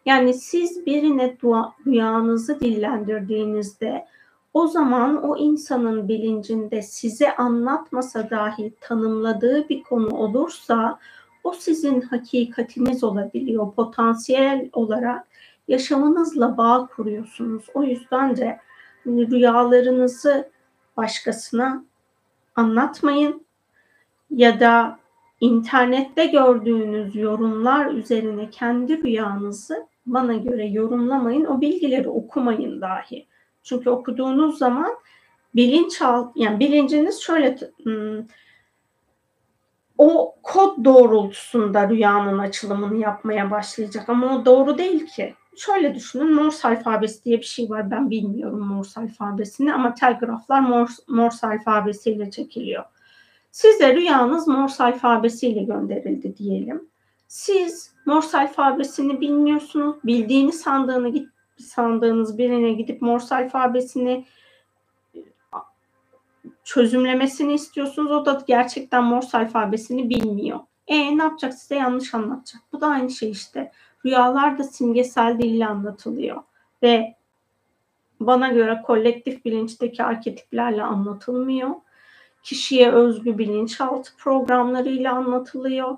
[SPEAKER 1] Yani siz birine dua, rüyanızı dillendirdiğinizde o zaman o insanın bilincinde size anlatmasa dahi tanımladığı bir konu olursa o sizin hakikatiniz olabiliyor. Potansiyel olarak yaşamınızla bağ kuruyorsunuz. O yüzden de rüyalarınızı başkasına anlatmayın ya da internette gördüğünüz yorumlar üzerine kendi rüyanızı bana göre yorumlamayın. O bilgileri okumayın dahi. Çünkü okuduğunuz zaman bilinçaltı yani bilinciniz şöyle hmm, o kod doğrultusunda rüyanın açılımını yapmaya başlayacak ama o doğru değil ki şöyle düşünün Morse alfabesi diye bir şey var. Ben bilmiyorum Morse alfabesini ama telgraflar Morse, Morse alfabesiyle çekiliyor. Size rüyanız Morse alfabesiyle gönderildi diyelim. Siz Morse alfabesini bilmiyorsunuz. Bildiğini sandığını git sandığınız birine gidip Morse alfabesini çözümlemesini istiyorsunuz. O da gerçekten Morse alfabesini bilmiyor. E ne yapacak size yanlış anlatacak. Bu da aynı şey işte. Rüyalar da simgesel dille anlatılıyor ve bana göre kolektif bilinçteki arketiplerle anlatılmıyor. Kişiye özgü bilinçaltı programlarıyla anlatılıyor.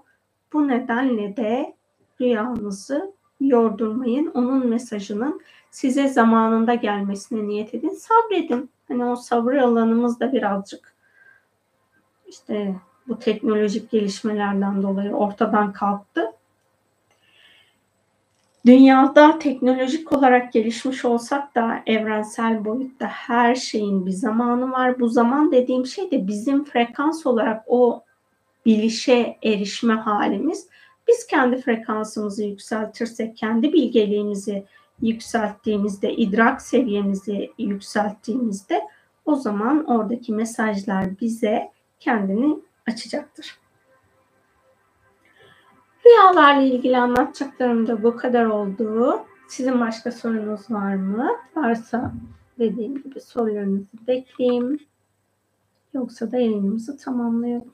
[SPEAKER 1] Bu nedenle de rüyanızı yordurmayın. Onun mesajının size zamanında gelmesine niyet edin. Sabredin. Hani o sabır alanımız da birazcık işte bu teknolojik gelişmelerden dolayı ortadan kalktı. Dünyada teknolojik olarak gelişmiş olsak da evrensel boyutta her şeyin bir zamanı var. Bu zaman dediğim şey de bizim frekans olarak o bilişe erişme halimiz. Biz kendi frekansımızı yükseltirsek, kendi bilgeliğimizi yükselttiğimizde, idrak seviyemizi yükselttiğimizde o zaman oradaki mesajlar bize kendini açacaktır. Rüyalarla ilgili anlatacaklarım da bu kadar oldu. Sizin başka sorunuz var mı? Varsa dediğim gibi sorularınızı bekleyeyim. Yoksa da yayınımızı tamamlayalım.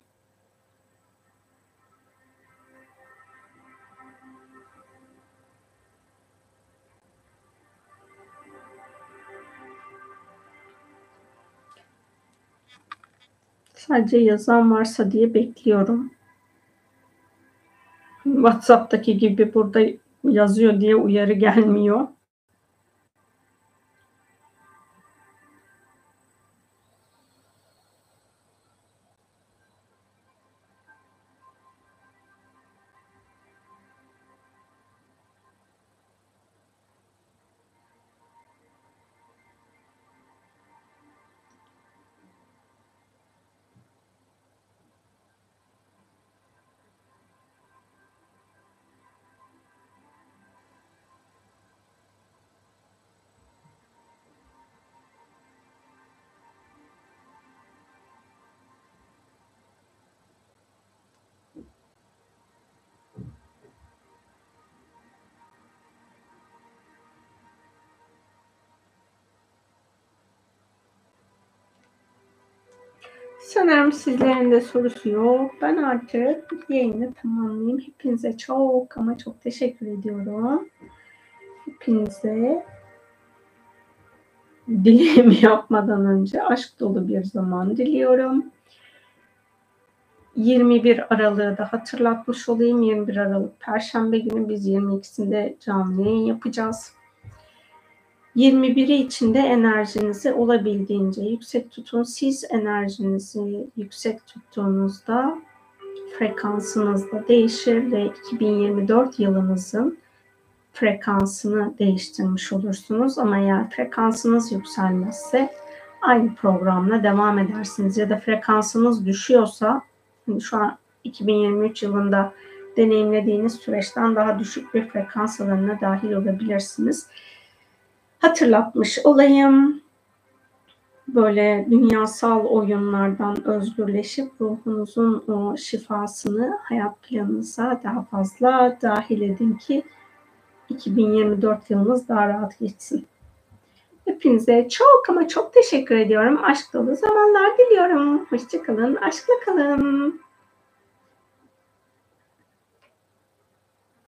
[SPEAKER 1] Sadece yazan varsa diye bekliyorum. WhatsApp'taki gibi burada yazıyor diye uyarı gelmiyor. Sanırım sizlerin de sorusu yok. Ben artık yayını tamamlayayım. Hepinize çok ama çok teşekkür ediyorum. Hepinize dileğimi yapmadan önce aşk dolu bir zaman diliyorum. 21 Aralık'ı da hatırlatmış olayım. 21 Aralık Perşembe günü biz 22'sinde canlı yayın yapacağız. 21'i içinde enerjinizi olabildiğince yüksek tutun. Siz enerjinizi yüksek tuttuğunuzda frekansınız da değişir ve 2024 yılınızın frekansını değiştirmiş olursunuz. Ama eğer frekansınız yükselmezse aynı programla devam edersiniz. Ya da frekansınız düşüyorsa hani şu an 2023 yılında deneyimlediğiniz süreçten daha düşük bir frekans alanına dahil olabilirsiniz hatırlatmış olayım. Böyle dünyasal oyunlardan özgürleşip ruhunuzun o şifasını hayat planınıza daha fazla dahil edin ki 2024 yılınız daha rahat geçsin. Hepinize çok ama çok teşekkür ediyorum. Aşk dolu zamanlar diliyorum. Hoşçakalın, aşkla kalın.